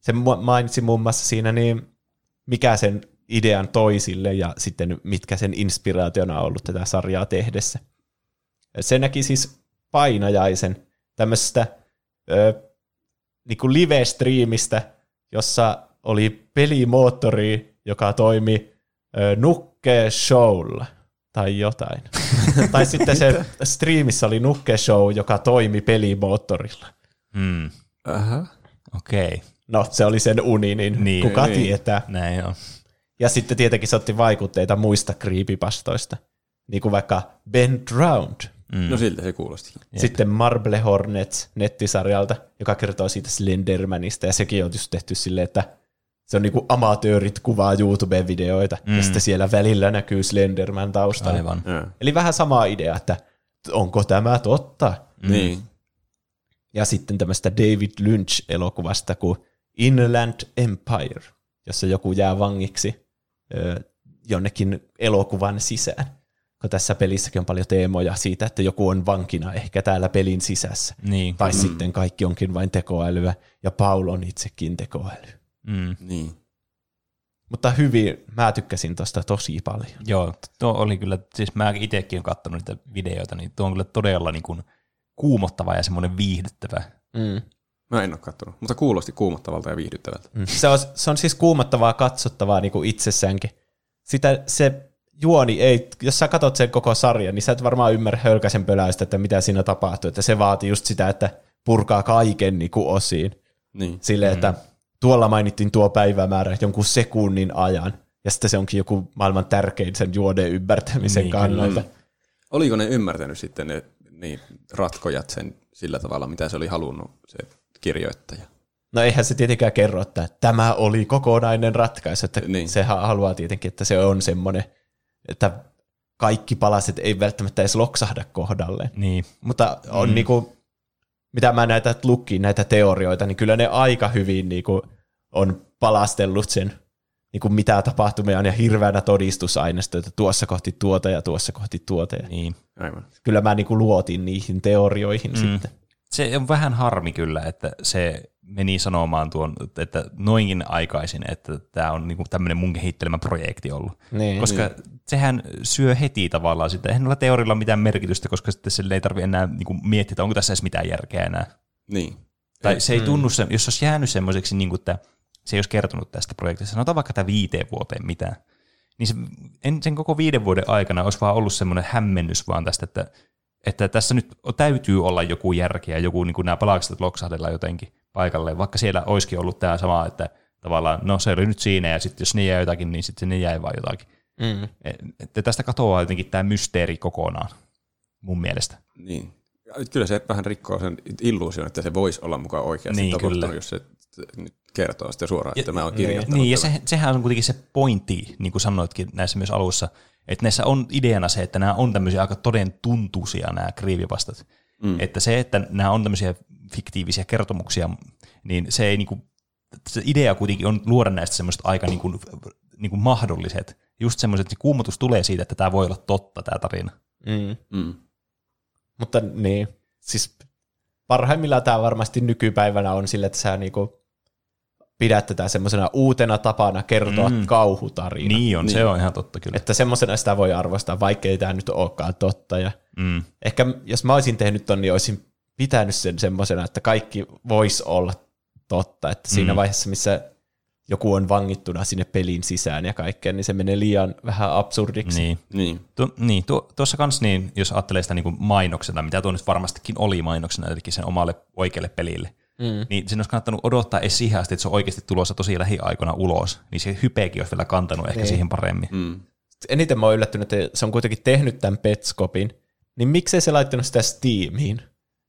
Se mainitsi muun muassa siinä, niin mikä sen idean toisille ja sitten mitkä sen inspiraationa on ollut tätä sarjaa tehdessä. Se näki siis painajaisen tämmöisestä ö, niin live-striimistä, jossa oli pelimoottori, joka toimi ö, nukke showlla tai jotain. tai sitten se striimissä oli nukke show, joka toimi pelimoottorilla. Mm, Aha. Okei, No, se oli sen uni, niin, Niin. kuka Niin. tietää. näin on. Ja sitten tietenkin se otti vaikutteita muista creepypastoista, niin kuin vaikka Ben Drowned. Mm. No siltä se kuulosti. Jep. Sitten Marble Hornets nettisarjalta, joka kertoo siitä Slendermanista, ja sekin on just tehty silleen, että se on niinku amatöörit kuvaa YouTube-videoita, mm. ja sitten siellä välillä näkyy Slenderman taustalla. Aivan. Ja. Eli vähän sama idea, että onko tämä totta? Mm. Niin. Ja sitten tämmöistä David Lynch-elokuvasta kuin Inland Empire, jossa joku jää vangiksi ö, jonnekin elokuvan sisään. Kun tässä pelissäkin on paljon teemoja siitä, että joku on vankina ehkä täällä pelin sisässä. Niin. Tai mm. sitten kaikki onkin vain tekoälyä, ja Paul on itsekin tekoäly. Mm. Niin. Mutta hyvin, mä tykkäsin tosta tosi paljon. Joo, tuo oli kyllä, siis mä itsekin olen katsonut niitä videoita, niin tuo on kyllä todella niin kuin kuumottava ja semmoinen viihdyttävä. Mm. Mä en ole katsonut, mutta kuulosti kuumottavalta ja viihdyttävältä. Mm. Se, on, se on siis kuumottavaa katsottavaa niin kuin itsessäänkin. Sitä, se juoni ei, jos sä katsot sen koko sarjan, niin sä et varmaan ymmärrä hölkäsen pöläystä, että mitä siinä tapahtuu. Että se vaatii just sitä, että purkaa kaiken niin kuin osiin. Niin. Silleen, että tuolla mainittiin tuo päivämäärä jonkun sekunnin ajan, ja sitten se onkin joku maailman tärkein sen juoneen ymmärtämisen Niin, kannalta. Oliko ne ymmärtänyt sitten ne niin, ratkojat sen sillä tavalla, mitä se oli halunnut se kirjoittaja? No eihän se tietenkään kerro, että tämä oli kokonainen ratkaisu, että Niin. se ha- haluaa tietenkin, että se on semmoinen, että kaikki palaset ei välttämättä edes loksahda kohdalleen. Niin. Mutta on mm. niinku, mitä mä näitä lukkiin, näitä teorioita, niin kyllä ne aika hyvin niinku on palastellut sen, niinku mitä tapahtumia on ja hirveänä todistusaineisto, että tuossa kohti tuota ja tuossa kohti tuota. Niin. Aivan. kyllä mä niinku luotin niihin teorioihin mm. sitten. Se on vähän harmi kyllä, että se meni sanomaan tuon, että noinkin aikaisin, että tämä on niinku tämmöinen mun kehittelemä projekti ollut. Niin. Koska niin. sehän syö heti tavallaan sitä. Eihän noilla teorilla ole mitään merkitystä, koska sitten sille ei tarvitse enää niinku miettiä, että onko tässä edes mitään järkeä enää. Niin. Tai se ei tunnu, se, jos se olisi jäänyt semmoiseksi, niin kuin, että se ei olisi kertonut tästä projektista, sanotaan vaikka tämä viiteen vuoteen mitään, niin se, en, sen koko viiden vuoden aikana olisi vaan ollut semmoinen hämmennys vaan tästä, että, että tässä nyt täytyy olla joku järki ja joku niin kuin nämä palakset loksahdella jotenkin paikalleen, vaikka siellä olisikin ollut tämä sama, että tavallaan, no se oli nyt siinä ja sitten jos ne jäi jotakin, niin sitten ne jäi vaan jotakin. Mm. Että tästä katoaa jotenkin tämä mysteeri kokonaan, mun mielestä. Niin. Ja Kyllä se vähän rikkoo sen illuusion, että se voisi olla mukaan oikeasti Niin, tapahtunut, kyllä. jos se nyt kertoo sitten suoraan, että Ja- mä oon kirjoittanut. Niin, ja se, sehän on kuitenkin se pointti, niin kuin sanoitkin näissä myös alussa, että näissä on ideana se, että nämä on tämmöisiä aika toden tuntuisia nämä kriivivastat. Mm. Että se, että nämä on tämmöisiä fiktiivisiä kertomuksia, niin se ei niinku, se idea kuitenkin on luoda näistä semmoista aika niinku, niinku mahdolliset. Just semmoiset, että se kuumotus tulee siitä, että tämä voi olla totta, tämä tarina. Mm. Mm. Mutta niin, siis parhaimmillaan tämä varmasti nykypäivänä on sille, että sä niinku pidät tätä semmoisena uutena tapana kertoa Mm. kauhutarina. Niin on, niin. se on ihan totta kyllä. Että semmoisena sitä voi arvostaa, vaikkei tämä nyt olekaan totta. Ja Mm. ehkä jos mä olisin tehnyt ton, niin olisin pitänyt sen semmoisena, että kaikki voisi olla totta. Että siinä Mm. vaiheessa, missä joku on vangittuna sinne pelin sisään ja kaikkea, niin se menee liian vähän absurdiksi. Niin. Niin. Tu, niin, tu, tuossa kanssa, niin, jos ajattelee sitä niin mainoksena, mitä tuo nyt varmastikin oli mainoksena jotenkin sen omalle oikealle pelille, mm. niin siinä olisi kannattanut odottaa edes siihen asti, että se on oikeasti tulossa tosi lähiaikoina ulos, niin se hypeekin olisi vielä kantanut ehkä Niin. siihen paremmin. Mm. Eniten mä oon yllättynyt, että se on kuitenkin tehnyt tämän Petskopin, niin miksei se laittanut sitä Steamiin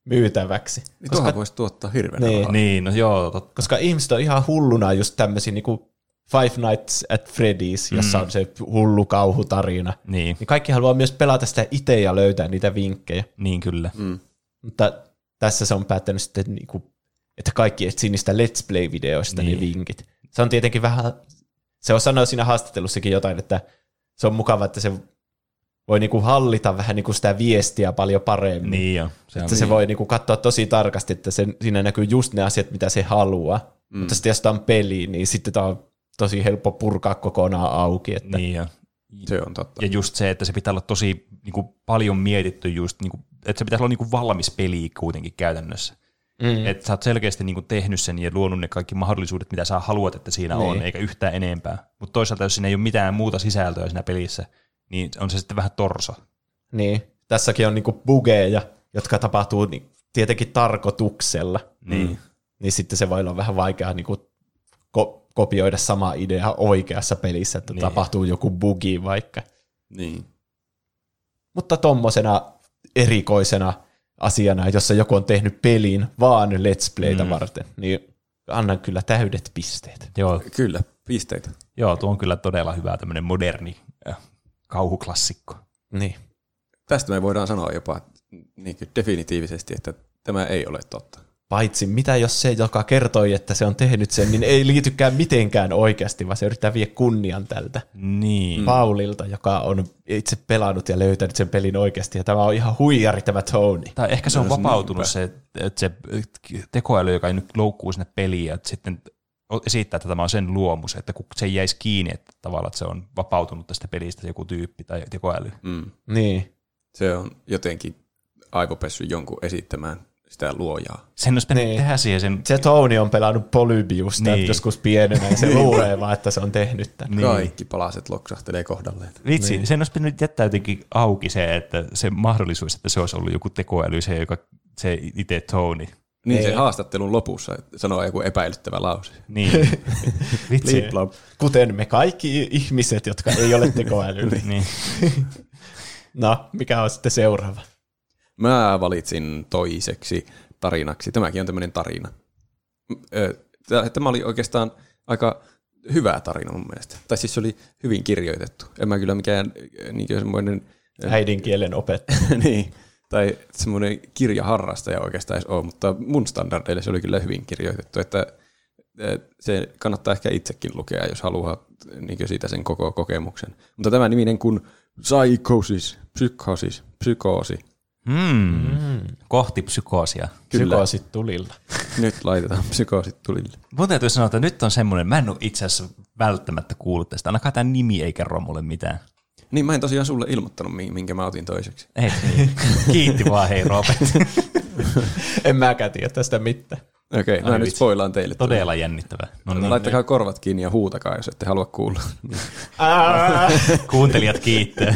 myytäväksi? Niin Koska, voisi tuottaa hirveän Niin. rahaa. Niin, no joo, totta. koska ihmiset on ihan hulluna just tämmöisiä niinku Five Nights at Freddy's, jossa mm. on se hullu kauhutarina. Niin, Niin kaikki haluaa myös pelata sitä itse ja löytää niitä vinkkejä. niin kyllä. Mm. Mutta tässä se on päättänyt sitten, niinku, että kaikki etsii niistä Let's Play-videoista niin. ne Niin. vinkit. Se on tietenkin vähän, se on sanoa siinä haastattelussakin jotain, että se on mukava, että se voi niinku hallita vähän niinku sitä viestiä paljon paremmin. Niin jo. Se Että se voi niinku katsoa tosi tarkasti, että sen, siinä näkyy just ne asiat, mitä se haluaa. Mm. Mutta sitten jos tämä on peli, niin sitten tämä on tosi helppo purkaa kokonaan auki. Että, niin jo. Se on totta. Ja just se, että se pitää olla tosi niin kuin, paljon mietitty just, niin kuin, että se pitäisi olla niin kuin, valmis peli kuitenkin käytännössä. Mm. Että sä oot selkeästi niin tehnyt sen ja luonut ne kaikki mahdollisuudet, mitä sä haluat, että siinä niin. on, eikä yhtään enempää. Mutta toisaalta, jos siinä ei ole mitään muuta sisältöä siinä pelissä, niin on se sitten vähän torso. Niin, tässäkin on niinku bugeja, jotka tapahtuu niin, tietenkin tarkoituksella. Niin. Niin sitten se voi olla vähän vaikeaa niinku ko- kopioida sama idea oikeassa pelissä, että niin. tapahtuu joku bugi vaikka. Niin. Mutta tommosena erikoisena asiana, jossa joku on tehnyt pelin vaan Let's Playtä mm. varten, niin annan kyllä täydet pisteet. Joo, Kyllä, pisteitä. joo, tuo on kyllä todella hyvä tämmöinen moderni äh, kauhuklassikko. Niin. Tästä me voidaan sanoa jopa niin definitiivisesti, että tämä ei ole totta. Paitsi mitä jos se, joka kertoi, että se on tehnyt sen, niin ei liitykään mitenkään oikeasti, vaan se yrittää vie kunnian tältä Niin. Paulilta, joka on itse pelannut ja löytänyt sen pelin oikeasti. Ja tämä on ihan huijari tämä Tony. Tai ehkä se on vapautunut se, että se tekoäly, joka ei nyt loukkuu sinne peliin, että sitten esittää, että tämä on sen luomus, että kun se ei jäisi kiinni, että tavallaan että se on vapautunut tästä pelistä joku tyyppi tai tekoäly. Mm. Niin. Se on jotenkin aivopessy jonkun esittämään sitä luojaa. Sen olisi pitänyt Niin. tehdä siihen sen... Se Tony on pelannut Polybiusta Niin. niin. joskus pienenä ja se luulee vaan, että se on tehnyt tämän. Niin. Kaikki palaset loksahtelee kohdalleen. Vitsi, niin. sen olisi pitänyt jättää jotenkin auki se, että se mahdollisuus, että se olisi ollut joku tekoäly, se, joka, se itse Tony. Niin Ei. se haastattelun lopussa sanoo joku epäilyttävä lause. Niin. Vitsi. Kuten me kaikki ihmiset, jotka ei ole tekoälyllä. niin. No, mikä on sitten seuraava? Mä valitsin toiseksi tarinaksi. Tämäkin on tämmöinen tarina. Tämä oli oikeastaan aika hyvä tarina mun mielestä. Tai siis se oli hyvin kirjoitettu. En mä kyllä mikään niin semmoinen... Äidinkielen opettaja. niin, tai semmoinen kirjaharrastaja oikeastaan edes ole, mutta mun standardeille se oli kyllä hyvin kirjoitettu, että se kannattaa ehkä itsekin lukea, jos haluaa niin siitä sen koko kokemuksen. Mutta tämä niminen kuin Psychosis, Psychosis, Psykoosi. Mm. Kohti psykoosia. Kyllä. Psykoosit tulilla. Nyt laitetaan psykoosit tulille. Mun täytyy sanoa, että nyt on semmoinen, mä en ole itse asiassa välttämättä kuullut tästä, ainakaan tämä nimi ei kerro mulle mitään. Niin mä en tosiaan sulle ilmoittanut, mi- minkä mä otin toiseksi. Ei, niin. Kiitti vaan, hei Robert. En mäkään tiedä tästä mitään. Okei, okay, mä nyt spoilaan teille. tämän. Todella jännittävää. No niin, Laittakaa korvat kiinni ja huutakaa, jos ette halua kuulla. kuuntelijat kiittää.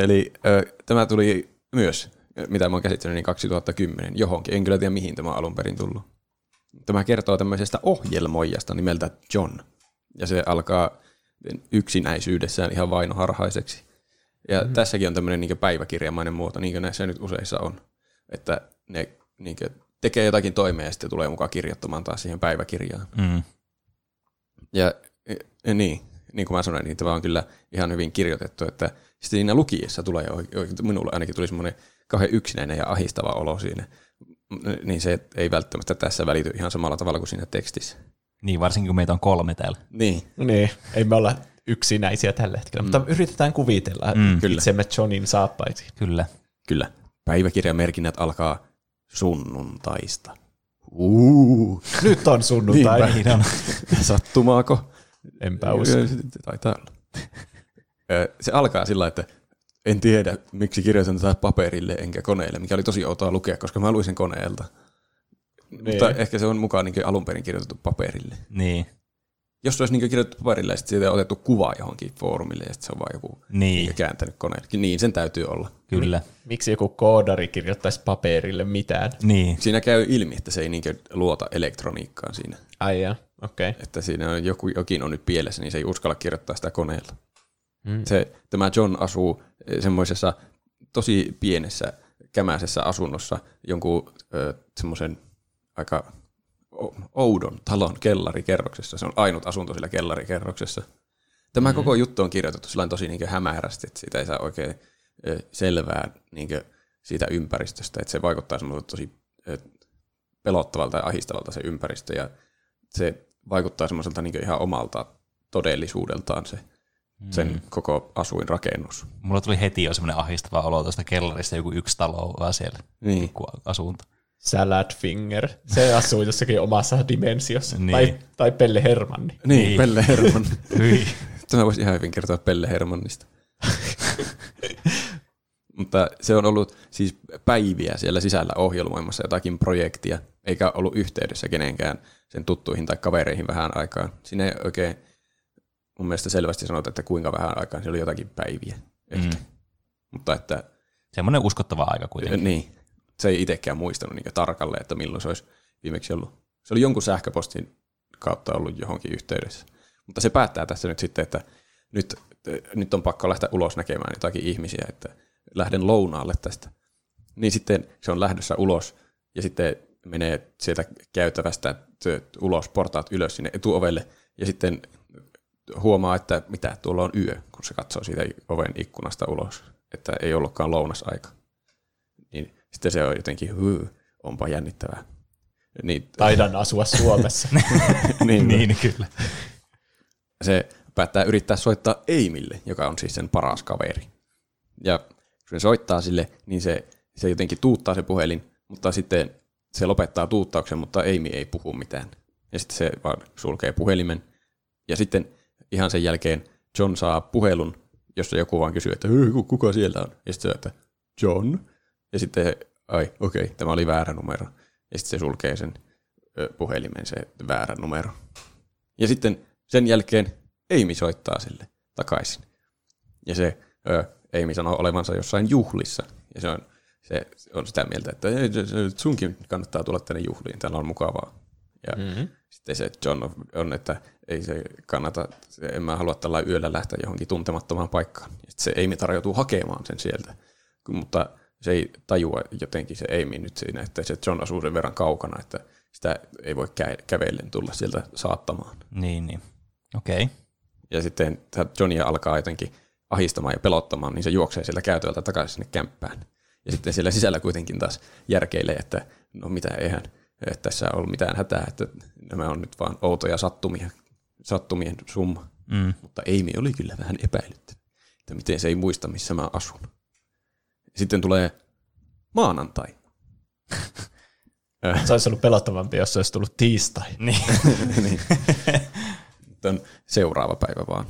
Eli ö, tämä tuli myös, mitä mä oon käsittänyt, niin 2010 johonkin. En kyllä tiedä, mihin tämä on alun perin tullut. Tämä kertoo tämmöisestä ohjelmoijasta nimeltä John. Ja se alkaa yksinäisyydessään ihan vainoharhaiseksi. Ja mm. tässäkin on tämmöinen niin päiväkirjamainen muoto, niin kuin näissä nyt useissa on. Että ne niin tekee jotakin toimea ja sitten tulee mukaan kirjoittamaan taas siihen päiväkirjaan. Mm. Ja e, niin, niin kuin mä sanoin, niin tämä on kyllä ihan hyvin kirjoitettu, että sitten siinä lukiessa tulee, oike- oike- minulle ainakin tuli semmoinen kauhean yksinäinen ja ahistava olo siinä. Niin se ei välttämättä tässä välity ihan samalla tavalla kuin siinä tekstissä. Niin, varsinkin kun meitä on kolme täällä. Niin, Niin, ei me olla yksinäisiä tällä hetkellä, mm. mutta yritetään kuvitella Mm, mm, kyllä. itsemme Johnin saappaisiin. Kyllä. kyllä. Päiväkirjamerkinnät alkaa sunnuntaista. Uu, Nyt on sunnuntai. Niin on. sattumaako? Enpä usko. Taitaa olla. Se alkaa sillä, että en tiedä, miksi kirjoitan tätä paperille enkä koneelle, mikä oli tosi outoa lukea, koska mä luin sen koneelta. Mutta ehkä se on mukaan niin alun perin kirjoitettu paperille. Niin. Jos se olisi niin kirjoitettu paperille ja sitten siitä on otettu kuva johonkin foorumille ja sitten se on vaan joku Niin. kääntänyt koneelle. Niin sen täytyy olla. Kyllä. Miksi joku koodari kirjoittaisi paperille mitään? Niin. Siinä käy ilmi, että se ei niin luota elektroniikkaan siinä. Ai okei. Okay. Että siinä on joku, jokin on nyt pielessä, niin se ei uskalla kirjoittaa sitä koneella. Mm. Se, tämä John asuu eh, semmoisessa tosi pienessä kämäisessä asunnossa jonkun semmoisen aika oudon talon kellarikerroksessa. Se on ainut asunto sillä kellarikerroksessa. Tämä mm. koko juttu on kirjoitettu tosi niin hämärästi, että siitä ei saa oikein selvää niin siitä ympäristöstä, että se vaikuttaa semmoiselta tosi pelottavalta ja ahistavalta se ympäristö, ja se vaikuttaa semmoiselta niin ihan omalta todellisuudeltaan se sen mm. koko asuinrakennus. Mulla tuli heti jo semmoinen ahistava olo tuosta kellarista, joku yksi talo vaan siellä, Niin. joku asunto. Salad Finger. Se asuu jossakin omassa dimensiossa. Niin. Tai, tai Pelle Hermanni. Niin, Niin. Pelle Herman. Hyi. Tämä voisi ihan hyvin kertoa Pelle Hermannista. Mutta se on ollut siis päiviä siellä sisällä ohjelmoimassa jotakin projektia, eikä ollut yhteydessä kenenkään sen tuttuihin tai kavereihin vähän aikaan. Siinä ei oikein mun mielestä selvästi sanota, että kuinka vähän aikaa, se oli jotakin päiviä. Ehkä. Mm. Mutta että Semmoinen uskottava aika kuitenkin. niin, se ei itsekään muistanut niin tarkalleen, että milloin se olisi viimeksi ollut. Se oli jonkun sähköpostin kautta ollut johonkin yhteydessä. Mutta se päättää tässä nyt sitten, että nyt, nyt on pakko lähteä ulos näkemään jotakin ihmisiä, että lähden lounaalle tästä. Niin sitten se on lähdössä ulos ja sitten menee sieltä käytävästä ulos, portaat ylös sinne etuovelle ja sitten huomaa, että mitä tuolla on yö, kun se katsoo siitä oven ikkunasta ulos, että ei ollutkaan lounasaika. Niin sitten se on jotenkin, hyy, onpa jännittävää. Niin, Taidan asua Suomessa. niin, Niin, kyllä. se päättää yrittää soittaa Eimille, joka on siis sen paras kaveri. Ja kun se soittaa sille, niin se, se jotenkin tuuttaa se puhelin, mutta sitten se lopettaa tuuttauksen, mutta Eimi ei puhu mitään. Ja sitten se vaan sulkee puhelimen. Ja sitten ihan sen jälkeen John saa puhelun, jossa joku vaan kysyy, että "Hei, ku- kuka siellä on? Ja sitten se, että John. Ja sitten, ai okei, okay, tämä oli väärä numero. Ja sitten se sulkee sen puhelimen, se väärä numero. Ja sitten sen jälkeen Amy soittaa sille takaisin. Ja se ö, Amy sanoo olevansa jossain juhlissa. Ja se on, se on sitä mieltä, että "Ei, se- se- sunkin kannattaa tulla tänne juhliin, täällä on mukavaa. Ja mm-hmm. sitten se John on, että ei se kannata, en mä halua tällä yöllä lähteä johonkin tuntemattomaan paikkaan. Sitten se Amy tarjoutuu hakemaan sen sieltä. Mutta se ei tajua jotenkin se Amy nyt siinä, että se John asuu sen verran kaukana, että sitä ei voi kä- kävellen tulla sieltä saattamaan. Niin, niin. Okei. Okay. Ja sitten Johnny alkaa jotenkin ahistamaan ja pelottamaan, niin se juoksee sieltä käytöltä takaisin sinne kämppään. Ja sitten siellä sisällä kuitenkin taas järkeilee, että no mitä eihän että tässä ole mitään hätää, että nämä on nyt vaan outoja sattumia, sattumien summa. Mm. Mutta Amy oli kyllä vähän epäilyttävä, että miten se ei muista, missä mä asun. Sitten tulee maanantai. Se olisi ollut pelottavampi, jos se olisi tullut tiistai. Niin. niin. Nyt on seuraava päivä vaan.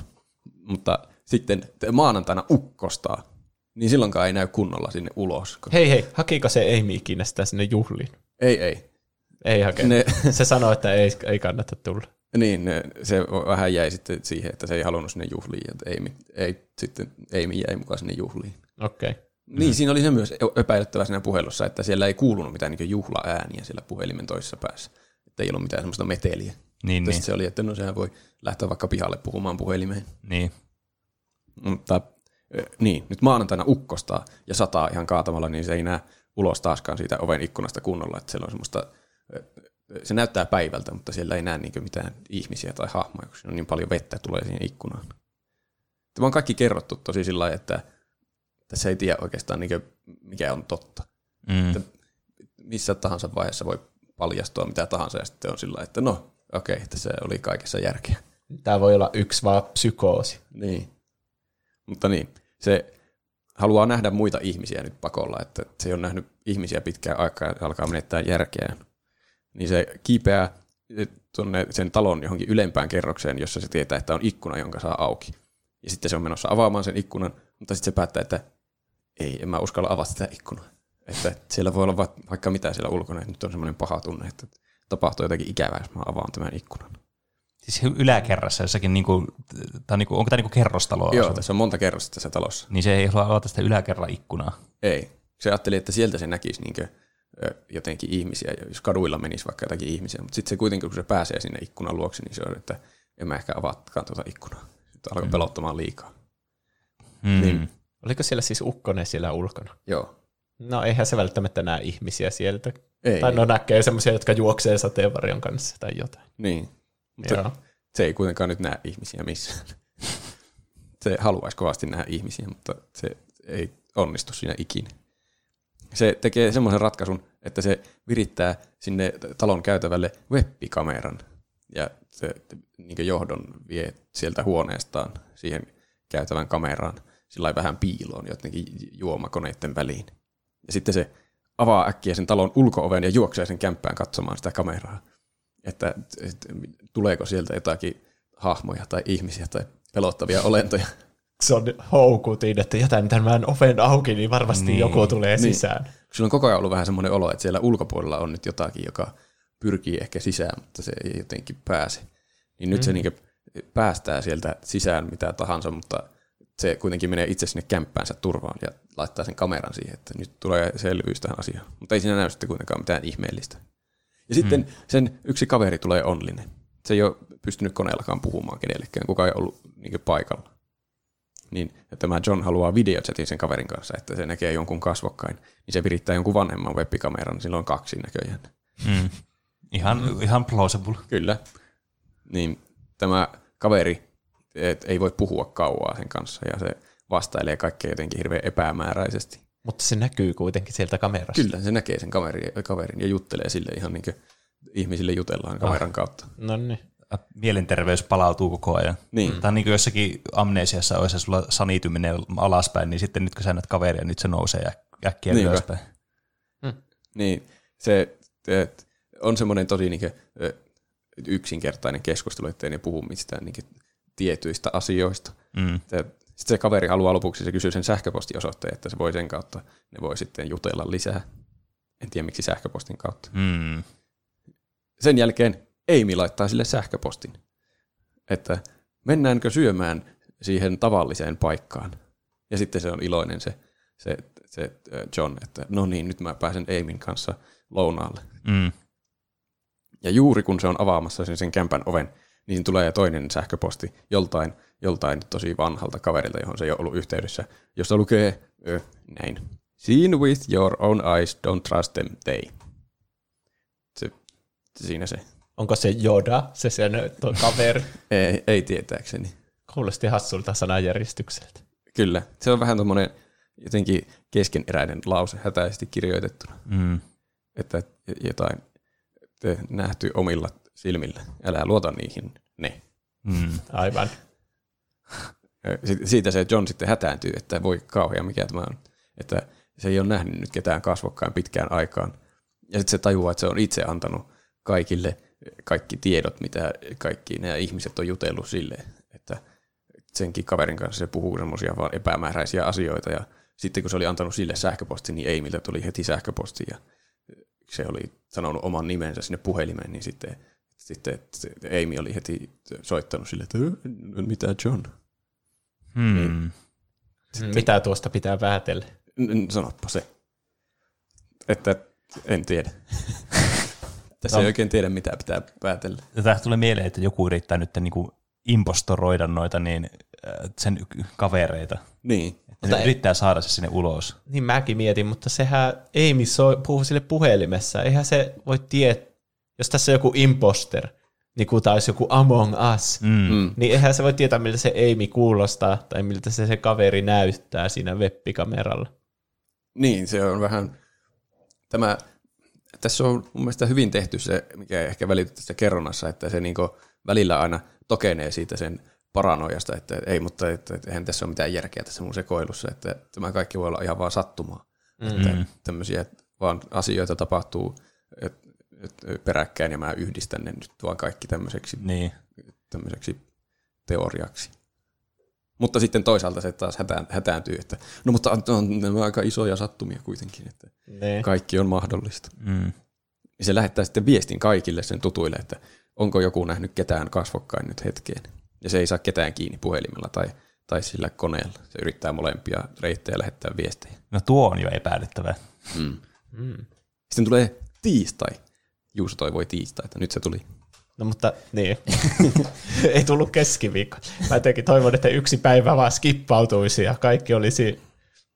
Mutta sitten te- maanantaina ukkostaa, niin silloinkaan ei näy kunnolla sinne ulos. Hei hei, hakiko se Amy ikinä sitä sinne juhliin? Ei, ei. Ei hakenut. Ne- Se sanoi, että ei, ei kannata tulla. Niin, ne- se vähän jäi sitten siihen, että se ei halunnut sinne juhliin, että Amy, ei, sitten Amy jäi mukaan sinne juhliin. Okei. Okay. Niin, siinä oli se myös epäilyttävä siinä puhelussa, että siellä ei kuulunut mitään niin juhlaääniä siellä puhelimen toisessa päässä. Että ei ollut mitään semmoista meteliä. Niin, Niin. niin. se oli, että no sehän voi lähteä vaikka pihalle puhumaan puhelimeen. niin. Mutta niin, nyt maanantaina ukkostaa ja sataa ihan kaatamalla, niin se ei näe ulos taaskaan siitä oven ikkunasta kunnolla, että siellä on semmoista, se näyttää päivältä, mutta siellä ei näe niin mitään ihmisiä tai hahmoja, kun siinä on niin paljon vettä tulee siihen ikkunaan. Tämä on kaikki kerrottu tosi sillä lailla, että tässä ei tiedä oikeastaan niin mikä on totta. Mm. Missä tahansa vaiheessa voi paljastua mitä tahansa ja sitten on sillä lailla, että no okei, okay, tässä oli kaikessa järkeä. Tämä voi olla yksi vaan psykoosi. Niin. Mutta niin, se haluaa nähdä muita ihmisiä nyt pakolla, että se ei ole nähnyt ihmisiä pitkään aikaa ja alkaa menettää järkeään. Niin se kiipeää tuonne sen talon johonkin ylempään kerrokseen, jossa se tietää, että on ikkuna, jonka saa auki. Ja sitten se on menossa avaamaan sen ikkunan, mutta sitten se päättää, että ei, en mä uskalla avata sitä ikkunaa. Että siellä voi olla va- vaikka mitä siellä ulkona, että nyt on semmoinen paha tunne, että tapahtuu jotakin ikävää, jos mä avaan tämän ikkunan. Siis yläkerrassa jossakin, niinku, tää on niinku, onko tämä niinku kerrostalo? Joo, tässä on monta kerrosta tässä talossa. Niin se ei halua avata sitä yläkerran ikkunaa. Ei. Se ajatteli, että sieltä se näkisi niinkö, ö, jotenkin ihmisiä, jos kaduilla menisi vaikka jotakin ihmisiä. Mutta sitten se kuitenkin, kun se pääsee sinne ikkunan luokse, niin se on, että en mä ehkä avaakaan tuota ikkunaa. Sitten alkoi pelottamaan liikaa. Mm. Niin. Oliko siellä siis ukkonen siellä ulkona? Joo. No eihän se välttämättä näe ihmisiä sieltä. Ei. Tai no näkee semmoisia, jotka juoksee sateenvarjon kanssa tai jotain. Niin. Mutta Joo. se ei kuitenkaan nyt näe ihmisiä missään. Se haluaisi kovasti nähdä ihmisiä, mutta se ei onnistu siinä ikinä. Se tekee semmoisen ratkaisun, että se virittää sinne talon käytävälle webbikameran ja se niin johdon vie sieltä huoneestaan siihen käytävän kameraan sillä vähän piiloon jotenkin juomakoneiden väliin. Ja sitten se avaa äkkiä sen talon ulkooven ja juoksee sen kämppään katsomaan sitä kameraa. Että, että tuleeko sieltä jotakin hahmoja tai ihmisiä tai pelottavia olentoja. Se on houkutin, että jätän tämän oven auki, niin varmasti Niin. joku tulee Niin. sisään. Sillä on koko ajan ollut vähän semmoinen olo, että siellä ulkopuolella on nyt jotakin, joka pyrkii ehkä sisään, mutta se ei jotenkin pääse. Niin nyt mm. se niin päästää sieltä sisään mitä tahansa, mutta se kuitenkin menee itse sinne kämppäänsä turvaan ja laittaa sen kameran siihen, että nyt tulee selvyys tähän asiaan. Mutta ei siinä näy sitten kuitenkaan mitään ihmeellistä. Ja sitten mm. sen yksi kaveri tulee onnellinen. Se ei ole pystynyt koneellakaan puhumaan kenellekään, kukaan ei ollut niin paikalla. Niin tämä John haluaa videochatin sen kaverin kanssa, että se näkee jonkun kasvokkain. Niin se virittää jonkun vanhemman webbikameran, niin sillä on kaksi näköjään. Mm. Ihan, mm. ihan plausible. Kyllä. Niin tämä kaveri et, ei voi puhua kauaa sen kanssa ja se vastailee kaikkea jotenkin hirveän epämääräisesti. Mutta se näkyy kuitenkin sieltä kamerasta. Kyllä, se näkee sen kaverin, kaverin ja juttelee sille ihan niin kuin ihmisille jutellaan kameran kautta. No niin. Mielenterveys palautuu koko ajan. Niin. Tämä on niin kuin jossakin amnesiassa olisi, ja sulla sanityminen alaspäin, niin sitten nyt kun sä näet kaveria, nyt se nousee äk- äkkiä Niinpä. ylöspäin. Niin se et, on semmoinen tosi niin kuin, yksinkertainen keskustelu, ettei ne puhu mistään niin kuin, tietyistä asioista. Mm. Sitten se kaveri haluaa lopuksi, se kysyy sen sähköpostiosoitteen, että se voi sen kautta, ne voi sitten jutella lisää. En tiedä miksi sähköpostin kautta. Mm. Sen jälkeen Amy laittaa sille sähköpostin, että mennäänkö syömään siihen tavalliseen paikkaan. Ja sitten se on iloinen se, se, se äh, John, että no niin, nyt mä pääsen Amin kanssa lounaalle. Mm. Ja juuri kun se on avaamassa sen, sen kämpän oven, niin tulee toinen sähköposti joltain, joltain tosi vanhalta kaverilta, johon se ei ole ollut yhteydessä, jossa lukee ö, näin. Seen with your own eyes, don't trust them, they. Se, siinä se. Onko se Joda, se sen tuo kaveri? Ei, ei tietääkseni. Kuulosti hassulta sanajärjestykseltä. Kyllä, se on vähän tuommoinen jotenkin keskeneräinen lause hätäisesti kirjoitettuna, Mm. että jotain te nähty omilla silmillä, älä luota niihin, ne. Mm. Aivan. Si- Siitä se John sitten hätääntyy, että voi kauhea mikä tämä on. Että se ei ole nähnyt nyt ketään kasvokkain pitkään aikaan. Ja sitten se tajuaa, että se on itse antanut kaikille kaikki tiedot, mitä kaikki nämä ihmiset on jutellut sille, että senkin kaverin kanssa se puhuu semmoisia vaan epämääräisiä asioita. Ja sitten kun se oli antanut sille sähköposti, niin Eimiltä tuli heti sähköposti ja se oli sanonut oman nimensä sinne puhelimeen, niin sitten, sitten Amy oli heti soittanut sille, että "Ö, mitä John? Mm. Mitä tuosta pitää päätellä? Sanoppa se. Että en tiedä. Tässä No. ei oikein tiedä, mitä pitää päätellä. Tätä tulee mieleen, että joku yrittää nyt niin kuin impostoroida noita niin, äh, sen kavereita. Niin. Että ne yrittää saada se sinne ulos. Niin mäkin mietin, mutta sehän Amy soi, puhuu sille puhelimessa. Eihän se voi tietää, jos tässä on joku imposter, niin kuin taisi joku Among Us, Mm. Mm. niin eihän se voi tietää, miltä se Amy kuulostaa tai miltä se, se kaveri näyttää siinä webbikameralla. Niin, se on vähän... Tämä, tässä on mun mielestä hyvin tehty se, mikä ehkä välittyy tässä kerronnassa, että se niinku välillä aina tokenee siitä sen paranoijasta, että ei, mutta että, että eihän tässä ole mitään järkeä tässä mun sekoilussa, että tämä kaikki voi olla ihan vaan sattumaa. Mm. Että tämmöisiä vaan asioita tapahtuu et, et, peräkkäin ja mä yhdistän ne nyt vaan kaikki tämmöiseksi, Niin. tämmöiseksi teoriaksi. Mutta sitten toisaalta se taas hätään, hätääntyy, että no mutta on, on nämä aika isoja sattumia kuitenkin, että Ne. kaikki on mahdollista. Mm. Ja se lähettää sitten viestin kaikille sen tutuille, että onko joku nähnyt ketään kasvokkain nyt hetkeen. Ja se ei saa ketään kiinni puhelimella tai, tai sillä koneella. Se yrittää molempia reittejä lähettää viestejä. No tuo on jo epäilyttävää. Sitten tulee tiistai. Juuso toivoi tiistaita. Nyt se tuli. No mutta niin. ei tullut keskiviikko. Mä jotenkin toivon, että yksi päivä vaan skippautuisi ja kaikki olisi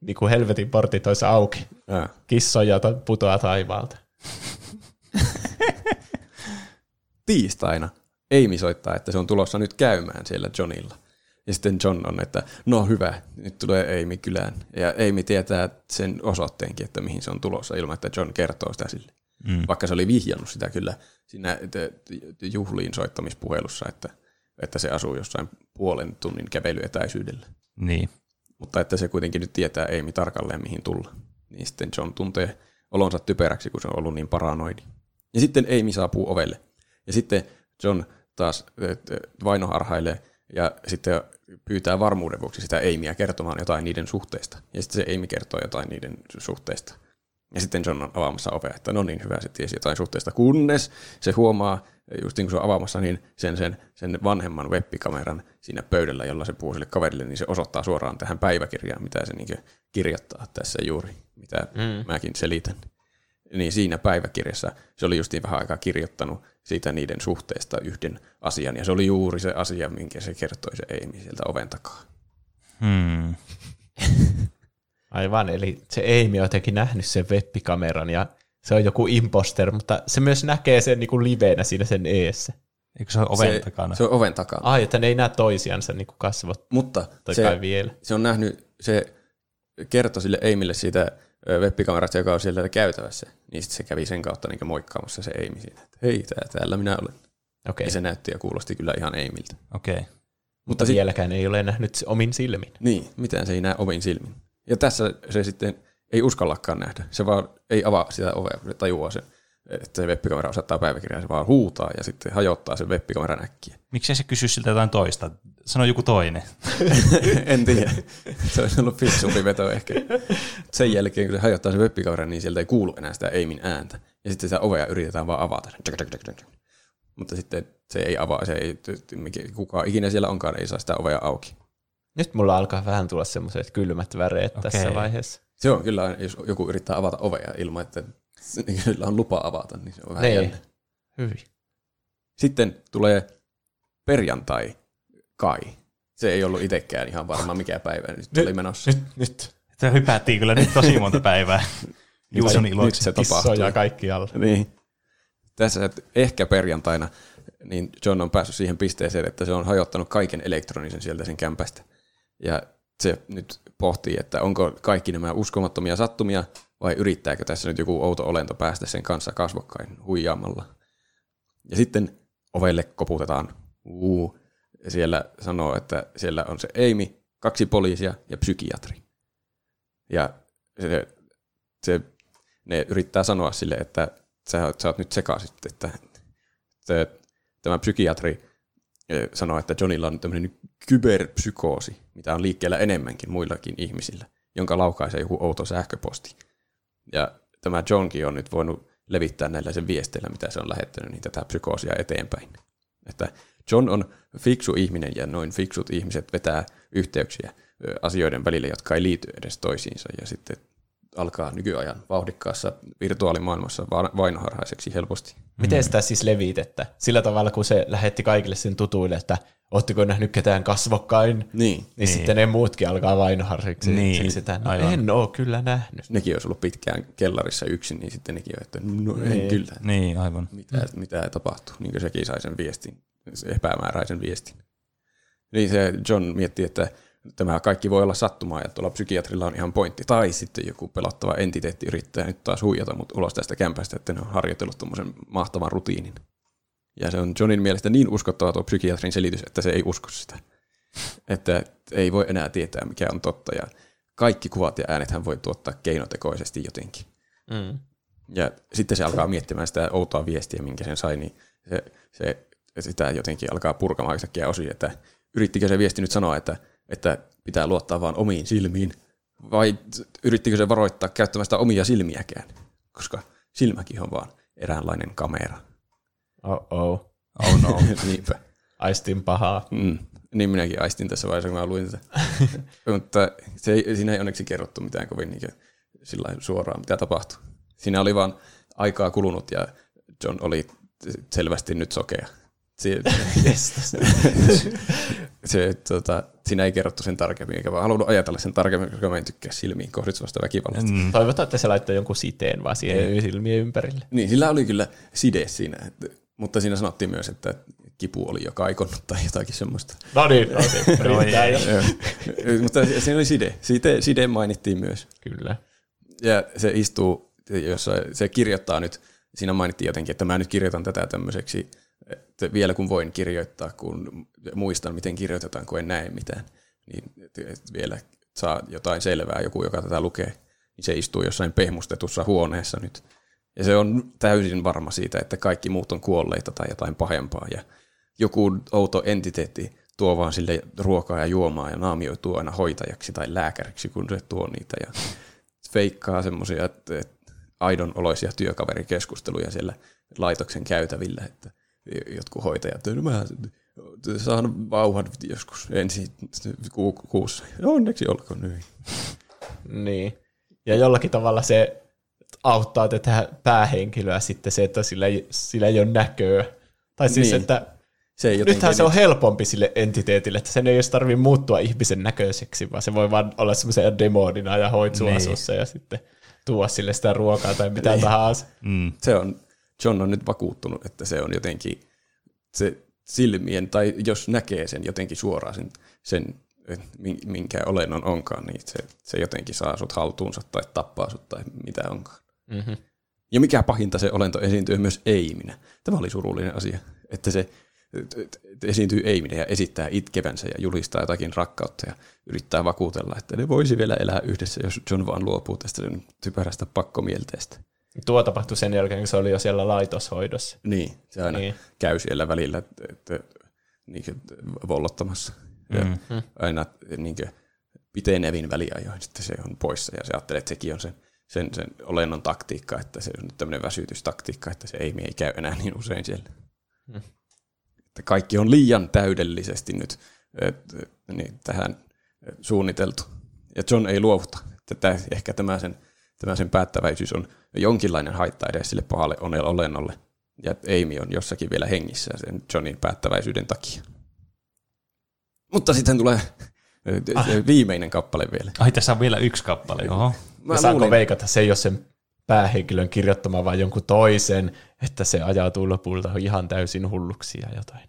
niin kuin helvetin portit olisi auki. Ää. Kissoja to- putoaa taivaalta. Tiistaina Amy soittaa, että se on tulossa nyt käymään siellä Johnilla. Ja sitten John on, että no hyvä, nyt tulee Amy kylään. Ja Amy tietää sen osoitteenkin, että mihin se on tulossa, ilman että John kertoo sitä sille. Mm. Vaikka se oli vihjannut sitä kyllä siinä juhliin soittamispuhelussa, että, että se asuu jossain puolen tunnin kävelyetäisyydellä. Niin. Mutta että se kuitenkin nyt tietää Amy tarkalleen, mihin tulla. Niin sitten John tuntee olonsa typeräksi, kun se on ollut niin paranoidi. Ja sitten Amy saapuu ovelle. Ja sitten John taas et, vainoharhailee ja sitten pyytää varmuuden vuoksi sitä Amyä kertomaan jotain niiden suhteista. Ja sitten se Amy kertoo jotain niiden suhteista. Ja sitten John on avaamassa ovea, että no niin hyvä, se tiesi jotain suhteesta, kunnes se huomaa, just niin kuin se on avaamassa, niin sen, sen, sen vanhemman webbikameran siinä pöydällä, jolla se puhuu sille kaverille, niin se osoittaa suoraan tähän päiväkirjaan, mitä se niin kirjoittaa tässä juuri, mitä mm. mäkin selitän. Niin siinä päiväkirjassa se oli justiin vähän aikaa kirjoittanut siitä niiden suhteesta yhden asian, ja se oli juuri se asia, minkä se kertoi se Amy sieltä oven takaa. Hmm. Aivan, eli se Amy on jotenkin nähnyt sen webbikameran ja se on joku imposter, mutta se myös näkee sen niin kuin livenä siinä sen eessä. Eikö se ole oven se, takana? Se on oven takana. Ai, että ne ei näe toisiansa niin kuin kasvot, Mutta tai se, kai vielä. se on nähnyt, se kertoi sille Amille siitä webbikamerasta, joka on siellä käytävässä, niin sitten se kävi sen kautta niin moikkaamassa se Amy siinä, että hei, tää, täällä minä olen. Okei, Ja se näytti ja kuulosti kyllä ihan Amiltä. Okei. Okay. mutta sit- vieläkään ei ole nähnyt se omin silmin. Niin, mitään se ei näe ovin silmin. Ja tässä se sitten ei uskallakaan nähdä. Se vaan ei avaa sitä ovea, se tajuaa sen, että se webbikamera osoittaa päiväkirjaa, se vaan huutaa ja sitten hajottaa sen webbikameran äkkiä. Miksi se kysy siltä jotain toista? Sano joku toinen. en tiedä. Se olisi ollut fiksumpi veto ehkä. Sen jälkeen, kun se hajottaa sen webbikameran, niin sieltä ei kuulu enää sitä Aimin ääntä. Ja sitten sitä ovea yritetään vaan avata. Mutta sitten se ei avaa, se ei, kukaan ikinä siellä onkaan, ei saa sitä ovea auki. Nyt mulla alkaa vähän tulla semmoiset kylmät väreet Okei. tässä vaiheessa. Se on kyllä, jos joku yrittää avata ovea ilman, että sillä on lupa avata, niin se on vähän Niin. jännä. Hyvin. Sitten tulee perjantai kai. Se ei ollut itsekään ihan varma mikä päivä nyt oli menossa. Nyt, nyt. Se hypättiin kyllä nyt tosi monta päivää. Juuson Nyt iloksi. se tapahtui. Kissoja kaikkialla. Niin. Tässä että ehkä perjantaina niin John on päässyt siihen pisteeseen, että se on hajottanut kaiken elektronisen sieltä sen kämpästä. Ja se nyt pohtii, että onko kaikki nämä uskomattomia sattumia vai yrittääkö tässä nyt joku outo olento päästä sen kanssa kasvokkain huijaamalla. Ja sitten ovelle koputetaan. Uu. Ja siellä sanoo, että siellä on se Amy, kaksi poliisia ja psykiatri. Ja se, se, ne yrittää sanoa sille, että sä, sä oot nyt sekaisin, että se, tämä psykiatri sanoo, että Johnilla on tämmöinen kyberpsykoosi, mitä on liikkeellä enemmänkin muillakin ihmisillä, jonka laukaisee joku outo sähköposti. Ja tämä Johnkin on nyt voinut levittää näillä sen viesteillä, mitä se on lähettänyt, niin tätä psykoosia eteenpäin. Että John on fiksu ihminen ja noin fiksut ihmiset vetää yhteyksiä asioiden välillä, jotka ei liity edes toisiinsa ja sitten alkaa nykyajan vauhdikkaassa virtuaalimaailmassa va- vainoharhaiseksi helposti. Miten sitä siis levitettä? Sillä tavalla, kun se lähetti kaikille sen tutuille, että ootteko nähnyt ketään kasvokkain, niin, Niin, niin. sitten ne muutkin alkaa vainoharriksi. Niin, sitä. No, aivan. en oo kyllä nähnyt. nekin olisi ollut pitkään kellarissa yksin, niin sitten nekin on, että no en Niin. kyllä. Niin, aivan. mitä, mitä tapahtuu, niin kuin sekin sai sen viestin, se epämääräisen viestin. Niin se John mietti, että tämä kaikki voi olla sattumaa ja tuolla psykiatrilla on ihan pointti. Tai sitten joku pelottava entiteetti yrittää nyt taas huijata mut ulos tästä kämpästä, että ne on harjoitellut tuommoisen mahtavan rutiinin. Ja se on Johnin mielestä niin uskottava tuo psykiatrin selitys, että se ei usko sitä. Että ei voi enää tietää, mikä on totta. Ja kaikki kuvat ja äänet hän voi tuottaa keinotekoisesti jotenkin. Mm. Ja sitten se alkaa miettimään sitä outoa viestiä, minkä sen sai, niin se, se sitä jotenkin alkaa purkamaan yhtäkkiä osia, että yrittikö se viesti nyt sanoa, että että pitää luottaa vaan omiin silmiin, vai yrittikö se varoittaa käyttämästä omia silmiäkään, koska silmäkin on vaan eräänlainen kamera. Oh oh. Oh no. Niinpä. Aistin pahaa. Mm. Niin minäkin aistin tässä vaiheessa, kun mä luin tätä. Mutta se ei, siinä ei onneksi kerrottu mitään kovin niin sillä suoraan, mitä tapahtui. Siinä oli vaan aikaa kulunut ja John oli selvästi nyt sokea. Se, se, tota, siinä ei kerrottu sen tarkemmin, eikä vaan halunnut ajatella sen tarkemmin, koska mä en tykkää silmiin kohdistuvasta väkivallasta. Mm. Toivotaan, että se laittaa jonkun siteen vaan siihen silmien ympärille. Niin, sillä oli kyllä side siinä, että, mutta siinä sanottiin myös, että kipu oli jo kaikonnut tai jotakin semmoista. No niin, no niin. mutta siinä oli side. Side, side mainittiin myös. Kyllä. Ja se istuu, jossa se kirjoittaa nyt, siinä mainittiin jotenkin, että mä nyt kirjoitan tätä tämmöiseksi, että vielä kun voin kirjoittaa, kun muistan, miten kirjoitetaan, kun en näe mitään, niin vielä saa jotain selvää joku, joka tätä lukee, niin se istuu jossain pehmustetussa huoneessa nyt. Ja se on täysin varma siitä, että kaikki muut on kuolleita tai jotain pahempaa. Ja joku outo entiteetti tuo vaan sille ruokaa ja juomaa ja naamioituu aina hoitajaksi tai lääkäriksi, kun se tuo niitä. Ja feikkaa semmoisia aidon oloisia työkaverikeskusteluja siellä laitoksen käytävillä, että jotkut hoitajat, no mä saan vauhan joskus ensi ku, kuussa. Onneksi olkoon nyt. Niin. Ja jollakin tavalla se auttaa tätä päähenkilöä sitten se, että sillä ei, sillä ei ole näköä. Tai siis, Niin. että Se ei nythän se jotenkin- on helpompi sille entiteetille, että sen ei edes tarvitse muuttua ihmisen näköiseksi, vaan se voi vaan olla semmoisen demonina ja hoitsua Niin. asussa ja sitten tuoda sille sitä ruokaa tai mitä tahansa. Mm. se on, John on nyt vakuuttunut, että se on jotenkin se silmien, tai jos näkee sen jotenkin suoraan sen, sen minkä olennon onkaan, niin se, se jotenkin saa sut haltuunsa tai tappaa sut tai mitä onkaan. Mm-hmm. Ja mikä pahinta se olento esiintyy myös ei-minä. Tämä oli surullinen asia, että se esiintyy ei-minä ja esittää itkevänsä ja julistaa jotakin rakkautta ja yrittää vakuutella, että ne voisi vielä elää yhdessä, jos John vaan luopuu tästä sen typerästä pakkomielteestä. Tuo tapahtui sen jälkeen, kun se oli jo siellä laitoshoidossa. Niin, se aina Niin. käy siellä välillä että, että, niin kuin, vollottamassa. Ja Mm. aina niin kuin, pitenevin väliajoin sitten se on poissa ja se ajattelee, että sekin on sen, sen, sen olennon taktiikka, että se on nyt tämmöinen väsytystaktiikka, että se ei, ei käy enää niin usein siellä. Mm. Että kaikki on liian täydellisesti nyt et, et, niin, tähän suunniteltu. Ja John ei luovuta. Että tämä, ehkä tämä sen, tämä sen päättäväisyys on jonkinlainen haitta edes sille pahalle olennolle. Ja Amy on jossakin vielä hengissä sen Johnin päättäväisyyden takia. Mutta sitten tulee ah. viimeinen kappale vielä. Ai, tässä on vielä yksi kappale. Oho. Mä saanko veikata, se ei ole sen päähenkilön kirjoittama, vaan jonkun toisen, että se ajautuu lopulta ihan täysin hulluksi ja jotain.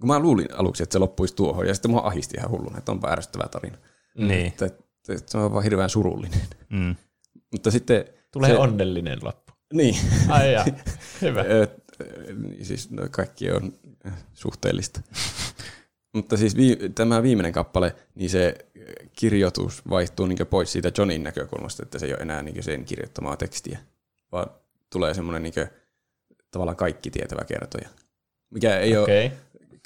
Kun mä luulin aluksi, että se loppuisi tuohon, ja sitten mua ahisti ihan hulluna, että on ärsyttävä tarina. Niin. Että, että se on vaan hirveän surullinen. Mm. Mutta sitten... Tulee se, onnellinen loppu. Niin. Ai ja, hyvä. Niin siis no, kaikki on suhteellista. Mutta siis vii, tämä viimeinen kappale, niin se kirjoitus vaihtuu niin pois siitä Johnin näkökulmasta, että se ei ole enää niin sen kirjoittamaa tekstiä, vaan tulee semmoinen niin tavallaan kaikki tietävä kertoja. Mikä ei okay. ole Okei.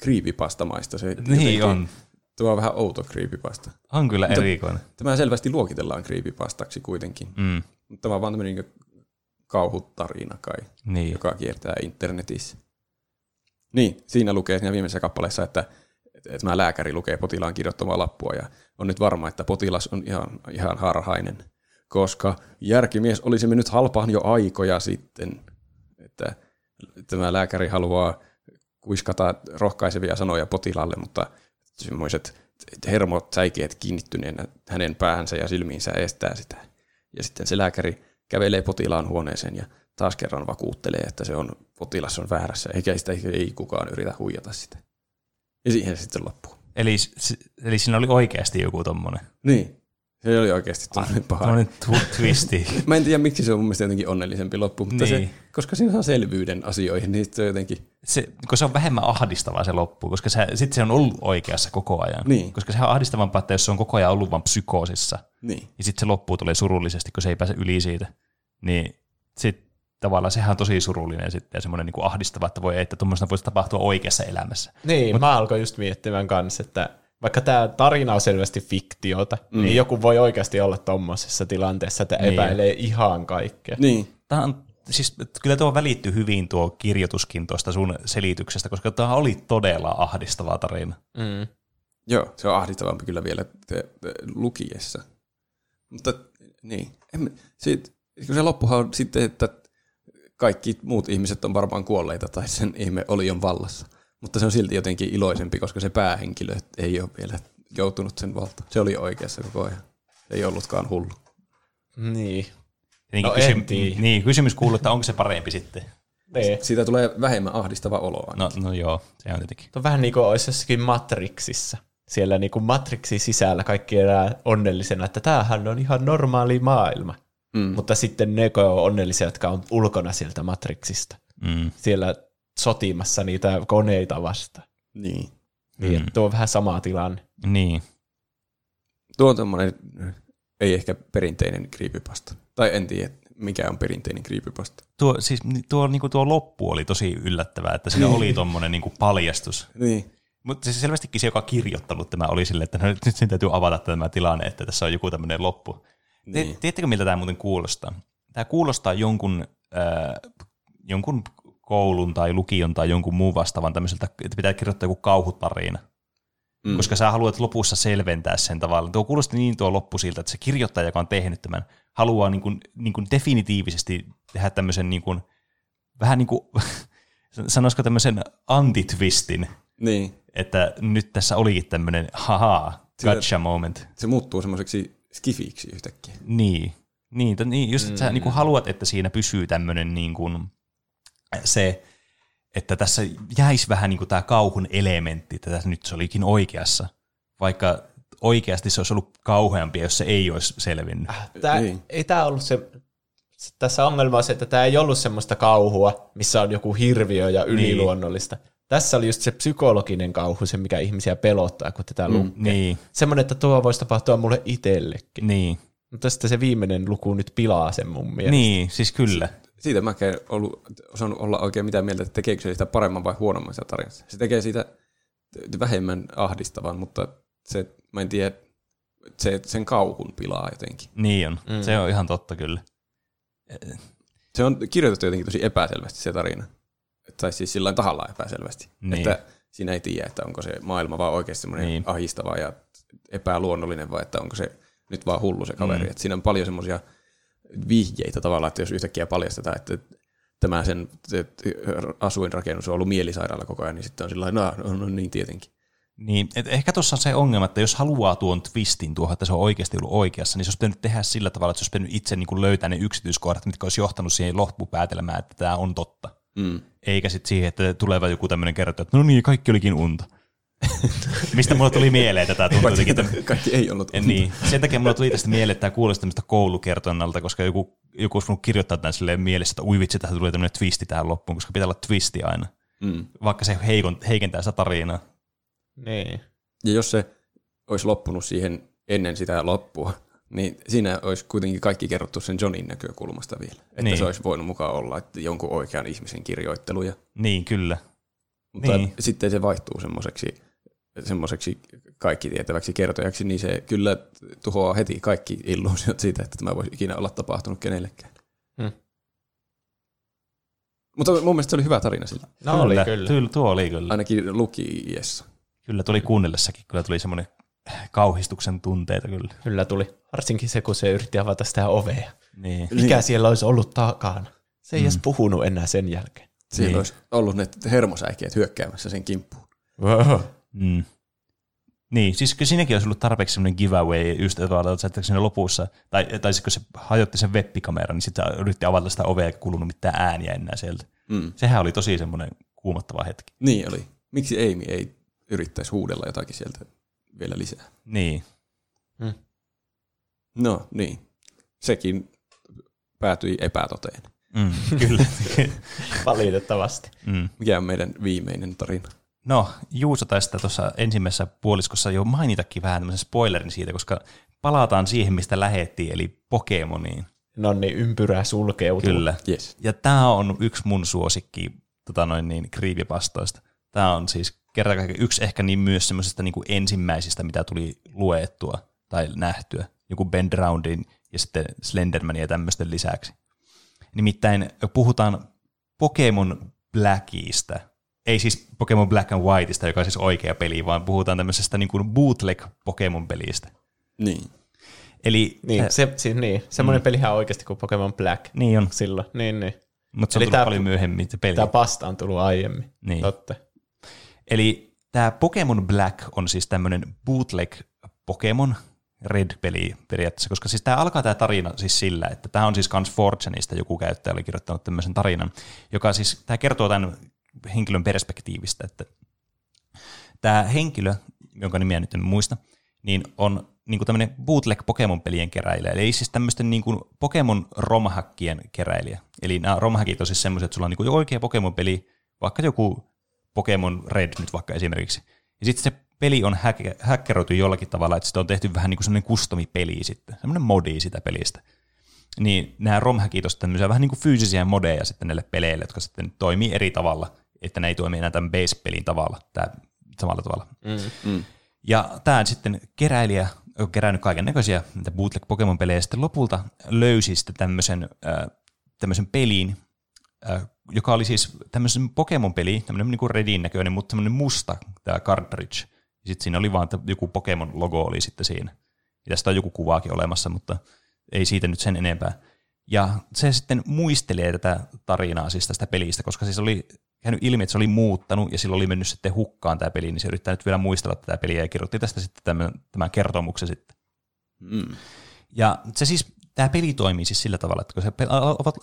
creepypastamaista. Se Niin jotenkin- on. Tuo on vähän outo creepypasta. On kyllä Mutta- erikoinen. Tämä selvästi luokitellaan creepypastaksi kuitenkin. Mm. Mutta tämä on vaan tämmöinen niin kauhutarina kai, Niin. joka kiertää internetissä. Niin, siinä lukee siinä viimeisessä kappaleessa, että, että tämä lääkäri lukee potilaan kirjoittamaa lappua ja on nyt varma, että potilas on ihan, ihan harhainen, koska järkimies olisi mennyt halpaan jo aikoja sitten, että tämä lääkäri haluaa kuiskata rohkaisevia sanoja potilaalle, mutta semmoiset hermot säikeet kiinnittyneenä hänen päähänsä ja silmiinsä estää sitä. Ja sitten se lääkäri kävelee potilaan huoneeseen ja taas kerran vakuuttelee, että se on, potilas on väärässä, eikä sitä ei kukaan yritä huijata sitä. Ja siihen sitten loppuu. Eli, eli siinä oli oikeasti joku tommonen, Niin. Se oli oikeasti tommoinen paha. tommonen tu- twisti. Mä en tiedä, miksi se on mun mielestä jotenkin onnellisempi loppu, mutta Niin. se, koska siinä saa selvyyden asioihin, niin se on jotenkin... Se, kun se on vähemmän ahdistavaa se loppu, koska se, sit se on ollut oikeassa koko ajan. Niin. Koska sehän on ahdistavampaa, että jos se on koko ajan ollut vaan psykoosissa, Niin. ja sitten se loppu tulee surullisesti, kun se ei pääse yli siitä, niin sitten tavallaan sehän on tosi surullinen sitten ja semmoinen niin ahdistava, että voi ei, että tuommoista voisi tapahtua oikeassa elämässä. Niin, Mut, mä alkoin just miettimään kanssa, että vaikka tämä tarina on selvästi fiktiota, mm. niin joku voi oikeasti olla tommosessa tilanteessa, että Niin. epäilee ihan kaikkea. Niin. Tämä on, siis, kyllä tuo välittyy hyvin tuo kirjoituskin tuosta sun selityksestä, koska tämä oli todella ahdistava tarina. Mm. Joo, se on ahdistavampi kyllä vielä te, te, lukiessa. Mutta niin, en, sit, kun se loppuhan on sitten, että kaikki muut ihmiset on varmaan kuolleita tai sen ihme oli on vallassa. Mutta se on silti jotenkin iloisempi, koska se päähenkilö ei ole vielä joutunut sen valtaan. Se oli oikeassa koko ajan. Se ei ollutkaan hullu. Niin. Tietenkin No en tiedä. niin, kysymys kuuluu, että onko se parempi sitten? niin. Siitä tulee vähemmän ahdistava olo. No, no joo, se on tietenkin. Tuo on vähän niin kuin olisi jossakin Matrixissa. Siellä niin kuin Matrixin sisällä kaikki elää onnellisena, että tämähän on ihan normaali maailma. Mm. Mutta sitten ne on onnellisia, jotka on ulkona sieltä Matrixista. Mm. Siellä sotimassa niitä koneita vastaan. Niin. Niin, mm. tuo on vähän sama tilanne. Niin. Tuo on tämmöinen, ei ehkä perinteinen creepypasta. Tai en tiedä, mikä on perinteinen creepypasta. Tuo, siis, tuo, niin tuo loppu oli tosi yllättävää, että siinä oli tuommoinen niin paljastus. Niin. Mutta siis selvästikin se, joka on kirjoittanut tämä, oli silleen, että no, nyt nyt sen täytyy avata tämä tilanne, että tässä on joku tämmöinen loppu. Niin. Niin. Tiedättekö, miltä tämä muuten kuulostaa? Tämä kuulostaa jonkun, äh, jonkun koulun tai lukion tai jonkun muun vastaavan tämmöiseltä, että pitää kirjoittaa joku kauhutarina. Mm. Koska sä haluat lopussa selventää sen tavallaan. Tuo kuulosti niin tuo loppu siltä, että se kirjoittaja, joka on tehnyt tämän, haluaa niin kuin, niin kuin definitiivisesti tehdä tämmöisen niin kuin, vähän niin kuin, sanoisiko tämmöisen antitwistin, Niin. että nyt tässä olikin tämmöinen haha, gotcha moment. Se muuttuu semmoiseksi skifiksi yhtäkkiä. Niin, niin, niin just, että sä niin kuin haluat, että siinä pysyy tämmöinen niin kuin se, että tässä jäisi vähän niin kuin tämä kauhun elementti, että tässä nyt se olikin oikeassa, vaikka oikeasti se olisi ollut kauheampi, jos se ei olisi selvinnyt. Tää, Niin. Ei tämä ollut se, tässä ongelma on se, että tämä ei ollut semmoista kauhua, missä on joku hirviö ja yliluonnollista. Tässä oli just se psykologinen kauhu, se mikä ihmisiä pelottaa, kun tätä lukee. Niin, Semmoinen, että tuo voisi tapahtua mulle itsellekin. niin, Mutta sitten se viimeinen luku nyt pilaa sen mun mielestä. niin, siis kyllä. Siitä mä en ollut, osannut olla oikein mitään mieltä, että tekeekö se sitä paremman vai huonomman sitä tarinasta. Se tekee siitä vähemmän ahdistavan, mutta se, mä en tiedä, se, sen kauhun pilaa jotenkin. Niin on, mm. se on ihan totta kyllä. Se on kirjoitettu jotenkin tosi epäselvästi se tarina. Tai siis sillä tahallaan epäselvästi. Niin. Että siinä ei tiedä, että onko se maailma vaan oikeasti semmoinen niin. ahistava ja epäluonnollinen vai että onko se nyt vaan hullu se kaveri. Mm. Että siinä on paljon semmoisia vihjeitä tavallaan, että jos yhtäkkiä paljastetaan, että tämä sen se asuinrakennus on ollut mielisairaala koko ajan, niin sitten on sillä lailla, no, no niin tietenkin. Niin, et ehkä tuossa on se ongelma, että jos haluaa tuon twistin tuohon, että se on oikeasti ollut oikeassa, niin se olisi pitänyt tehdä sillä tavalla, että se olisi pitänyt itse niin kuin löytää ne yksityiskohdat, mitkä olisi johtanut siihen loppupäätelmään, että tämä on totta. Mm. Eikä sitten siihen, että tulee joku tämmöinen kertoa, että no niin, kaikki olikin unta. Mistä mulla tuli mieleen, että tämä tuntuu jotenkin, että Kaikki ei ollut. Ja niin. Sen takia mulla tuli tästä mieleen, että tämä kuulosti tämmöistä koulukertonnalta, koska joku, joku olisi voinut kirjoittaa tämän silleen mielessä, että ui vitsi, tähän tulee tämmöinen twisti tähän loppuun, koska pitää olla twisti aina. Mm. Vaikka se heikon, heikentää sitä tarinaa. Niin. Ja jos se olisi loppunut siihen ennen sitä loppua, niin siinä olisi kuitenkin kaikki kerrottu sen Johnin näkökulmasta vielä. Että Niin. se olisi voinut mukaan olla että jonkun oikean ihmisen kirjoitteluja. Niin, kyllä. Mutta Niin. niin. sitten se vaihtuu semmoiseksi semmoiseksi kaikki tietäväksi kertojaksi, niin se kyllä tuhoaa heti kaikki illuusiot siitä, että tämä voisi ikinä olla tapahtunut kenellekään. Hmm. Mutta mun mielestä se oli hyvä tarina sillä. No oli kyllä. Kyllä, tuo oli kyllä. Ainakin lukiessa. Kyllä tuli kuunnellessakin, kyllä tuli semmoinen kauhistuksen tunteita kyllä. Kyllä tuli. Varsinkin se, kun se yritti avata sitä ovea. Niin. Mikä siellä olisi ollut takana? Se ei mm. edes puhunut enää sen jälkeen. Siellä Niin. olisi ollut ne hermosäikeet hyökkäämässä sen kimppuun. Wow. Mm. Niin, siis kyllä siinäkin olisi ollut tarpeeksi semmoinen giveaway, just tavallaan, että siinä lopussa, tai, tai siis kun se hajotti sen webbikameran, niin sitten se yritti avata sitä ovea eikä kuulunut mitään ääniä enää sieltä. Mm. Sehän oli tosi semmoinen kuumottava hetki. Niin oli. Miksi Amy ei yrittäisi huudella jotakin sieltä vielä lisää? Niin. No niin. Sekin päätyi epätoteen. Mm, kyllä. Valitettavasti. mm. Mikä on meidän viimeinen tarina? No, Juuso tästä tuossa ensimmäisessä puoliskossa jo mainitakin vähän tämmöisen spoilerin siitä, koska palataan siihen, mistä lähettiin, eli Pokemoniin. No niin, ympyrä sulkeutuu. Kyllä. Yes. Ja tämä on yksi mun suosikki tota noin niin, creepypastoista. Tämä on siis kerta kaikkiaan yksi ehkä niin myös semmoisesta niin kuin ensimmäisistä, mitä tuli luettua tai nähtyä. Joku Ben Roundin ja sitten Slendermanin ja tämmöisten lisäksi. Nimittäin puhutaan Pokemon Blackista. Ei siis Pokemon Black and Whiteista, joka on siis oikea peli, vaan puhutaan tämmöisestä niin kuin bootleg Pokemon-pelistä. Niin. Eli Niin, äh, se, siis, niin. semmoinen mm. pelihän on oikeasti kuin Pokemon Black niin on, silloin. Niin, niin. mutta se on Eli tullut tää- paljon myöhemmin se peli. Tämä pasta on tullut aiemmin. Niin. Totta. Eli tämä Pokemon Black on siis tämmöinen bootleg Pokemon Red-peli periaatteessa, koska siis tämä alkaa tämä tarina siis sillä, että tämä on siis kans Fortuneista, joku käyttäjä oli kirjoittanut tämmöisen tarinan, joka siis, tämä kertoo tämän henkilön perspektiivistä, että tämä henkilö, jonka nimeä nyt en muista, niin on niin kuin tämmöinen bootleg Pokemon-pelien keräilijä, eli siis tämmöisten niin kuin Pokemon romhakkien keräilijä. Eli nämä romhackit on siis semmoiset, että sulla on niin kuin oikea Pokemon-peli, vaikka joku Pokemon Red nyt vaikka esimerkiksi. Ja sitten se peli on häk- häkkeroitu jollakin tavalla, että sitä on tehty vähän niin kuin semmoinen custom-peli sitten, semmoinen modi sitä pelistä. Niin nämä romhackit on tämmöisiä vähän niin kuin fyysisiä modeja sitten näille peleille, jotka sitten toimii eri tavalla, että ne ei toimi enää tämän base-pelin tavalla, tämä, samalla tavalla. Mm. Mm. Ja tämä sitten keräilijä on kerännyt kaiken näköisiä bootleg Pokemon-pelejä, ja sitten lopulta löysi sitten tämmöisen, äh, tämmöisen pelin, äh, joka oli siis tämmöisen Pokemon-peli, tämmöinen niin kuin Redin näköinen, mutta tämmöinen musta tämä cartridge. Ja sitten siinä oli vaan että joku Pokemon-logo oli sitten siinä. Ja tästä on joku kuvaakin olemassa, mutta ei siitä nyt sen enempää. Ja se sitten muistelee tätä tarinaa siis tästä pelistä, koska siis oli käynyt ilmi, että se oli muuttanut ja sillä oli mennyt sitten hukkaan tämä peli, niin se yrittää nyt vielä muistella tätä peliä ja kirjoitti tästä sitten tämän, tämän kertomuksen sitten. Mm. Ja se siis, tämä peli toimii siis sillä tavalla, että kun se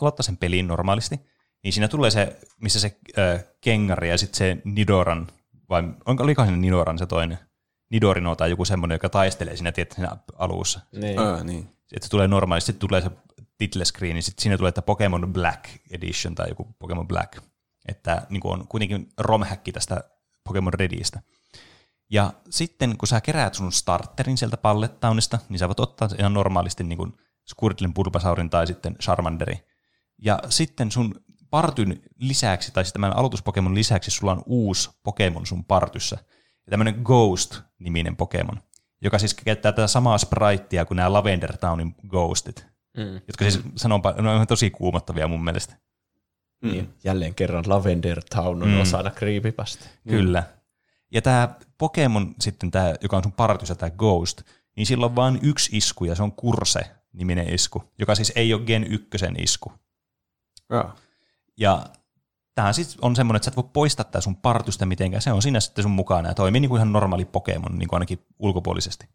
aloittaa sen pelin normaalisti, niin siinä tulee se, missä se äh, kengari ja sitten se Nidoran, vai onko, olikohan se Nidoran se toinen? Nidorino tai joku semmoinen, joka taistelee siinä, tietysti siinä alussa. Niin. Ää, niin. Että se tulee normaalisti, sitten tulee se title screen, niin sitten siinä tulee, että Pokemon Black Edition tai joku Pokemon Black. Että niin kuin on kuitenkin romhäkki tästä Pokemon Redistä. Ja sitten kun sä keräät sun starterin sieltä Pallettownista, niin sä voit ottaa ihan normaalisti niin kuin Squirtlin, Bulbasaurin tai sitten Charmanderi. Ja sitten sun partyn lisäksi, tai siis tämän aloituspokemon lisäksi, sulla on uusi Pokemon sun partyssä. Ja tämmöinen Ghost-niminen Pokemon, joka siis käyttää tätä samaa spritea kuin nämä Lavender Townin Ghostit, Mm. jotka siis sanonpa, ne on ihan tosi kuumottavia mun mielestä. Niin. Jälleen kerran Lavender Town on Mm. osana Creepypasta. Kyllä. Ja tämä Pokemon sitten, tää, joka on sun partyssa, tämä Ghost, niin sillä on vain yksi isku, ja se on Kurse-niminen isku, joka siis ei ole Gen 1 isku. Aa. Ja tämä siis on semmoinen, että sä et voi poistaa tää sun partusta mitenkään, se on siinä sitten sun mukana, ja toimii niin kuin ihan normaali Pokemon, niin kuin ainakin ulkopuolisesti.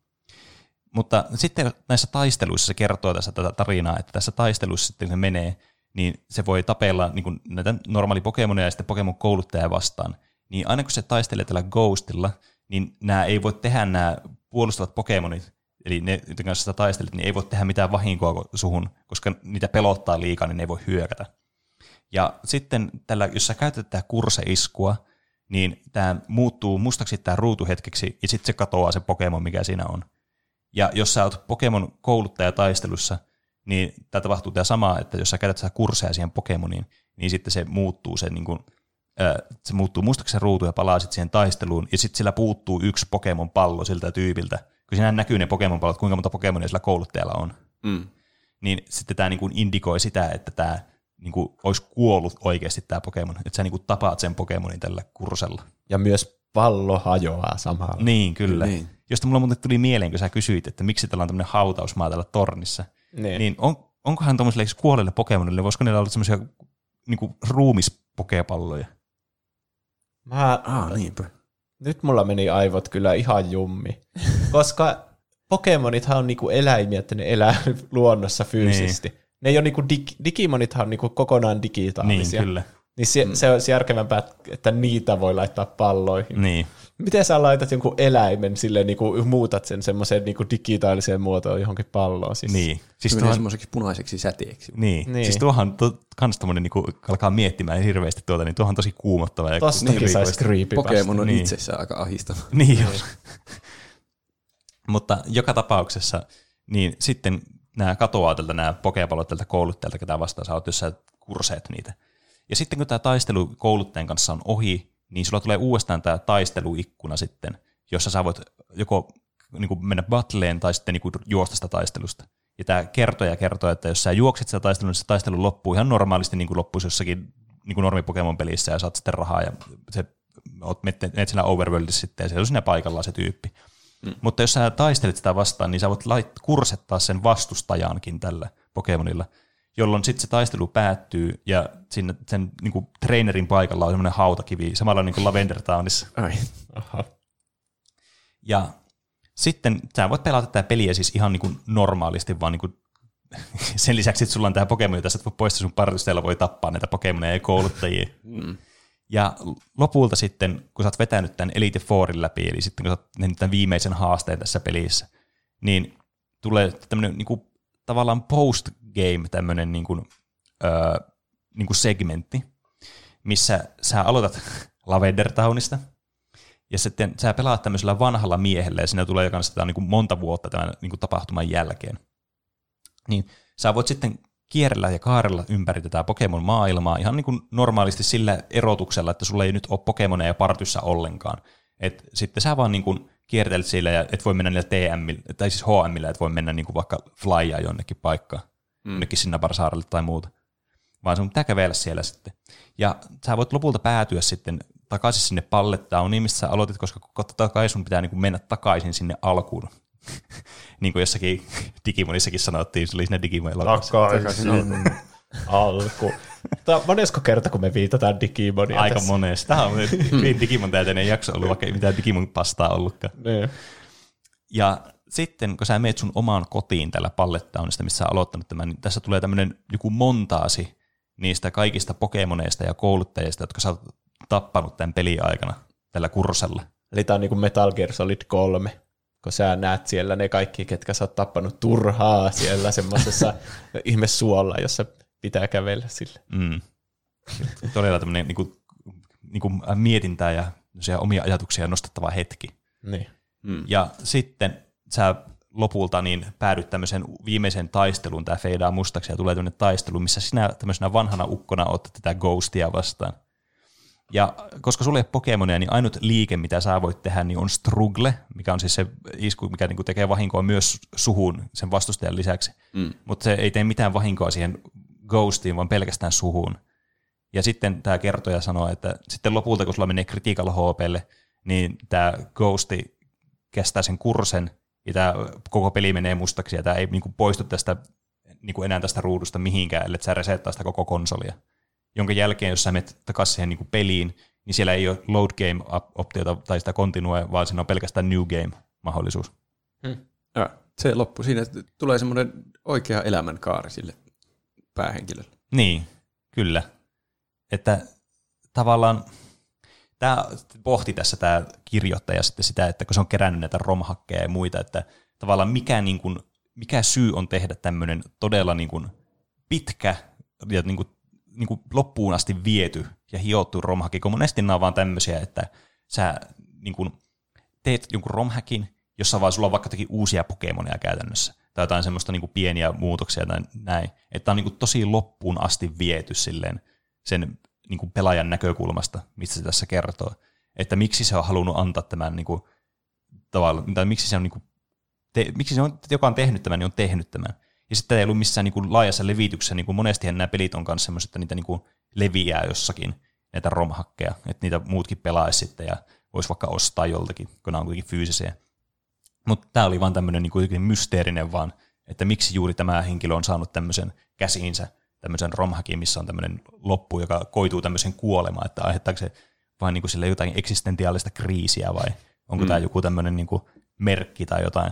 Mutta sitten näissä taisteluissa se kertoo tässä tätä tarinaa, että tässä taistelussa sitten se menee, niin se voi tapella niin kuin näitä normaali Pokemonia ja sitten Pokemon kouluttajaa vastaan. Niin aina kun se taistelee tällä Ghostilla, niin nämä ei voi tehdä nämä puolustavat Pokemonit, eli ne, joiden kanssa sitä taistelet, niin ei voi tehdä mitään vahinkoa suhun, koska niitä pelottaa liikaa, niin ne ei voi hyökätä. Ja sitten tällä, jos sä käytät tätä kurseiskua, niin tämä muuttuu mustaksi tämä ruutu hetkeksi, ja sitten se katoaa se Pokemon, mikä siinä on. Ja jos sä oot Pokemon kouluttaja taistelussa, niin tämä tapahtuu tämä sama, että jos sä käytät sitä kursseja siihen Pokemoniin, niin sitten se muuttuu se, niin kuin, äh, se muuttuu mustaksi se ruutu ja palaa sitten siihen taisteluun, ja sitten sillä puuttuu yksi Pokemon pallo siltä tyypiltä, kun siinä näkyy ne Pokemon pallot, kuinka monta Pokemonia sillä kouluttajalla on. Mm. Niin sitten tämä niin kuin indikoi sitä, että tämä niin kuin olisi kuollut oikeasti tämä Pokemon, että sä niin kuin tapaat sen Pokemonin tällä kursella. Ja myös pallo hajoaa samalla. Niin, kyllä. Niin. Niin. Josta mulla muuten tuli mieleen, kun sä kysyit, että miksi tällä on tämmöinen hautausmaa tällä tornissa. Niin. Niin on, onkohan tuommoisille kuolleille Pokemonille, voisiko niillä olla semmoisia niin ruumispokepalloja? Mä, Aa, niinpä. nyt mulla meni aivot kyllä ihan jummi. Koska Pokemonithan on niinku eläimiä, että ne elää luonnossa fyysisesti. Niin. Ne ei ole niinku dig- Digimonithan on niinku kokonaan Niin, digitaalisia. kyllä. Niin se, mm. se olisi järkevämpää, että niitä voi laittaa palloihin. Niin. Miten sä laitat jonkun eläimen sille niinku muutat sen semmoiseen niinku digitaaliseen muotoon johonkin palloon? Siis. Niin. Siis tuohan, semmoiseksi punaiseksi säteeksi. niin. Niin. niin. Siis tuohan to, kans tommonen, niin alkaa miettimään hirveästi tuota, niin tuohan tosi kuumottava. ja Tostakin erikoista. saisi creepypasta. Pokemon on Niin. itsessään aika ahistava. Niin just. Mutta joka tapauksessa, niin sitten nämä katoaa tältä nämä pokepallot tältä kouluttajalta, ketä vastaan sä oot, jos sä kurseet niitä. Ja sitten kun tämä taistelu kouluttajan kanssa on ohi, niin sulla tulee uudestaan tämä taisteluikkuna sitten, jossa sä voit joko niin kuin mennä battleen tai sitten niin kuin juosta sitä taistelusta. Ja tämä kertoo ja kertoo, että jos sä juokset sitä taistelua, niin se taistelu loppuu ihan normaalisti niin kuin loppuisi jossakin niin kuin normi Pokemon pelissä ja saat sitten rahaa ja se, oot, menet, menet siinä overworldissa sitten ja se on siinä paikallaan se tyyppi. Mm. Mutta jos sä taistelet sitä vastaan, niin sä voit lait, kursettaa sen vastustajankin tällä Pokemonilla, jolloin sitten se taistelu päättyy ja sinne sen niin kuin, trainerin paikalla on semmoinen hautakivi, samalla niin kuin Lavender Townissa. Ai. Aha. Ja sitten sä voit pelata tätä peliä siis ihan niin kuin normaalisti, vaan niin kuin sen lisäksi, että sulla on tämä Pokemon, jota sä et voi poistaa sun partista, voi tappaa näitä Pokemoneja ja kouluttajia. Mm. Ja lopulta sitten, kun sä oot vetänyt tämän Elite Fourin läpi, eli sitten kun sä oot tehnyt tämän viimeisen haasteen tässä pelissä, niin tulee tämmöinen niin kuin, tavallaan post-game tämmöinen niin kuin, öö, niin kuin segmentti, missä sä aloitat Lavender Townista, ja sitten sä pelaat tämmöisellä vanhalla miehellä, ja siinä tulee kanssa niin kuin monta vuotta tämän niin kuin tapahtuman jälkeen. Niin sä voit sitten kierrellä ja kaarella ympäri tätä Pokemon-maailmaa ihan niin kuin normaalisti sillä erotuksella, että sulla ei nyt ole Pokemoneja partyssa ollenkaan. Et sitten sä vaan niin kuin kiertelet sillä ja et voi mennä niillä TM, tai siis HM, et voi mennä niin kuin vaikka flyaa jonnekin paikkaan, mm. jonnekin Sinnabarsaarelle tai muuta. Vaan sun pitää kävellä siellä sitten. Ja sä voit lopulta päätyä sitten takaisin sinne pallettowniin, missä sä aloitit, koska totta kai sun pitää niin kuin mennä takaisin sinne alkuun. niin kuin jossakin Digimonissakin sanottiin, se oli siinä Digimon Takaisin alku. Tämä on monesko kerta, kun me viitataan Digimonia Aika tässä. monesti. Tämä on Digimon täyteinen jakso ollut, vaikka ei mitään Digimon pastaa ollutkaan. Niin. Ja sitten, kun sä meet sun omaan kotiin tällä pallettaunista, missä sä aloittanut tämän, niin tässä tulee tämmöinen joku montaasi niistä kaikista Pokemoneista ja kouluttajista, jotka sä oot tappanut tämän pelin aikana tällä kursella. Eli tämä on niin kuin Metal Gear Solid 3, kun sä näet siellä ne kaikki, ketkä sä oot tappanut turhaa siellä semmoisessa ihme suolla, jossa pitää kävellä sille. Mm. Todella tämmöinen niin kuin, niin kuin mietintää ja omia ajatuksia nostettava hetki. Niin. Mm. Ja sitten sä lopulta niin päädyt tämmöisen viimeisen taisteluun, tämä feidaa mustaksi ja tulee tämmöinen taistelu, missä sinä tämmöisenä vanhana ukkona otat tätä Ghostia vastaan. Ja koska sulle ei ole Pokemonia, niin ainut liike, mitä sä voit tehdä, niin on Struggle, mikä on siis se isku, mikä niinku tekee vahinkoa myös suhun sen vastustajan lisäksi. Mm. Mutta se ei tee mitään vahinkoa siihen Ghostiin, vaan pelkästään suhun. Ja sitten tämä kertoja sanoo, että sitten lopulta, kun sulla menee Critical HPlle, niin tämä Ghosti kestää sen kursen, ja tämä koko peli menee mustaksi, ja tämä ei niinku poistu tästä niinku enää tästä ruudusta mihinkään, ellei sä resettaa sitä koko konsolia jonka jälkeen, jos sä menet takaisin siihen niin kuin peliin, niin siellä ei ole load game-optiota tai sitä continue, vaan siinä on pelkästään new game-mahdollisuus. Hmm. Ja, se loppu siinä, että tulee semmoinen oikea elämänkaari sille päähenkilölle. Niin, kyllä. Että tavallaan tämä pohti tässä tämä kirjoittaja sitten sitä, että kun se on kerännyt näitä romhakkeja ja muita, että tavallaan mikä, niin kuin, mikä syy on tehdä tämmöinen todella niin kuin pitkä ja niin kuin niin kuin loppuun asti viety ja hiottu romhaki, kun monesti nämä on vaan tämmöisiä, että sä niin kuin teet jonkun romhäkin, jossa vaan sulla on vaikka uusia Pokemonia käytännössä, tai jotain semmoista niin kuin pieniä muutoksia tai näin, että on niin kuin tosi loppuun asti viety silleen sen niin kuin pelaajan näkökulmasta, mistä se tässä kertoo, että miksi se on halunnut antaa tämän niin kuin, tavallaan, tai miksi se on, niin kuin, te, miksi se on, joka on tehnyt tämän, niin on tehnyt tämän. Ja sitten ei ollut missään niin kuin laajassa levityksessä, niin kuin monestihan nämä pelit on kanssa semmoiset, että niitä niin kuin leviää jossakin, näitä romhakkeja, että niitä muutkin pelaisi sitten ja voisi vaikka ostaa joltakin, kun nämä on kuitenkin fyysisiä. Mutta tämä oli vaan tämmöinen niin kuin mysteerinen vaan, että miksi juuri tämä henkilö on saanut tämmöisen käsiinsä, tämmöisen romhakin, missä on tämmöinen loppu, joka koituu tämmöisen kuolemaan, että aiheuttaako se vain niin kuin sille jotain eksistentiaalista kriisiä vai onko mm. tämä joku tämmöinen niin kuin merkki tai jotain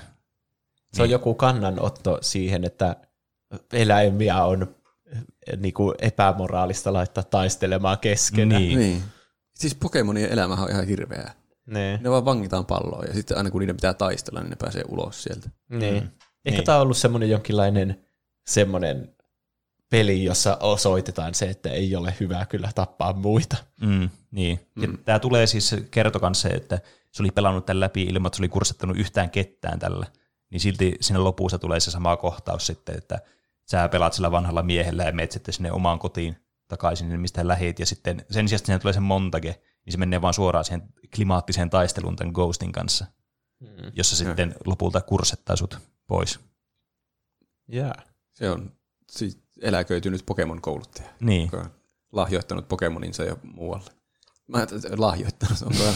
se on niin. joku kannanotto siihen, että eläimiä on niin kuin epämoraalista laittaa taistelemaan keskenään. Niin. niin. Siis Pokemonien elämä on ihan hirveää. Ne. ne vaan vangitaan palloa ja sitten aina kun niiden pitää taistella, niin ne pääsee ulos sieltä. Niin. Mm. Ehkä niin. tämä on ollut semmoinen jonkinlainen semmoinen peli, jossa osoitetaan se, että ei ole hyvä kyllä tappaa muita. Mm, niin. Mm. Tämä tulee siis, kertokan se, että se oli pelannut tämän läpi ilman, että se oli kurssettanut yhtään kettään tällä niin silti sinne lopussa tulee se sama kohtaus sitten, että sä pelaat sillä vanhalla miehellä ja menet sitten sinne omaan kotiin takaisin, mistä lähit, ja sitten sen sijaan sinne tulee se montage, niin se menee vaan suoraan siihen klimaattiseen taisteluun tämän Ghostin kanssa, Mm. jossa sitten lopulta kursettaa sut pois. Yeah. Se on siis eläköitynyt Pokemon-kouluttaja, Niin, joka on lahjoittanut Pokemoninsa jo muualle. Mä lahjoittanut, on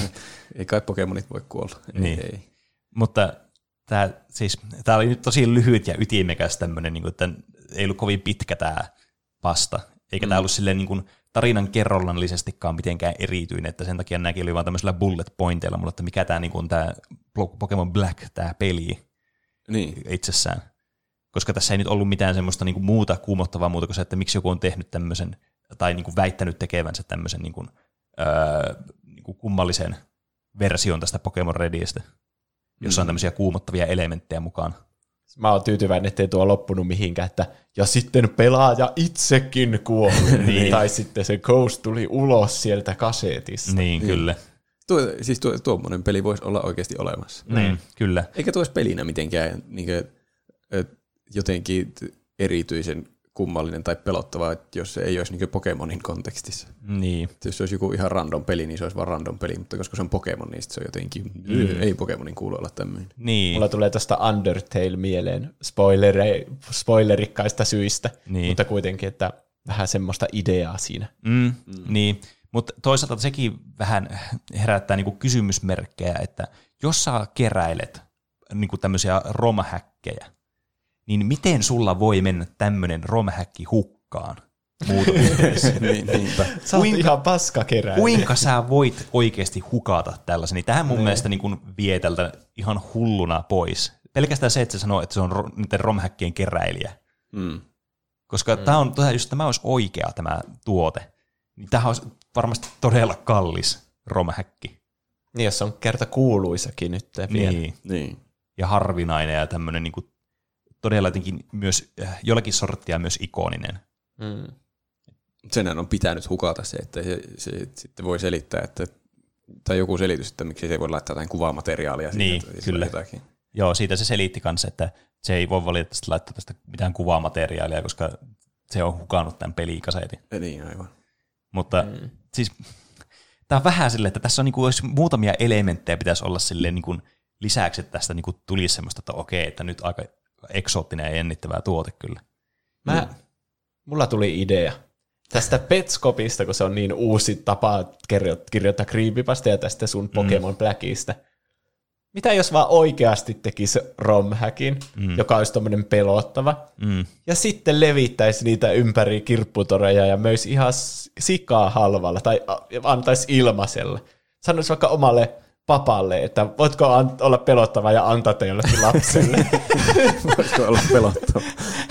ei kai Pokemonit voi kuolla. Niin. ei. mutta tämä siis, tää oli nyt tosi lyhyt ja ytimekäs tämmöinen, niin että ei ollut kovin pitkä tämä pasta, eikä mm. tämä ollut silleen niin kuin tarinan kerrollallisestikaan mitenkään erityinen, että sen takia nämäkin oli vaan tämmöisellä bullet pointeilla mulla, että mikä tämä niin on tämä Pokemon Black, tämä peli Niin. itsessään. Koska tässä ei nyt ollut mitään semmoista niin kuin muuta kuumottavaa muuta kuin se, että miksi joku on tehnyt tämmöisen, tai niin kuin väittänyt tekevänsä tämmöisen niin kuin, öö, niin kuin kummallisen version tästä Pokemon Redistä, jossa on tämmöisiä kuumottavia elementtejä mukaan. Mä oon tyytyväinen, ettei tuo loppunut mihinkään, että ja sitten pelaaja itsekin kuoli. niin. Tai sitten se Ghost tuli ulos sieltä kasetista. Niin, kyllä. Tuo, siis tuo, tuommoinen peli voisi olla oikeasti olemassa. Niin, kyllä. Eikä tuo olisi pelinä mitenkään niin kuin, jotenkin erityisen kummallinen tai pelottava, että jos se ei olisi niin Pokemonin kontekstissa. Niin. Että jos se olisi joku ihan random peli, niin se olisi vaan random peli, mutta koska se on Pokemon, niin se on jotenkin, mm. ei Pokemonin kuulu olla tämmöinen. Niin. Mulla tulee tästä Undertale mieleen spoileri, spoilerikkaista syistä, Niin. mutta kuitenkin, että vähän semmoista ideaa siinä. Mm, mm. Niin, mutta toisaalta sekin vähän herättää niinku kysymysmerkkejä, että jos sä keräilet niinku tämmöisiä romhäkkejä, niin miten sulla voi mennä tämmöinen romhäkki hukkaan? Muutoksessa? niin, niinpä. Sä oot Kuinka- ihan paska kerää. Kuinka sä voit oikeasti hukata tällaisen? Niin tähän mun mielestä niin vie tältä ihan hulluna pois. Pelkästään se, että se sanoo, että se on niiden romhäkkien keräilijä. Mm. Koska mm. tämä on, jos tämä olisi oikea tämä tuote, niin tämä olisi varmasti todella kallis romhäkki. Niin, jos on kerta kuuluisakin nyt vielä. Niin. Niin. Ja harvinainen ja tämmöinen niin kuin, todella jotenkin myös äh, jollakin sorttia myös ikoninen. Mm. Senhän on pitänyt hukata se, että se, se sitten voi selittää, että tai joku selitys, että miksi se ei voi laittaa jotain kuvamateriaalia. Niin, että jos kyllä. Jotakin. Joo, siitä se selitti kanssa, että se ei voi valitettavasti laittaa tästä mitään kuvamateriaalia, koska se on hukannut tämän pelikasetin. Ja Niin, aivan. Mutta mm. siis tämä on vähän silleen, että tässä on niinku, olisi muutamia elementtejä pitäisi olla silleen niinku lisäksi, että tästä niinku tulisi semmoista, että okei, että nyt aika eksoottinen ja jännittävää tuote kyllä. Mä, mulla tuli idea. Tästä Petskopista, kun se on niin uusi tapa kirjo- kirjoittaa creepypasta ja tästä sun Pokemon Blackista. Mitä jos vaan oikeasti tekisi romhäkin, mm. joka olisi tommonen pelottava, Mm. ja sitten levittäisi niitä ympäri kirpputoreja ja myös ihan sikaa halvalla tai antaisi ilmaiselle. Sanoisi vaikka omalle papalle, että voitko an- olla pelottava ja antaa jollekin lapselle. Voisiko olla pelottava?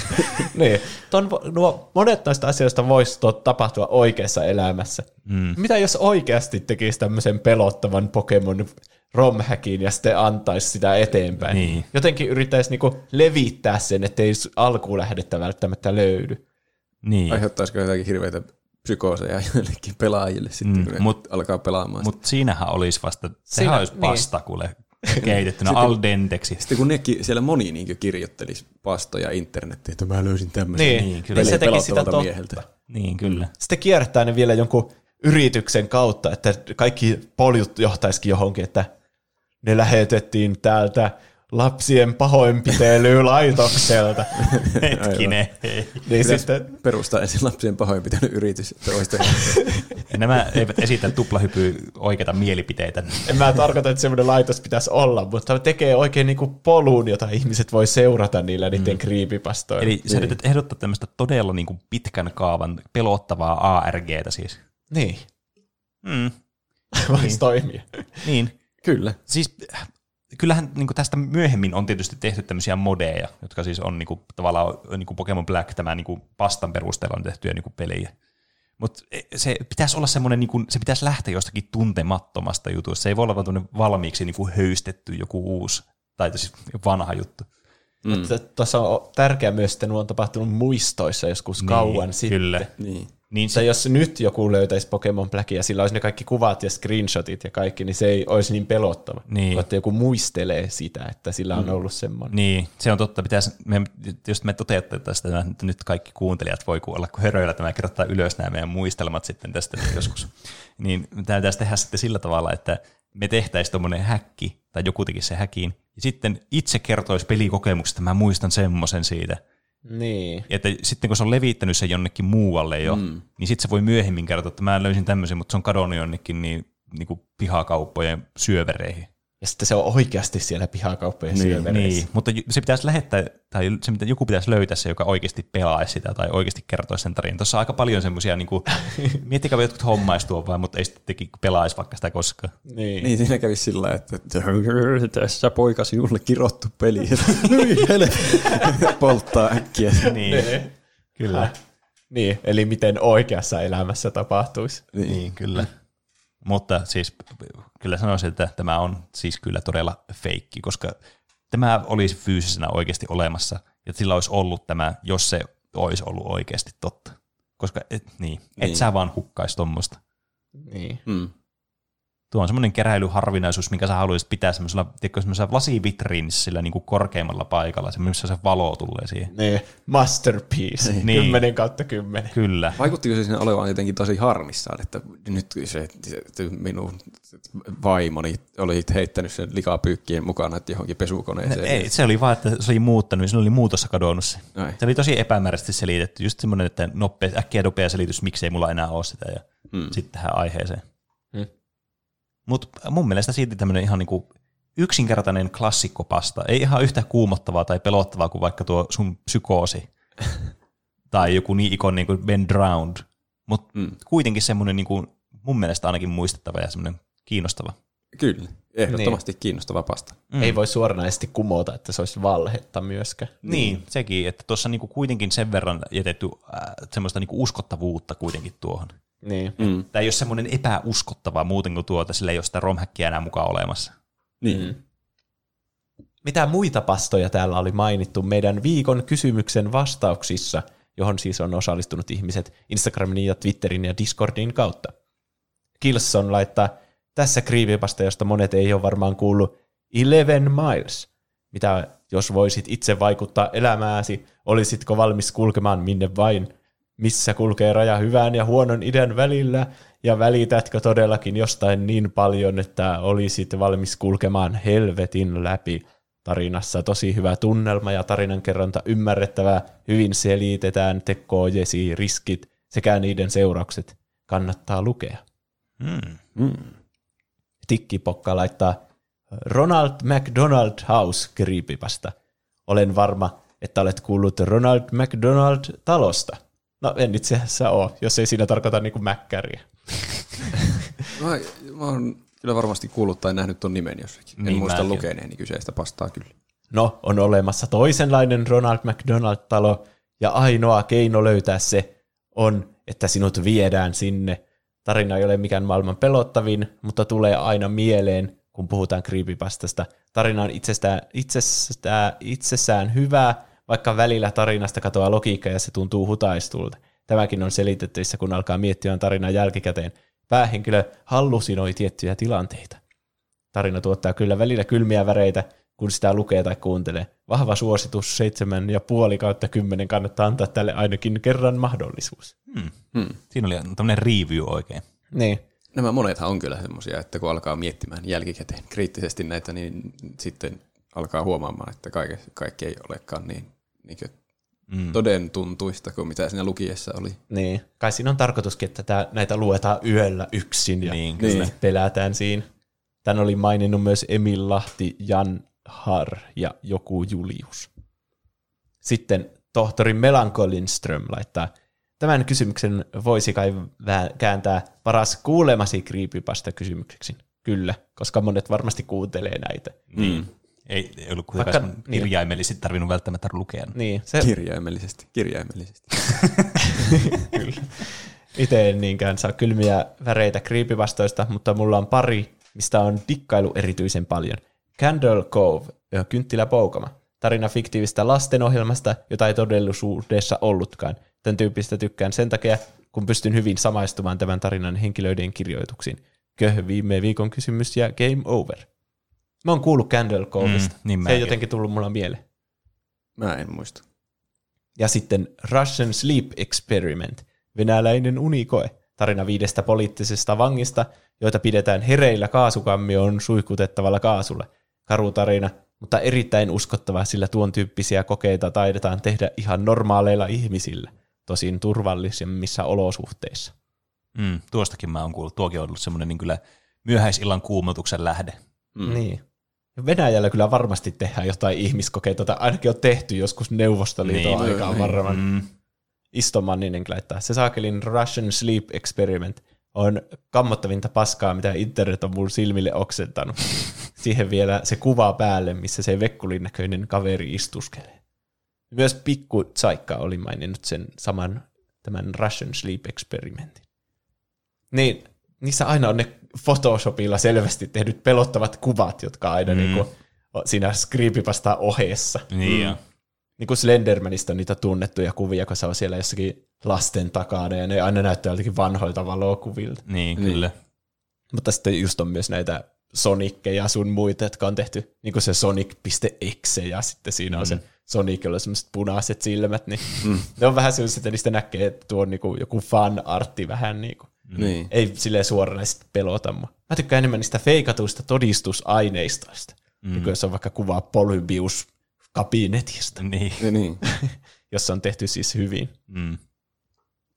niin. Ton, nuo, monet noista asioista voisi tapahtua oikeassa elämässä. Mm. Mitä jos oikeasti tekisi tämmöisen pelottavan Pokemon romhäkin ja sitten antaisi sitä eteenpäin? Niin. Jotenkin yrittäisi niinku levittää sen, ettei s- alkulähdettä välttämättä löydy. Niin. Aiheuttaisiko jotakin hirveitä psykooseja joillekin pelaajille sitten, Mm, kun mut- alkaa pelaamaan. Mut, Mutta siinähän olisi vasta, sehän Siinä- olisi niin. pasta kuule keitettynä al denteksi. sitten kun nekin, siellä moni niin kirjoittelisi pastoja internettiin, että mä löysin tämmöisen Niin, Niin, kyllä. niin se teki sitä pelottavalta totta. mieheltä. Niin, kyllä. Sitten kierrättää ne vielä jonkun yrityksen kautta, että kaikki poljut johtaisikin johonkin, että ne lähetettiin täältä lapsien pahoinpitelylaitokselta. Hetkinen. hei. niin sitten, perustaa ensin lapsien pahoinpitänyt yritys, että olisi Nämä eivät esitä tuplahypy oikeita mielipiteitä. en mä tarkoita, että semmoinen laitos pitäisi olla, mutta tekee oikein niinku polun, jota ihmiset voi seurata niillä niiden mm. creepypastoilla. Eli sä yrität ehdottaa tämmöistä todella niin kuin pitkän kaavan pelottavaa ARGtä siis. Niin, Mm. voisi toimia. Niin. Kyllä. Siis kyllähän niin tästä myöhemmin on tietysti tehty tämmöisiä modeja, jotka siis on niin kuin, tavallaan niin kuin Pokemon Black, tämä niin kuin pastan perusteella on tehtyjä niin kuin pelejä. Mutta se pitäisi olla semmoinen, niin se pitäisi lähteä jostakin tuntemattomasta jutusta. Se ei voi olla vaan valmiiksi niin kuin höystetty joku uusi, tai siis vanha juttu. Mm. Tuossa on tärkeää myös, että nuo on tapahtunut muistoissa joskus niin, kauan sitten. Kyllä. Niin. Niin Se, jos nyt joku löytäisi Pokemon Blackia ja sillä olisi ne kaikki kuvat ja screenshotit ja kaikki, niin se ei olisi niin pelottava. Niin. Että joku muistelee sitä, että sillä on ollut semmoinen. Niin, se on totta. Pitäisi, me, jos me toteutetaan sitä, että nyt kaikki kuuntelijat voi kuulla, kun höröillä tämä kirjoittaa ylös nämä meidän muistelmat sitten tästä joskus. Niin tämä pitäisi tehdä sitten sillä tavalla, että me tehtäisiin tuommoinen häkki, tai joku tekisi se häkin, ja sitten itse kertoisi pelikokemuksesta, mä muistan semmoisen siitä. Niin. Että sitten kun se on levittänyt sen jonnekin muualle jo, mm. niin sitten se voi myöhemmin kertoa, että mä löysin tämmöisen, mutta se on kadonnut jonnekin niin, niin kuin pihakauppojen syövereihin. Ja sitten se on oikeasti siellä pihakauppojen Niin, syövereissä. Niin, mutta se pitäisi lähettää, tai se, mitä joku pitäisi löytää se, joka oikeasti pelaisi sitä tai oikeasti kertoisi sen tarinan. Tuossa on aika paljon semmoisia, niin kuin, miettikää jotkut hommais tuon vaan, mutta ei sitten teki pelaisi vaikka sitä koskaan. Niin. Niin siinä kävisi sillä että tässä poika sinulle kirottu peli. Polttaa äkkiä. Niin, kyllä. Häh? Niin, eli miten oikeassa elämässä tapahtuisi. Niin, kyllä. Mutta siis kyllä sanoisin, että tämä on siis kyllä todella feikki, koska tämä olisi fyysisenä oikeasti olemassa, ja sillä olisi ollut tämä, jos se olisi ollut oikeasti totta. Koska et, niin, et Niin. sä vaan hukkaisi tuommoista. Niin. Mm. Tuo on semmoinen keräilyharvinaisuus, minkä sä haluaisit pitää semmoisella, tiedätkö, semmoisella lasivitriinissä sillä niin kuin korkeammalla paikalla, se, missä se valo tulee siihen. niin. Masterpiece. Niin. 10 kautta 10. Kyllä. Vaikuttiko se siinä olevan jotenkin tosi harmissaan, että nyt se, se minun vaimoni oli heittänyt sen likapyykkien mukana että johonkin pesukoneeseen. Ei, se oli vaan, että se oli muuttanut, ja sillä oli muutossa kadonnut se. Ai. Se oli tosi epämääräisesti selitetty, just semmoinen, että nopea, äkkiä nopea selitys, miksei mulla enää ole sitä, ja Mm. sitten tähän aiheeseen. Mutta mun mielestä silti tämmöinen ihan niinku yksinkertainen klassikkopasta, ei ihan yhtä kuumottavaa tai pelottavaa kuin vaikka tuo sun psykoosi, tai joku niin ikoninen kuin Ben Drowned, mutta Mm. kuitenkin semmoinen niinku, mun mielestä ainakin muistettava ja semmoinen kiinnostava. Kyllä, ehdottomasti niin. kiinnostava pasta. Mm. Ei voi suoranaisesti kumota, että se olisi valhetta myöskään. Niin, sekin, että tuossa niinku kuitenkin sen verran jätetty äh, semmoista niinku uskottavuutta kuitenkin tuohon. Niin. Mm. Tämä ei ole semmoinen epäuskottava muuten kuin tuota, sillä ei ole sitä romhäkkiä enää mukaan olemassa. Niin. Mm. Mitä muita pastoja täällä oli mainittu meidän viikon kysymyksen vastauksissa, johon siis on osallistunut ihmiset Instagramin ja Twitterin ja Discordin kautta? Kilson laittaa tässä kriivipasta, josta monet ei ole varmaan kuullut, Eleven Miles. Mitä jos voisit itse vaikuttaa elämääsi, olisitko valmis kulkemaan minne vain? Missä kulkee raja hyvän ja huonon idän välillä? Ja välitätkö todellakin jostain niin paljon, että olisit valmis kulkemaan helvetin läpi? Tarinassa tosi hyvä tunnelma ja tarinankerronta ymmärrettävää, hyvin selitetään tekoojesi, riskit sekä niiden seuraukset. Kannattaa lukea. Hmm. Mm. Tikkipokka laittaa Ronald McDonald House creepypasta. Olen varma, että olet kuullut Ronald McDonald talosta. No en itse asiassa ole, jos ei siinä tarkoita niinku mäkkäriä. Mä, mä oon kyllä varmasti kuullut tai nähnyt ton nimen jossakin. En Niin, muista mäkin. lukeneeni kyseistä pastaa kyllä. No, on olemassa toisenlainen Ronald McDonald-talo, ja ainoa keino löytää se on, että sinut viedään sinne. Tarina ei ole mikään maailman pelottavin, mutta tulee aina mieleen, kun puhutaan creepypastasta. Tarina on itsestään, itsestään, itsessään hyvä, vaikka välillä tarinasta katoaa logiikka ja se tuntuu hutaistulta. Tämäkin on selitettävissä, kun alkaa miettiä tarinaa jälkikäteen. Päähenkilö hallusinoi tiettyjä tilanteita. Tarina tuottaa kyllä välillä kylmiä väreitä, kun sitä lukee tai kuuntelee. Vahva suositus, seitsemän ja puoli kautta kymmenen kannattaa antaa tälle ainakin kerran mahdollisuus. Hmm. Hmm. Siinä oli tämmöinen review oikein. Niin. Nämä monethan on kyllä semmoisia, että kun alkaa miettimään jälkikäteen kriittisesti näitä, niin sitten alkaa huomaamaan, että kaikki, kaikki ei olekaan niin, niin Mm. toden tuntuista kuin mitä siinä lukiessa oli. Niin. Kai siinä on tarkoituskin, että tää, näitä luetaan yöllä yksin ja Niin, niin, pelätään siinä. Tän oli maininnut myös Emil Lahti, Jan Har ja joku Julius. Sitten tohtori Melanko Lindström laittaa, tämän kysymyksen voisi kai vä- kääntää paras kuulemasi creepypasta kysymykseksi. Kyllä, koska monet varmasti kuuntelee näitä. Niin. Ei, ei ollut kuitenkaan Vaikka- niin. kirjaimellisesti tarvinnut välttämättä lukea. Niin, se Kirjaimellisesti, kirjaimellisesti. itse en niinkään saa kylmiä väreitä creepypastoista, mutta mulla on pari, mistä on dikkailu erityisen paljon. Candle Cove, Kynttilä Poukama. Tarina fiktiivistä lastenohjelmasta, jota ei todellisuudessa ollutkaan. Tämän tyyppistä tykkään sen takia, kun pystyn hyvin samaistumaan tämän tarinan henkilöiden kirjoituksiin. Köh, viime viikon kysymys ja game over. Mä oon kuullut Candle Coveista. Mm, niin Se ei jotenkin tullut mulla mieleen. Mä en muista. Ja sitten Russian Sleep Experiment, venäläinen unikoe. Tarina viidestä poliittisesta vangista, joita pidetään hereillä kaasukammioon suihkutettavalla kaasulla. Karu tarina, mutta erittäin uskottava, sillä tuon tyyppisiä kokeita taidetaan tehdä ihan normaaleilla ihmisillä, tosin turvallisemmissa olosuhteissa. Mm, tuostakin mä oon kuullut. Tuokin on ollut semmoinen niin kyllä myöhäisillan kuumotuksen lähde. Mm. Niin. Venäjällä kyllä varmasti tehdään jotain ihmiskokeita, tai ainakin on tehty joskus Neuvostoliiton Niin. aikaan Niin. varmaan. Mm, Istomanninen laittaa. Se saakelin Russian Sleep Experiment on kammottavinta paskaa, mitä internet on mun silmille oksentanut. Siihen vielä se kuva päälle, missä se vekkulin näköinen kaveri istuskelee. Myös Pikku Tsaikka oli maininnut sen saman tämän Russian Sleep Experimentin. Niin, niissä aina on ne Photoshopilla selvästi tehdyt pelottavat kuvat, jotka aina mm. niinku, on siinä creepypasta ohessa. niin mm. Niin kuin Slendermanista on niitä tunnettuja kuvia, kun se on siellä jossakin lasten takana, ja ne aina näyttää jotenkin vanhoilta valokuvilta. Niin, kyllä. Mutta sitten just on myös näitä Sonickeja sun muita, jotka on tehty, niin kuin se Sonic.exe, ja sitten siinä on mm. se Sonic, jolla on semmoiset punaiset silmät, niin mm. ne on vähän sellaiset, että niistä näkee, että tuo on niin kuin joku fan-artti vähän niin kuin. Niin. Ei silleen suoranaisesti pelota mua. Mä tykkään enemmän niistä feikatuista todistusaineistoista, mm. niin jos on vaikka kuva Polybius kabinetista, Niin. Ja niin. jossa on tehty siis hyvin. Mm.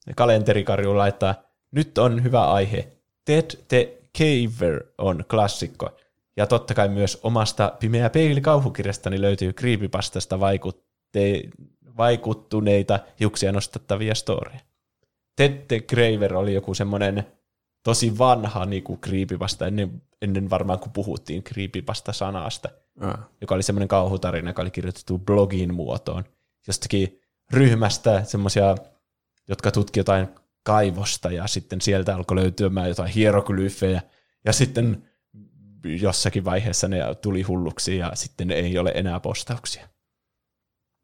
Ja kalenterikarju laittaa, nyt on hyvä aihe. Ted the Caver on klassikko. Ja totta kai myös omasta Pimeä peili kauhukirjastani löytyy creepypastasta vaikutte- vaikuttuneita hiuksia nostattavia storeja. Ted the Graver oli joku semmoinen tosi vanha niin creepypasta ennen, ennen varmaan kun puhuttiin creepypasta sanasta joka oli semmoinen kauhutarina, joka oli kirjoitettu blogin muotoon. Jostakin ryhmästä semmoisia, jotka tutki jotain kaivosta ja sitten sieltä alkoi löytymään jotain hieroglyfejä ja sitten jossakin vaiheessa ne tuli hulluksi ja sitten ei ole enää postauksia.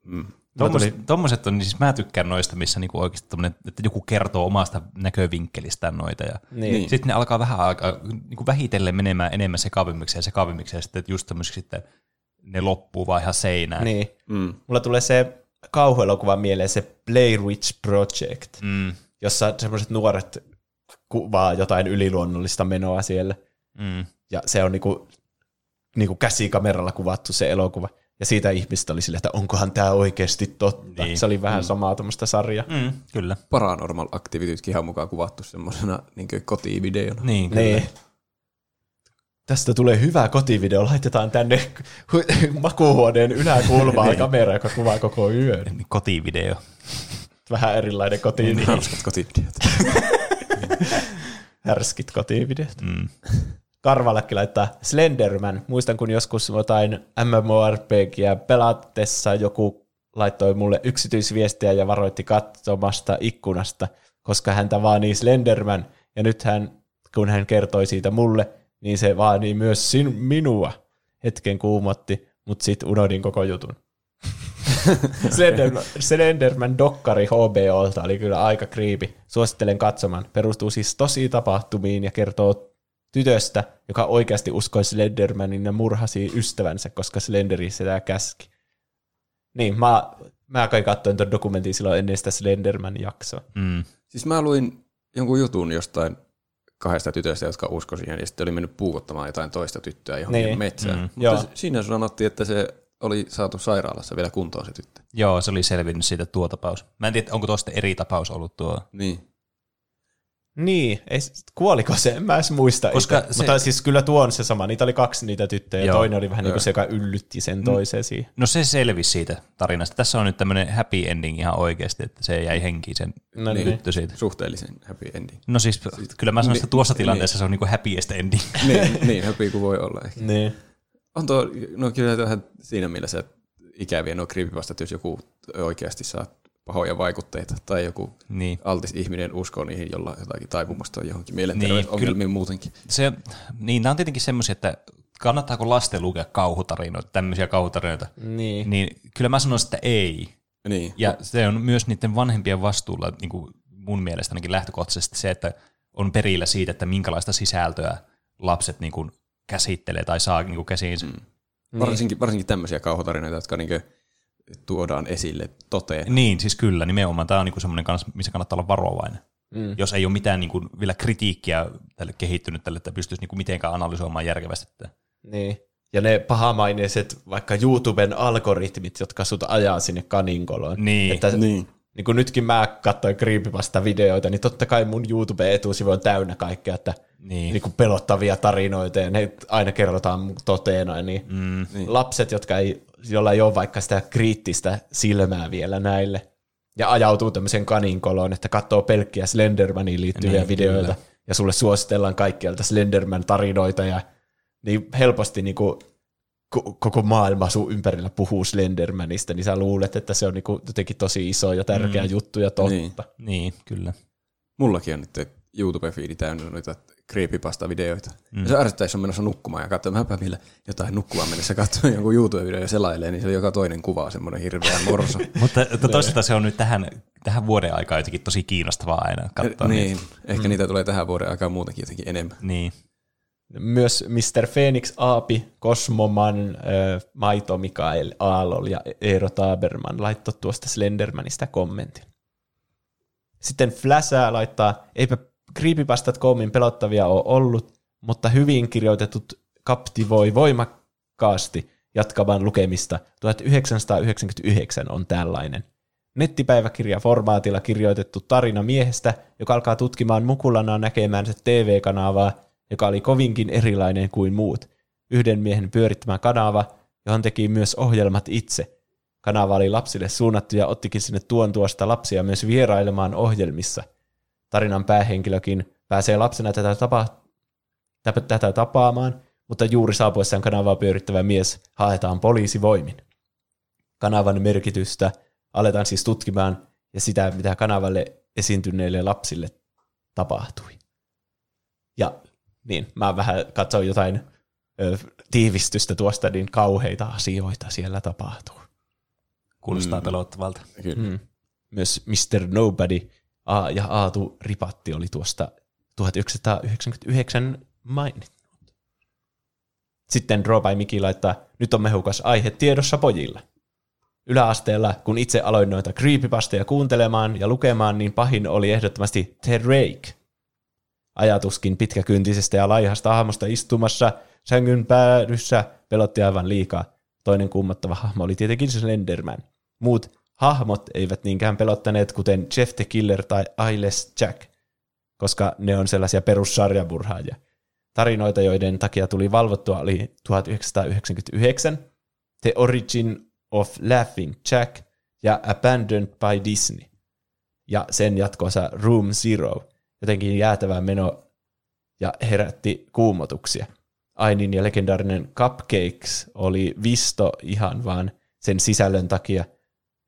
Mm. Tommoset, tommoset on, siis mä tykkään noista, missä niinku oikeasti tommonen, että joku kertoo omasta näkövinkkelistään noita. Ja Niin. Niin. Sitten ne alkaa vähän aikaa niinku vähitellen menemään enemmän sekavimmiksi ja sekavimmiksi ja sitten just sitten ne loppuu vaan ihan seinään. Niin. Mm. Mulla tulee se kauhuelokuva mieleen, se Blair Witch Project, Mm, jossa semmoiset nuoret kuvaa jotain yliluonnollista menoa siellä. mm. Ja se on niinku, niinku käsikameralla kuvattu se elokuva. Ja siitä ihmistä oli silleen, että onkohan tämä oikeasti totta. Niin. Se oli vähän samaa tuommoista sarjaa. Mm, kyllä. Paranormal Activitytkin ihan mukaan kuvattu semmoisena niin kotivideona. Niin, kyllä. Niin. Tästä tulee hyvä kotivideo. Laitetaan tänne hu- makuuhuoneen yläkulmaan Niin. kamera, joka kuvaa koko yön. Niin, Kotivideo. Vähän erilainen kotivideo. Hauskat kotivideot. Härskit kotivideot. Mm. Karvalakki laittaa Slenderman. Muistan, kun joskus jotain MMORPGia pelatessa joku laittoi mulle yksityisviestiä ja varoitti katsomasta ikkunasta, koska häntä vaanii Slenderman. Ja nyt hän, kun hän kertoi siitä mulle, niin se vaanii myös sin- minua. Hetken kuumotti, mutta sitten unohdin koko jutun. Slenderman, Slenderman dokkari HBOlta oli kyllä aika kriipi. Suosittelen katsomaan. Perustuu siis tosi tapahtumiin ja kertoo tytöstä, joka oikeasti uskoi Slendermanin ja murhasi ystävänsä, koska Slenderi sitä käski. Niin, mä, mä kai katsoin tuon dokumentin silloin ennen sitä Slenderman-jaksoa. Mm. Siis mä luin jonkun jutun jostain kahdesta tytöstä, jotka uskoi siihen, ja sitten oli mennyt puukottamaan jotain toista tyttöä johonkin Niin. metsään. Mm. Mm. Joo. Mutta siinä sanottiin, että se oli saatu sairaalassa vielä kuntoon se tyttö. Joo, se oli selvinnyt siitä tuo tapaus. Mä en tiedä, onko tuosta eri tapaus ollut tuo. Niin. Niin, ei, kuoliko se? En mä edes muista. Koska se- Mutta siis kyllä tuo on se sama. Niitä oli kaksi niitä tyttöjä, ja Joo. toinen oli vähän niin Joo. kuin se, joka yllytti sen toiseen siihen. No se selvisi siitä tarinasta. Tässä on nyt tämmöinen happy ending ihan oikeasti, että se jäi henkiin sen No niin. niin. tyttö siitä. Suhteellisen happy ending. No siis, kyllä mä sanoin, että Niin, tuossa niin. tilanteessa se on niinku happiest ending. niin, niin happy kuin voi olla ehkä. Niin. On tuo, no kyllä vähän siinä mielessä ikäviä nuo creepypastat, jos joku oikeasti saa pahoja vaikutteita tai joku Niin. altis ihminen uskoo niihin, jolla jotakin taipumusta on johonkin Niin, mielenterveysongelmiin niin, muutenkin. Se, niin, nämä on tietenkin semmoisia, että kannattaako lasten lukea kauhutarinoita, tämmöisiä kauhutarinoita. Niin. Niin kyllä mä sanoisin, että ei. Niin, Ja se on myös niiden vanhempien vastuulla niin kuin mun mielestä ainakin lähtökohtaisesti se, että on perillä siitä, että minkälaista sisältöä lapset niin kuin käsittelee tai saa niin kuin käsiinsä. Mm. Varsinkin, varsinkin tämmöisiä kauhutarinoita, jotka niin tuodaan esille toteen. Niin, siis kyllä, nimenomaan. Tämä on niin semmoinen kanssa, missä kannattaa olla varovainen. Mm. Jos ei ole mitään niin kuin, vielä kritiikkiä tälle kehittynyt tälle, että pystyisi niin kuin mitenkään analysoimaan järkevästi. Niin. Ja ne pahamaineiset vaikka YouTuben algoritmit, jotka sut ajaa sinne kaninkoloon. Niin. Että Niin. niin kun nytkin mä katsoin creepypasta videoita, niin totta kai mun YouTube-etusivu on täynnä kaikkea, että Niin. niin kuin pelottavia tarinoita ja ne aina kerrotaan toteena. Niin mm, niin. lapset, jotka ei, joilla ei ole vaikka sitä kriittistä silmää vielä näille, ja ajautuu tämmöiseen kaninkoloon, että katsoo pelkkiä Slendermaniin liittyviä Niin, videoita, kyllä. ja sulle suositellaan kaikkialta Slenderman-tarinoita, ja niin helposti niin kuin ko- koko maailma sun ympärillä puhuu Slendermanista, niin sä luulet, että se on niin kuin jotenkin tosi iso ja tärkeä mm. juttu ja totta. Niin. Niin, kyllä. Mullakin on nyt YouTube-fiidi täynnä noita creepypasta-videoita. Mm. Ja se ärsyttää, jos on menossa nukkumaan ja katsoo, mäpä millä jotain nukkumaan mennessä katsoo jonkun YouTube-video ja selailee, niin se joka toinen kuva on semmoinen hirveä morso. Mutta to- toisaalta se on nyt tähän, tähän vuoden aikaan jotenkin tosi kiinnostavaa aina katsoa. niin, niitä. ehkä mm. niitä tulee tähän vuoden aikaan muutenkin jotenkin enemmän. Niin. Myös Mr. Phoenix Aapi, Kosmoman, äh, Maito Mikael Aalol ja Eero Taberman laittoi tuosta Slendermanista kommentin. Sitten Flashaa laittaa, eipä creepypastat koomin pelottavia ole ollut, mutta hyvin kirjoitetut kaptivoi voimakkaasti jatkavan lukemista. 1999 on tällainen. Nettipäiväkirja formaatilla kirjoitettu tarina miehestä, joka alkaa tutkimaan mukulana näkemäänsä TV-kanavaa, joka oli kovinkin erilainen kuin muut. Yhden miehen pyörittämä kanava, johon teki myös ohjelmat itse. Kanava oli lapsille suunnattu ja ottikin sinne tuon tuosta lapsia myös vierailemaan ohjelmissa. Tarinan päähenkilökin pääsee lapsena tätä, tapa, tätä, tätä tapaamaan, mutta juuri saapuessaan kanavaa pyörittävä mies haetaan poliisivoimin. Kanavan merkitystä aletaan siis tutkimaan ja sitä, mitä kanavalle esiintyneille lapsille tapahtui. Ja niin, mä vähän katsoin jotain ö, tiivistystä tuosta, niin kauheita asioita siellä tapahtuu. Kuulostaa mm. pelottavalta. Kyllä. Mm. Myös Mr. Nobody A ja Aatu Ripatti oli tuosta 1999 mainittu. Sitten Draw by laittaa, nyt on mehukas aihe tiedossa pojilla. Yläasteella, kun itse aloin noita creepypasteja kuuntelemaan ja lukemaan, niin pahin oli ehdottomasti The Rake. Ajatuskin pitkäkyntisestä ja laihasta hahmosta istumassa sängyn päädyssä pelotti aivan liikaa. Toinen kummottava hahmo oli tietenkin Slenderman. Muut hahmot eivät niinkään pelottaneet, kuten Jeff the Killer tai Eyeless Jack, koska ne on sellaisia perussarjamurhaajia. Tarinoita, joiden takia tuli valvottua, oli 1999, The Origin of Laughing Jack ja Abandoned by Disney. Ja sen jatkoosa Room Zero, jotenkin jäätävä meno ja herätti kuumotuksia. Ainin ja legendaarinen Cupcakes oli visto ihan vaan sen sisällön takia,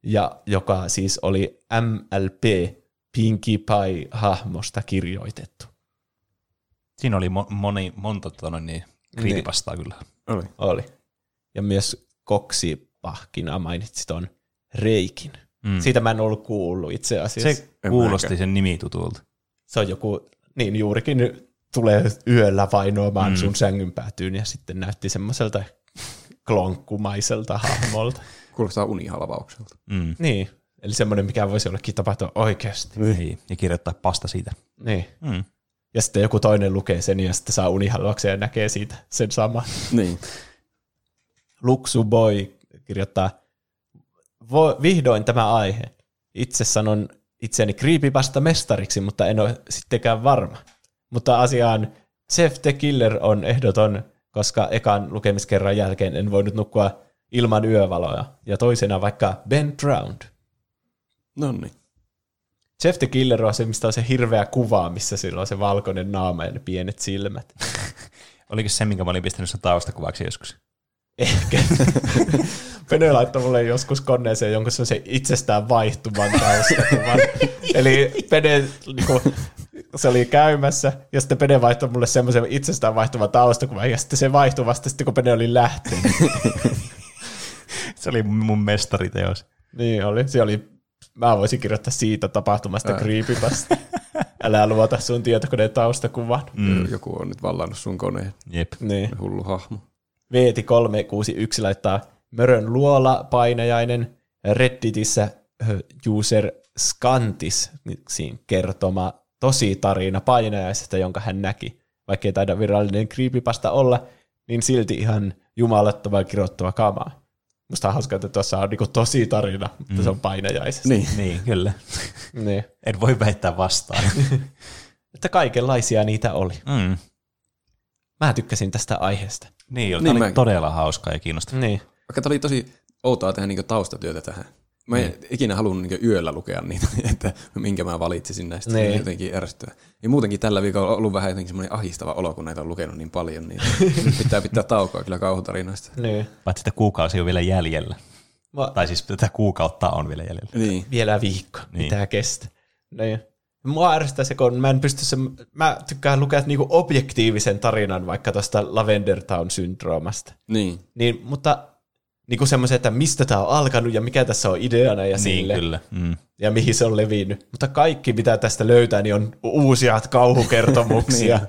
ja joka siis oli MLP Pinkie Pie-hahmosta kirjoitettu. Siinä oli mo- moni, monta tota, niin, kriitipastaa kyllä. Oli. Oli. Ja myös Koksipahkina mainitsi ton Reikin. Mm. Siitä mä en ollut kuullut itse asiassa. Se kuulosti sen nimi tutulta. Se on joku, niin juurikin tulee yöllä vainoamaan mm. sun sängyn päätyyn ja sitten näytti semmoiselta klonkkumaiselta hahmolta. Kuulostaa unihalvaukselta. Mm. niin, eli semmoinen, mikä voisi jollekin tapahtua oikeasti. Niin. Ja kirjoittaa pasta siitä. Niin. Mm. Ja sitten joku toinen lukee sen ja sitten saa unihalvauksen ja näkee siitä sen sama. Niin. Luxu Boy kirjoittaa, Vo, vihdoin tämä aihe. Itse sanon itseäni creepypasta mestariksi, mutta en ole sittenkään varma. Mutta asiaan Jeff the Killer on ehdoton, koska ekan lukemiskerran jälkeen en voinut nukkua ilman yövaloja. Ja toisena vaikka Ben Drowned. No niin. Jeff the Killer on se, mistä on se hirveä kuva, missä sillä on se valkoinen naama ja ne pienet silmät. Oliko se, minkä mä olin pistänyt sen taustakuvaksi joskus? Ehkä. Pene laittoi mulle joskus koneeseen jonkun se itsestään vaihtuvan taustakuvan. Eli Pene, niinku, se oli käymässä, ja sitten Pene vaihtoi mulle semmoisen itsestään vaihtuvan taustakuvan, ja sitten se vaihtui vasta sitten, kun Pene oli lähtenyt. Se oli mun mestariteos. niin oli. Se oli mä voisin kirjoittaa siitä tapahtumasta creepypasta. Älä luota sun tietokoneen taustakuvan. Mm. Joku on nyt vallannut sun koneen. Jep. Niin. Hullu hahmo. Veeti 361 laittaa Mörön luola painajainen Redditissä user Scantis niin kertoma tosi tarina painajaisesta, jonka hän näki. Vaikka ei taida virallinen creepypasta olla, niin silti ihan jumalattoman kirjoittava kamaa. Musta on hauskaa, että tuossa on niinku tosi tarina, mutta mm. se on painajaisesta. Niin. Niin, kyllä. niin. En voi väittää vastaan. Että kaikenlaisia niitä oli. mm. Mä tykkäsin tästä aiheesta. Niin, oli, Niin oli mäkin. todella hauskaa ja kiinnostavaa. Niin. Vaikka tämä oli tosi outoa tehdä niinku taustatyötä tähän. Mä en ikinä halunnut niinku yöllä lukea niitä, että minkä mä valitsisin näistä. Niin. Niin. jotenkin ärsyttävää. Ja muutenkin tällä viikolla on ollut vähän jotenkin semmoinen ahistava olo, kun näitä on lukenut niin paljon. Niin nyt pitää pitää taukoa kyllä kauhutarinoista. niin. Paitsi että kuukausi on vielä jäljellä. Mä, Tai siis tätä kuukautta on vielä jäljellä. Niin. vielä viikko, niin. Niin. mitä kestää. Niin. Mua ärsyttää se, kun mä en pysty se, mä tykkään lukea niinku objektiivisen tarinan vaikka tuosta Lavender Town-syndroomasta. Niin. Niin, mutta niinku semmoisen, että mistä tämä on alkanut ja mikä tässä on ideana ja Niin, sille, kyllä. Mm. ja mihin se on levinnyt. Mutta kaikki, mitä tästä löytää, niin on uusia kauhukertomuksia, Niin.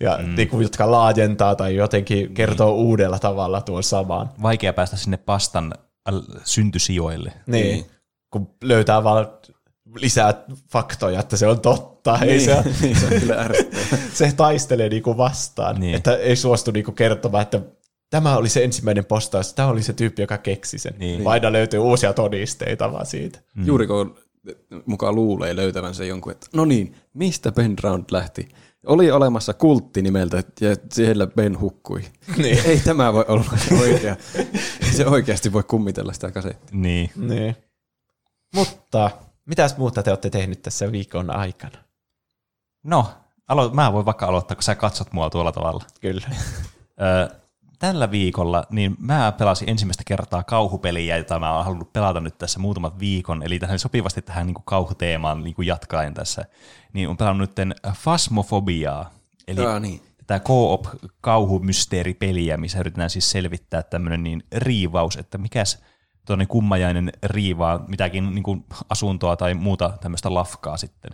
ja mm. niinku, jotka laajentaa tai jotenkin kertoo uudella tavalla tuon samaan. Vaikea päästä sinne pastan al- syntysijoille. Niin. Niin. Kun löytää vaan lisää faktoja, että se on totta. Ei Niin. se, niin, se on kyllä se taistelee niinku vastaan. Niin. Että ei suostu niinku kertomaan, että tämä oli se ensimmäinen postaus, tämä oli se tyyppi, joka keksi sen. Niin. Aina löytyy uusia todisteita vaan siitä. Mm. Juuri kun mukaan luulee löytävänsä jonkun, että no niin, mistä Ben Round lähti? Oli olemassa kultti nimeltä ja siellä Ben hukkui. Niin. Ei tämä voi olla oikea. Ei se oikeasti voi kummitella sitä kasettia. Niin. Niin. Mutta mitäs muuta te olette tehnyt tässä viikon aikana? No, alo- mä voin vaikka aloittaa, kun sä katsot mua tuolla tavalla. Kyllä. Ö, tällä viikolla niin mä pelasin ensimmäistä kertaa kauhupeliä, jota mä oon halunnut pelata nyt tässä muutaman viikon, eli tähän sopivasti tähän niin kuin kauhuteemaan niin kuin jatkaen tässä. Niin on pelannut nyt Fasmofobiaa, eli Aa, niin. tätä co-op kauhumysteeripeliä, missä yritetään siis selvittää tämmöinen niin riivaus, että mikäs tuonne kummajainen riivaa mitäkin niin kuin asuntoa tai muuta tämmöistä lafkaa sitten.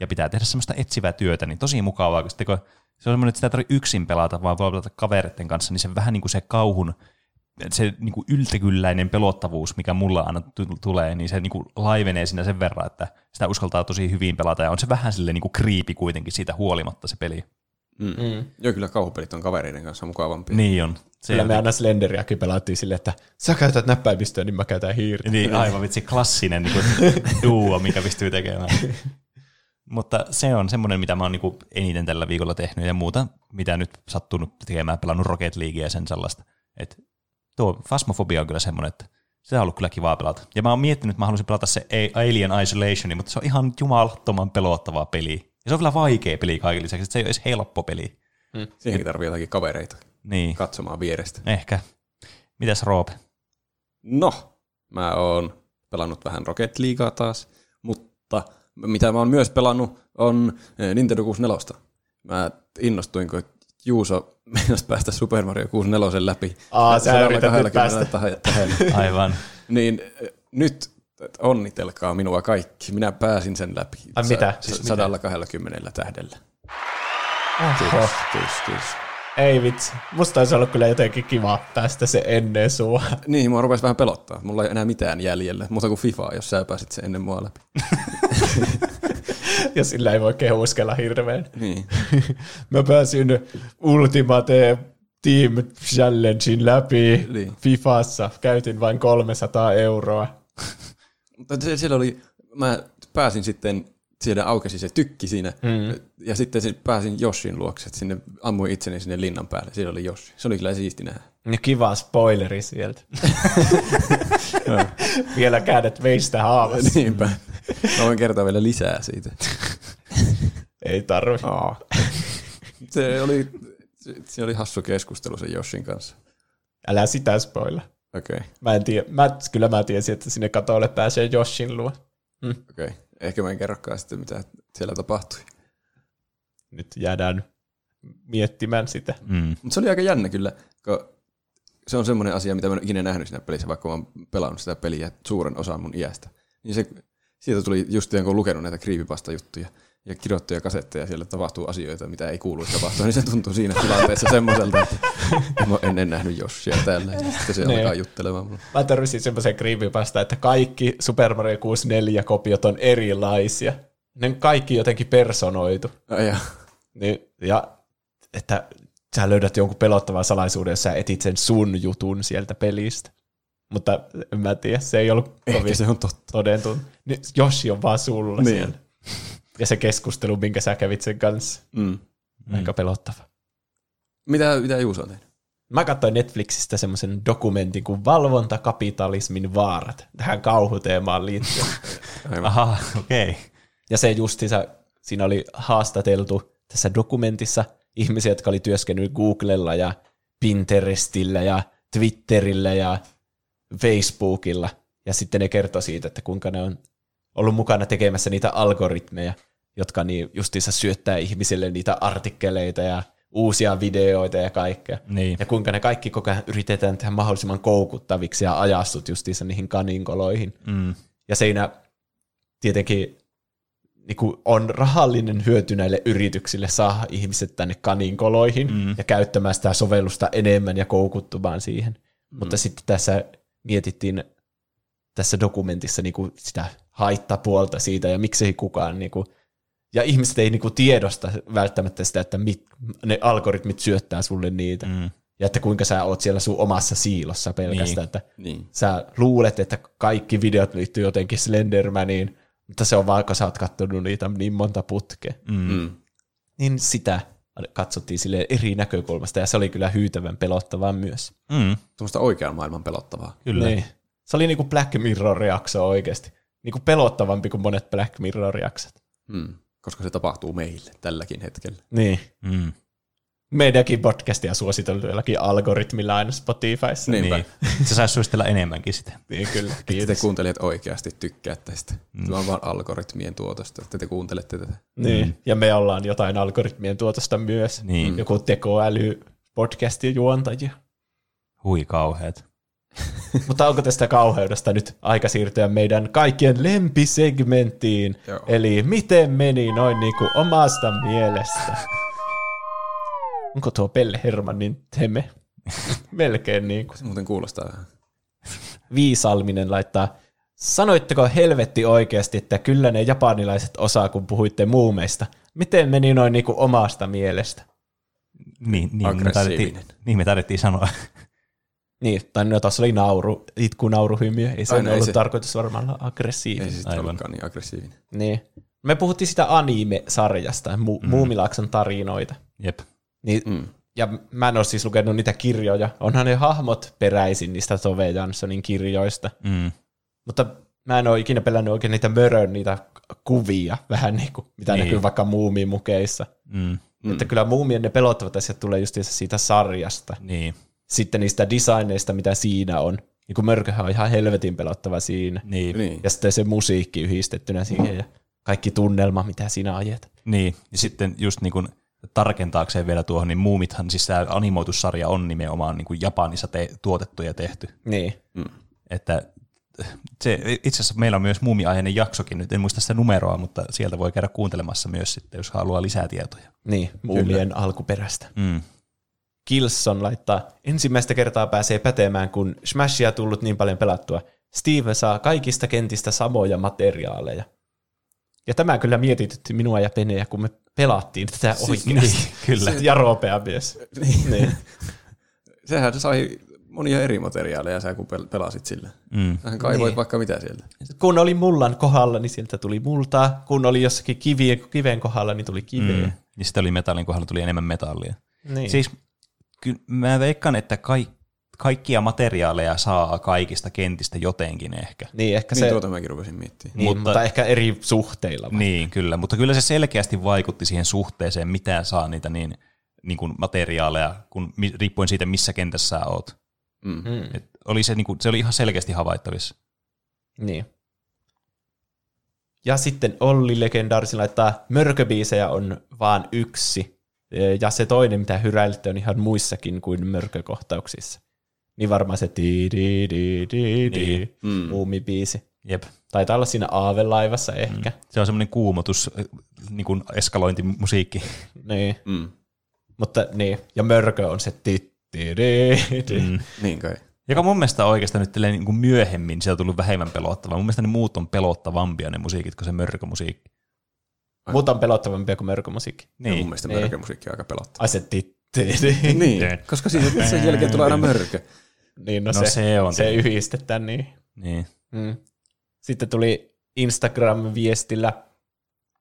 Ja pitää tehdä semmoista etsivää työtä, niin tosi mukavaa, kun, sitten, kun se on semmoinen, että sitä ei tarvitse yksin pelata, vaan voi pelata kavereiden kanssa, niin se vähän niin kuin se kauhun, se niin kuin yltäkylläinen pelottavuus, mikä mulla aina t- tulee, niin se niin kuin laivenee siinä sen verran, että sitä uskaltaa tosi hyvin pelata, ja on se vähän silleen niin kuin kriipi kuitenkin siitä huolimatta se peli. Mm. Mm. Joo, kyllä kauhupelit on kavereiden kanssa mukavampia. Niin on. Se Kyllä me aina Slenderiäkin pelattiin silleen, että sä käytät näppäimistöä, niin mä käytän hiirtä. Niin, aivan vitsi, klassinen niin duo, mikä pystyy tekemään. Mutta se on semmoinen, mitä mä oon niin eniten tällä viikolla tehnyt ja muuta, mitä nyt sattunut tekemään, pelannut Rocket Leaguea ja sen sellaista. Et tuo Phasmophobia on kyllä semmoinen, että se on ollut kyllä kivaa pelata. Ja mä oon miettinyt, että mä haluaisin pelata se Alien Isolation, mutta se on ihan jumalattoman pelottava peli. Ja se on vielä vaikea peli kaikille lisäksi, että se ei ole edes helppo peli. Siihenkin tarvii jotakin kavereita Niin, katsomaan vierestä. ehkä. Mitäs Roope? No, mä oon pelannut vähän Rocket Leaguea taas, mutta mitä mä oon myös pelannut on eh, Nintendo 64. Mä innostuin, kun Juuso meinasi päästä Super Mario 64 läpi. Aa, sä 120 yrität nyt päästä. tähän-. Aivan. niin eh, nyt onnitelkaa minua kaikki. Minä pääsin sen läpi. Ai mitä? Siis 120 tähdellä. Oho. Kiitos, kiitos. Ei vitsi. Musta olisi ollut kyllä jotenkin kiva päästä se ennen sua. Niin, mua rupesi vähän pelottaa. Mulla ei enää mitään jäljellä, muuta kuin FIFA, jos sä pääsit sen ennen mua läpi. Ja sillä ei voi kehuskella hirveän. Niin. Mä pääsin Ultimate Team Challengein läpi Niin. Fifassa. Käytin vain 300 euroa. Mutta siellä oli, mä pääsin sitten, siellä aukesi se tykki siinä, mm. ja sitten pääsin Joshin luokse, että sinne ammuin itseni sinne linnan päälle. Siellä oli Joshi. Se oli kyllä siisti nähdä. Ja kiva spoileri sieltä. Vielä kädet veistä haavassa. Niinpä. Mä voin kertoa vielä lisää siitä. Ei tarvi. Aa. Se oli, se, oli hassu keskustelu sen Joshin kanssa. Älä sitä spoilla. Okei, okay, Mä en tiedä. Mä, kyllä mä tiesin, että sinne katolle pääsee Joshin luo. okei. Okay. Ehkä mä en kerrokaan sitten, mitä siellä tapahtui. Nyt jäädään miettimään sitä. Mm. Mutta se oli aika jännä kyllä, kun se on semmoinen asia, mitä mä en ole ikinä nähnyt siinä pelissä, vaikka mä oon pelannut sitä peliä suuren osan mun iästä. Niin se, Sieltä tuli just kun lukenut näitä creepypasta-juttuja ja kirjoittuja kasetteja, siellä tapahtuu asioita, mitä ei kuuluisi tapahtua, niin se tuntuu siinä tilanteessa semmoiselta, että en ennen nähnyt Joshia täällä. Ja sitten se Niin. alkaa juttelemaan mulle. Mä törmäsin semmoisen creepypasta, että kaikki Super Mario 64-kopiot on erilaisia. Ne on kaikki jotenkin personoitu. Ai ja. Niin, ja että sä löydät jonkun pelottavan salaisuuden, jos sä etit sen sun jutun sieltä pelistä. Mutta en mä tiedä, se ei ollut Ehkä kovin se on totta. todentunut. Niin Joshi on vaan sulla Niin. siellä. Ja se keskustelu, minkä sä kävit sen kanssa, Mm. aika pelottava. Mitä, mitä Juuso on tehnyt? Mä katsoin Netflixistä semmoisen dokumentin kuin Valvontakapitalismin vaarat, tähän kauhuteemaan liittyen. Aha, okei. Okay. Ja se justiinsa, siinä oli haastateltu tässä dokumentissa ihmisiä, jotka oli työskennellyt Googlella ja Pinterestillä ja Twitterillä ja Facebookilla. Ja sitten ne kertoi siitä, että kuinka ne on ollut mukana tekemässä niitä algoritmeja, jotka niin justiinsa syöttää ihmisille niitä artikkeleita ja uusia videoita ja kaikkea. Niin. Ja kuinka ne kaikki koko ajan yritetään tehdä mahdollisimman koukuttaviksi ja ajastut justiinsa niihin kaninkoloihin. Mm. Ja siinä tietenkin niin kuin on rahallinen hyöty näille yrityksille saada ihmiset tänne kaninkoloihin mm. ja käyttämään sitä sovellusta enemmän ja koukuttumaan siihen. Mm. Mutta sitten tässä mietittiin tässä dokumentissa niin kuin sitä haittapuolta siitä ja miksei kukaan niin kuin, ja ihmiset ei niin kuin tiedosta välttämättä sitä, että mit, ne algoritmit syöttää sulle niitä. Mm. Ja että kuinka sä oot siellä sun omassa siilossa pelkästään, Niin. että Niin. sä luulet, että kaikki videot liittyy jotenkin Slendermaniin, mutta se on vaan, kun sä oot katsonut niitä niin monta putkea. Mm. Mm. Niin sitä katsottiin sille eri näkökulmasta, ja se oli kyllä hyytävän pelottavaa myös. Mm. Tuommoista oikean maailman pelottavaa. Kyllä. Niin. Se oli niinku Black Mirror-jakso oikeasti. Niinku pelottavampi kuin monet Black Mirror-jaksot. Mm. Koska se tapahtuu meille tälläkin hetkellä. Niin. Mm. Meidänkin podcastia suositeltu jollakin algoritmilla aina Spotifyssa. Niinpä. Niin. Se saisi suositella enemmänkin sitä. niin kyllä. Te Kiitos. kuuntelijat oikeasti tykkäätte sitä. Tämä on vaan algoritmien tuotosta, että te kuuntelette tätä. Niin. Ja me ollaan jotain algoritmien tuotosta myös. Niin. Joku tekoäly podcastin juontajia. Hui kauheat. Mutta onko tästä kauheudesta nyt aika siirtyä meidän kaikkien lempisegmenttiin? Joo. Eli miten meni noin niin kuin omasta mielestä? Onko tuo Pelle Hermannin teme? Melkein niin kuin. Se muuten kuulostaa vähän. Viisalminen laittaa, sanoitteko helvetti oikeasti, että kyllä ne japanilaiset osaa, kun puhuitte muumeista? Miten meni noin niin kuin omasta mielestä? Niin, niin, me Aggressiivinen. taidettiin, niin me taidettiin sanoa. Niin, tai no tuossa oli nauru, itku nauruhymiö, ei se Ai, no ei ollut se- tarkoitus varmaan olla Ei aggressiivinen. se sitten ollutkaan niin aggressiivinen. Niin. Me puhuttiin sitä anime-sarjasta, Mu- mm. Muumilaakson tarinoita. Jep. Niin, Mm. ja mä en ole siis lukenut niitä kirjoja. Onhan ne hahmot peräisin niistä Tove Janssonin kirjoista. Mm. Mutta mä en ole ikinä pelännyt oikein niitä mörön, niitä kuvia, vähän niin kuin, mitä Niin. näkyy vaikka muumimukeissa. Mm. Mm. Että kyllä muumien ne pelottavat asiat tulee just siitä sarjasta. Niin. Sitten niistä designeista, mitä siinä on. Niin kuin mörköhän on ihan helvetin pelottava siinä. Niin. niin. Ja sitten se musiikki yhdistettynä siihen ja kaikki tunnelma, mitä siinä ajet. niin. Ja sitten just niin kuin tarkentaakseen vielä tuohon, niin Muumithan, siis tämä animoitussarja on nimenomaan niin kuin Japanissa te- tuotettu ja tehty. Niin. Että se, itse asiassa meillä on myös muumiaiheinen jaksokin, nyt en muista sitä numeroa, mutta sieltä voi käydä kuuntelemassa myös sitten, jos haluaa lisää tietoja. Niin, muumien alkuperäistä. Mm. Kilson laittaa, ensimmäistä kertaa pääsee pätemään, kun Smashia tullut niin paljon pelattua. Steve saa kaikista kentistä samoja materiaaleja. Ja tämä kyllä mietitytti minua ja Peneä, kun me pelattiin tätä Siis oikeasti. Niin, kyllä. Ja Ropea myös. niin. Sehän sai monia eri materiaaleja sä kun pel- pelasit sillä. Mm. Sähän kaivoit Niin. vaikka mitä sieltä. Kun oli mullan kohdalla, niin sieltä tuli multaa. Kun oli jossakin kivien, kiven kohdalla, niin tuli kiveä. Mm. Ja sitten oli metallin kohdalla tuli enemmän metallia. Niin. Siis kyllä mä veikkaan, että kai, kaikkia materiaaleja saa kaikista kentistä jotenkin ehkä. niin, ehkä Niin se, tuota mäkin rupesin miettimään. niin, mutta, mutta ehkä eri suhteilla. vai? Niin, kyllä. Mutta kyllä se selkeästi vaikutti siihen suhteeseen, mitä saa niitä niin, niin kuin materiaaleja, kun, riippuen siitä, missä kentässä sä oot. Mm. Mm. Et oli se, niin kuin, se oli ihan selkeästi havaittavissa. Niin. Ja sitten Olli legendaarisi laittaa, mörköbiisejä on vaan yksi. Ja se toinen, mitä hyräilitte, on ihan muissakin kuin mörkökohtauksissa. Niin varmaan se ti di di di di Mm. muumibiisi. Jep. Taitaa olla siinä aavelaivassa ehkä. Se on semmoinen kuumotus, äh, niin kuin eskalointimusiikki. Niin. Mm. Mutta niin, ja mörkö on se tittiri. Mm. Niin kai. Joka mun mielestä oikeastaan nyt niin kuin myöhemmin sieltä on tullut vähemmän pelottavaa. Mun mielestä ne muut on pelottavampia ne musiikit kuin se mörkömusiikki. Mutta on pelottavampia kuin mörkömusiikki. Niin. Mun mielestä Niin. mörkömusiikki on aika pelottava. Ai se tittiri. Niin, koska siinä sen jälkeen tulee aina mörkö. niin no, No se, se on se yhdistetään niin. Niin. Mm. Sitten tuli Instagram-viestillä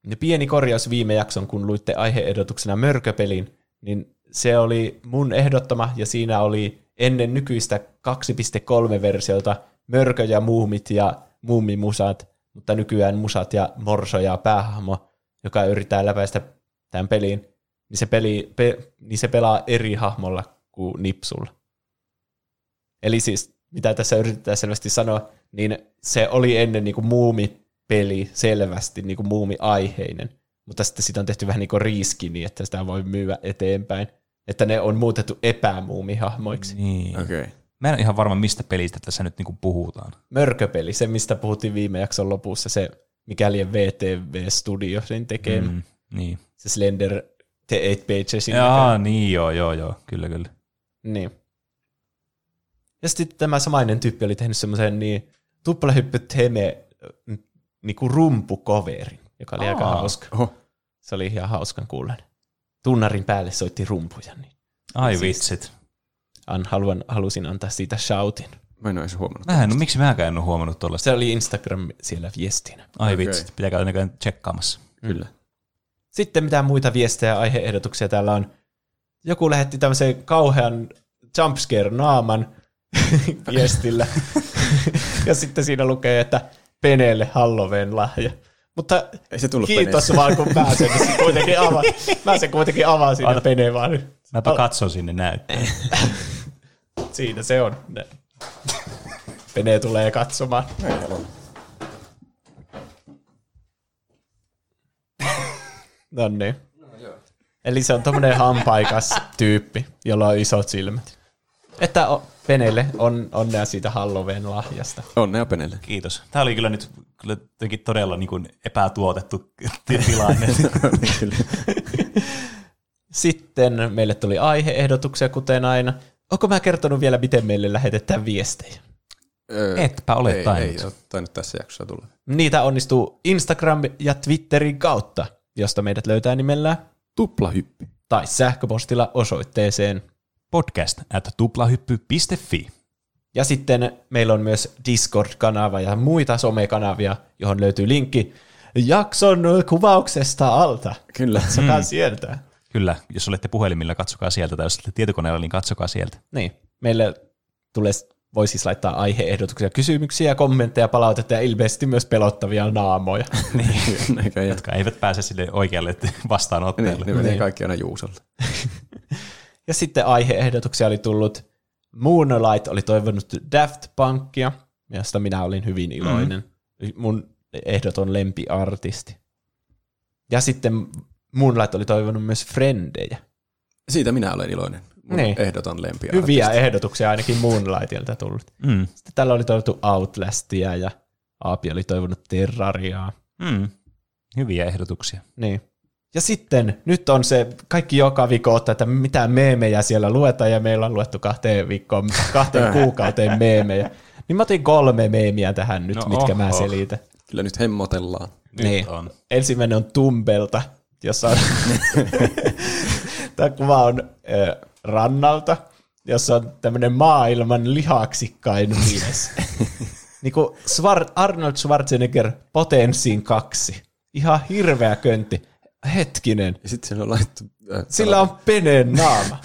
ja pieni korjaus viime jakson, kun luitte aiheehdotuksena mörköpelin, niin se oli mun ehdottama, ja siinä oli ennen nykyistä 2.3-versiota mörkö ja muumit ja muumimusat, mutta nykyään musat ja morso ja päähahmo, joka yrittää läpäistä tämän peliin, niin se, peli, pe, niin se pelaa eri hahmolla kuin Nipsulla. Eli siis, mitä tässä yritetään selvästi sanoa, niin se oli ennen niin kuin muumipeli selvästi niin kuin muumi-aiheinen, mutta sitten siitä on tehty vähän niin kuin riski niin, että sitä voi myyä eteenpäin. Että ne on muutettu epämuumihahmoiksi. niin. Okei. Okay. Mä en ole ihan varma, mistä pelistä tässä nyt niinku puhutaan. Mörköpeli, se mistä puhuttiin viime jakson lopussa, se mikäli VTV Studio sen tekee, mm. Niin. se Slender The 8 Pagesin Jaa, niin joo, joo, joo, kyllä, kyllä. Niin. Ja sitten tämä samainen tyyppi oli tehnyt semmoisen niin tuplahyppy teme niinku rumpukoverin, joka oli aika Aa. hauska. Oho. Se oli ihan hauskan kuulen. Tunnarin päälle soitti rumpuja, niin Ai Siis- vitsit. an, haluan, halusin antaa siitä shoutin. Mä en ole edes huomannut. Mä en, no, miksi mäkään en ole huomannut tuollaista? Se oli Instagram siellä viestinä. Ai Okei. vitsit, pitää käydä näköjään tsekkaamassa. Kyllä. Sitten mitä muita viestejä ja aiheehdotuksia täällä on. Joku lähetti tämmöisen kauhean jumpscare-naaman viestillä. ja sitten siinä lukee, että Peneelle Halloween lahja. Mutta Ei se tullut kiitos Peneelle. vaan, kun mä sen kuitenkin avaan. Mä sen kuitenkin avaan siinä Anna- Pene vaan. Mäpä katson sinne näyttää. Siinä se on. Ne. Pene tulee katsomaan. No niin. Eli se on tommonen hampaikas tyyppi, jolla on isot silmät. Että o, Penelle on onnea siitä Halloween lahjasta. Onnea Penelle. Kiitos. Tämä oli kyllä nyt kyllä todella niin kuin epätuotettu ti- tilanne. Sitten meille tuli aiheehdotuksia, kuten aina. Onko mä kertonut vielä, miten meille lähetetään viestejä? Öö, Etpä ole ei, tainnut. Ei ole tainnut tässä jaksossa tulla. Niitä onnistuu Instagram- ja Twitterin kautta, josta meidät löytää nimellä, Tuplahyppi. tai sähköpostilla osoitteeseen. Podcast at tuplahyppy.fi. Ja sitten meillä on myös Discord-kanava ja muita somekanavia, johon löytyy linkki jakson kuvauksesta alta. Kyllä. Katsokaa mm. sieltä. Kyllä, jos olette puhelimilla, katsokaa sieltä, tai jos olette tietokoneella, niin katsokaa sieltä. Niin, meille tulee, voi siis laittaa aiheehdotuksia, kysymyksiä, kommentteja, palautetta ja ilmeisesti myös pelottavia naamoja. Jää. Jotka eivät pääse sille oikealle vastaanottajalle. Niin, ne menee Niin. kaikki aina Juusolta. Ja sitten aiheehdotuksia oli tullut, Moonlight oli toivonut Daft Punkia, josta minä olin hyvin iloinen. Mm. Mun ehdoton lempiartisti. Ja sitten Moonlight oli toivonut myös Frendejä. Siitä minä olen iloinen. Mun Niin. ehdoton lempi. Hyviä ehdotuksia ainakin Moonlightilta tullut. Mm. Sitten täällä oli toivottu Outlastia ja Aapi oli toivonut Terrariaa. Mm. Hyviä ehdotuksia. Niin. Ja sitten nyt on se, kaikki joka viikko ottaa, että mitä meemejä siellä luetaan, ja meillä on luettu kahteen viikkoon, kahteen kuukauteen meemejä. Niin mä otin kolme meemiä tähän nyt, No mitkä mä oho. selitän. Kyllä nyt hemmotellaan. Nyt Niin. on. Ensimmäinen on Tumbelta, jossa on, tämä kuva on äh, rannalta, jossa on tämmöinen maailman lihaksikkain mies. niin kuin Swar- Arnold Schwarzenegger potenssiin kaksi. Ihan hirveä köntti. Hetkinen. Ja sitten on laittu... Äh, Sillä on Peneen naama.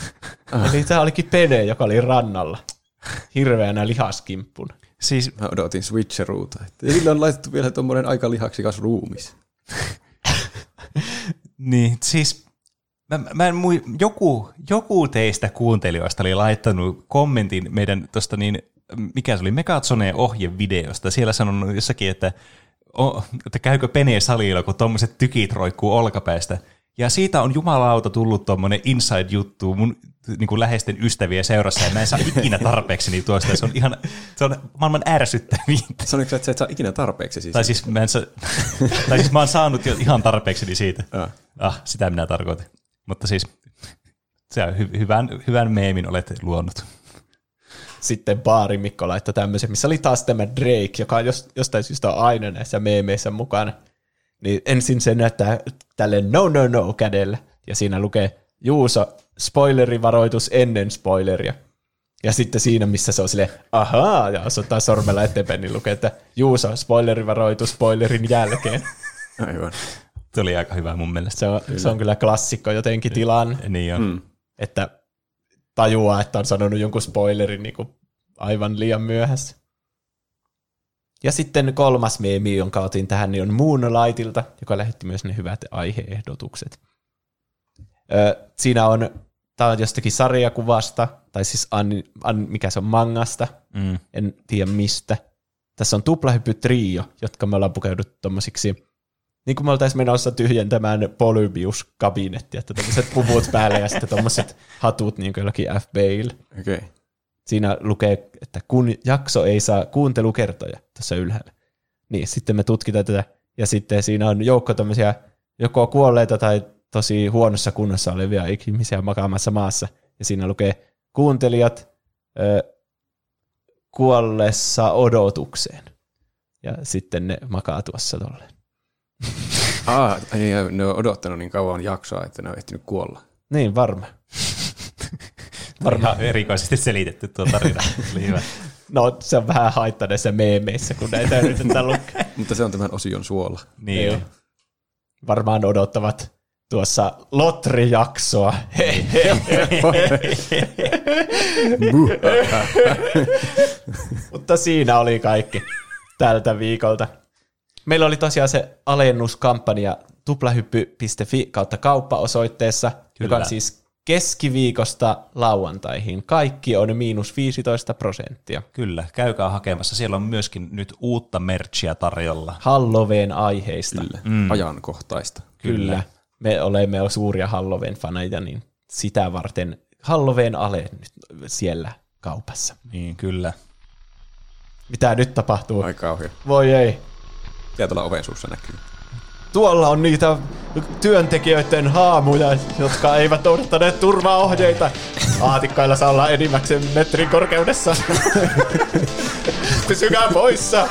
Eli tämä olikin Pene, joka oli rannalla. Hirveänä lihaskimppuna. Siis Mä odotin switcheruuta. Ja sillä on laitettu vielä tuommoinen aika lihaksikas ruumis. Niin, siis mä, mä en mui, joku, joku teistä kuuntelijoista oli laittanut kommentin meidän tuosta niin, mikä se oli, Megatsoneen ohjevideosta. Siellä sanonut jossakin, että, o, että käykö penee salilla, kun tuommoiset tykit roikkuu olkapäistä. Ja siitä on jumalauta tullut tuommoinen inside-juttu. Mun niin kuin läheisten ystävien seurassa ja mä en saa ikinä tarpeeksi niin tuosta. Se on ihan, se on maailman ärsyttävintä. Sanoitko sä, että sä et saa ikinä tarpeeksi siis? Tai siis, mä en saa, tai siis mä oon saanut jo ihan tarpeeksi siitä. Ah. Ah, sitä minä tarkoitin. Mutta siis se on hy- hyvän, hyvän meemin olet luonut. Sitten Baari Mikko laittoi tämmöisen, missä oli taas tämä Drake, joka on jos, jostain syystä on aina näissä meemeissä mukana. Niin ensin se näyttää tälle no no no kädellä, ja siinä lukee Juuso, spoilerivaroitus ennen spoileria. Ja sitten siinä, missä se on silleen, ahaa, ja osoittaa sormella eteenpäin, niin lukee, että Juuso, spoilerivaroitus spoilerin jälkeen. Aivan. Se oli aika hyvä mun mielestä. Se on, se on kyllä klassikko jotenkin tilan, Niin on. Mm. että tajuaa, että on sanonut jonkun spoilerin niin kuin aivan liian myöhässä. Ja sitten kolmas meemi, jonka otin tähän, niin on Moonlightilta, joka lähetti myös ne hyvät aiheehdotukset. Ö, siinä on, tämä on jostakin sarjakuvasta, tai siis an, an, mikä se on, mangasta, Mm. en tiedä mistä. Tässä on tuplahyppy trio, jotka me ollaan pukeuduttu tommosiksi, niin kuin me oltaisiin menossa tyhjentämään Polybius-kabinettia, että tämmöiset puvut päälle ja sitten tommoset hatut niin kuin jollakin FBIllä. Okei. Okay. Siinä lukee, että kun jakso ei saa kuuntelukertoja tässä ylhäällä. Niin, sitten me tutkitaan tätä. Ja sitten siinä on joukko tämmöisiä joko kuolleita tai tosi huonossa kunnossa olevia ihmisiä makaamassa maassa. Ja siinä lukee kuuntelijat ö, kuollessa odotukseen. Ja sitten ne makaa tuossa tolleen. Ah, niin, ne on odottanut niin kauan jaksoa, että ne on ehtinyt kuolla. Niin, varma. Varmaan erikoisesti selitetty tuo tarina. Oli hyvä. No, se on vähän haittaa näissä meemeissä, kun näitä yritetään lukea. Mutta se on tämän osion suola. Niin on. Varmaan odottavat tuossa Lotri-jaksoa. Mutta siinä oli kaikki tältä viikolta. Meillä oli tosiaan se alennuskampanja tuplahyppy.fi kautta kauppa-osoitteessa, Kyllä. joka on Kyllä. siis keskiviikosta lauantaihin. Kaikki on miinus 15 prosenttia. Kyllä, käykää hakemassa. Siellä on myöskin nyt uutta merchia tarjolla. Halloween aiheista. Kyllä. Mm. Ajankohtaista. Kyllä. Me olemme jo suuria Halloween-faneja, niin sitä varten Halloween ale nyt siellä kaupassa. Niin, kyllä. Mitä nyt tapahtuu? Ai kauhea. Voi ei. Tää tuolla oven suussa näkyy. Tuolla on niitä työntekijöiden haamuja, jotka eivät noudattaneet turvaohjeita. Aatikkailla saa olla enimmäkseen metrin korkeudessa. Pysykää poissa!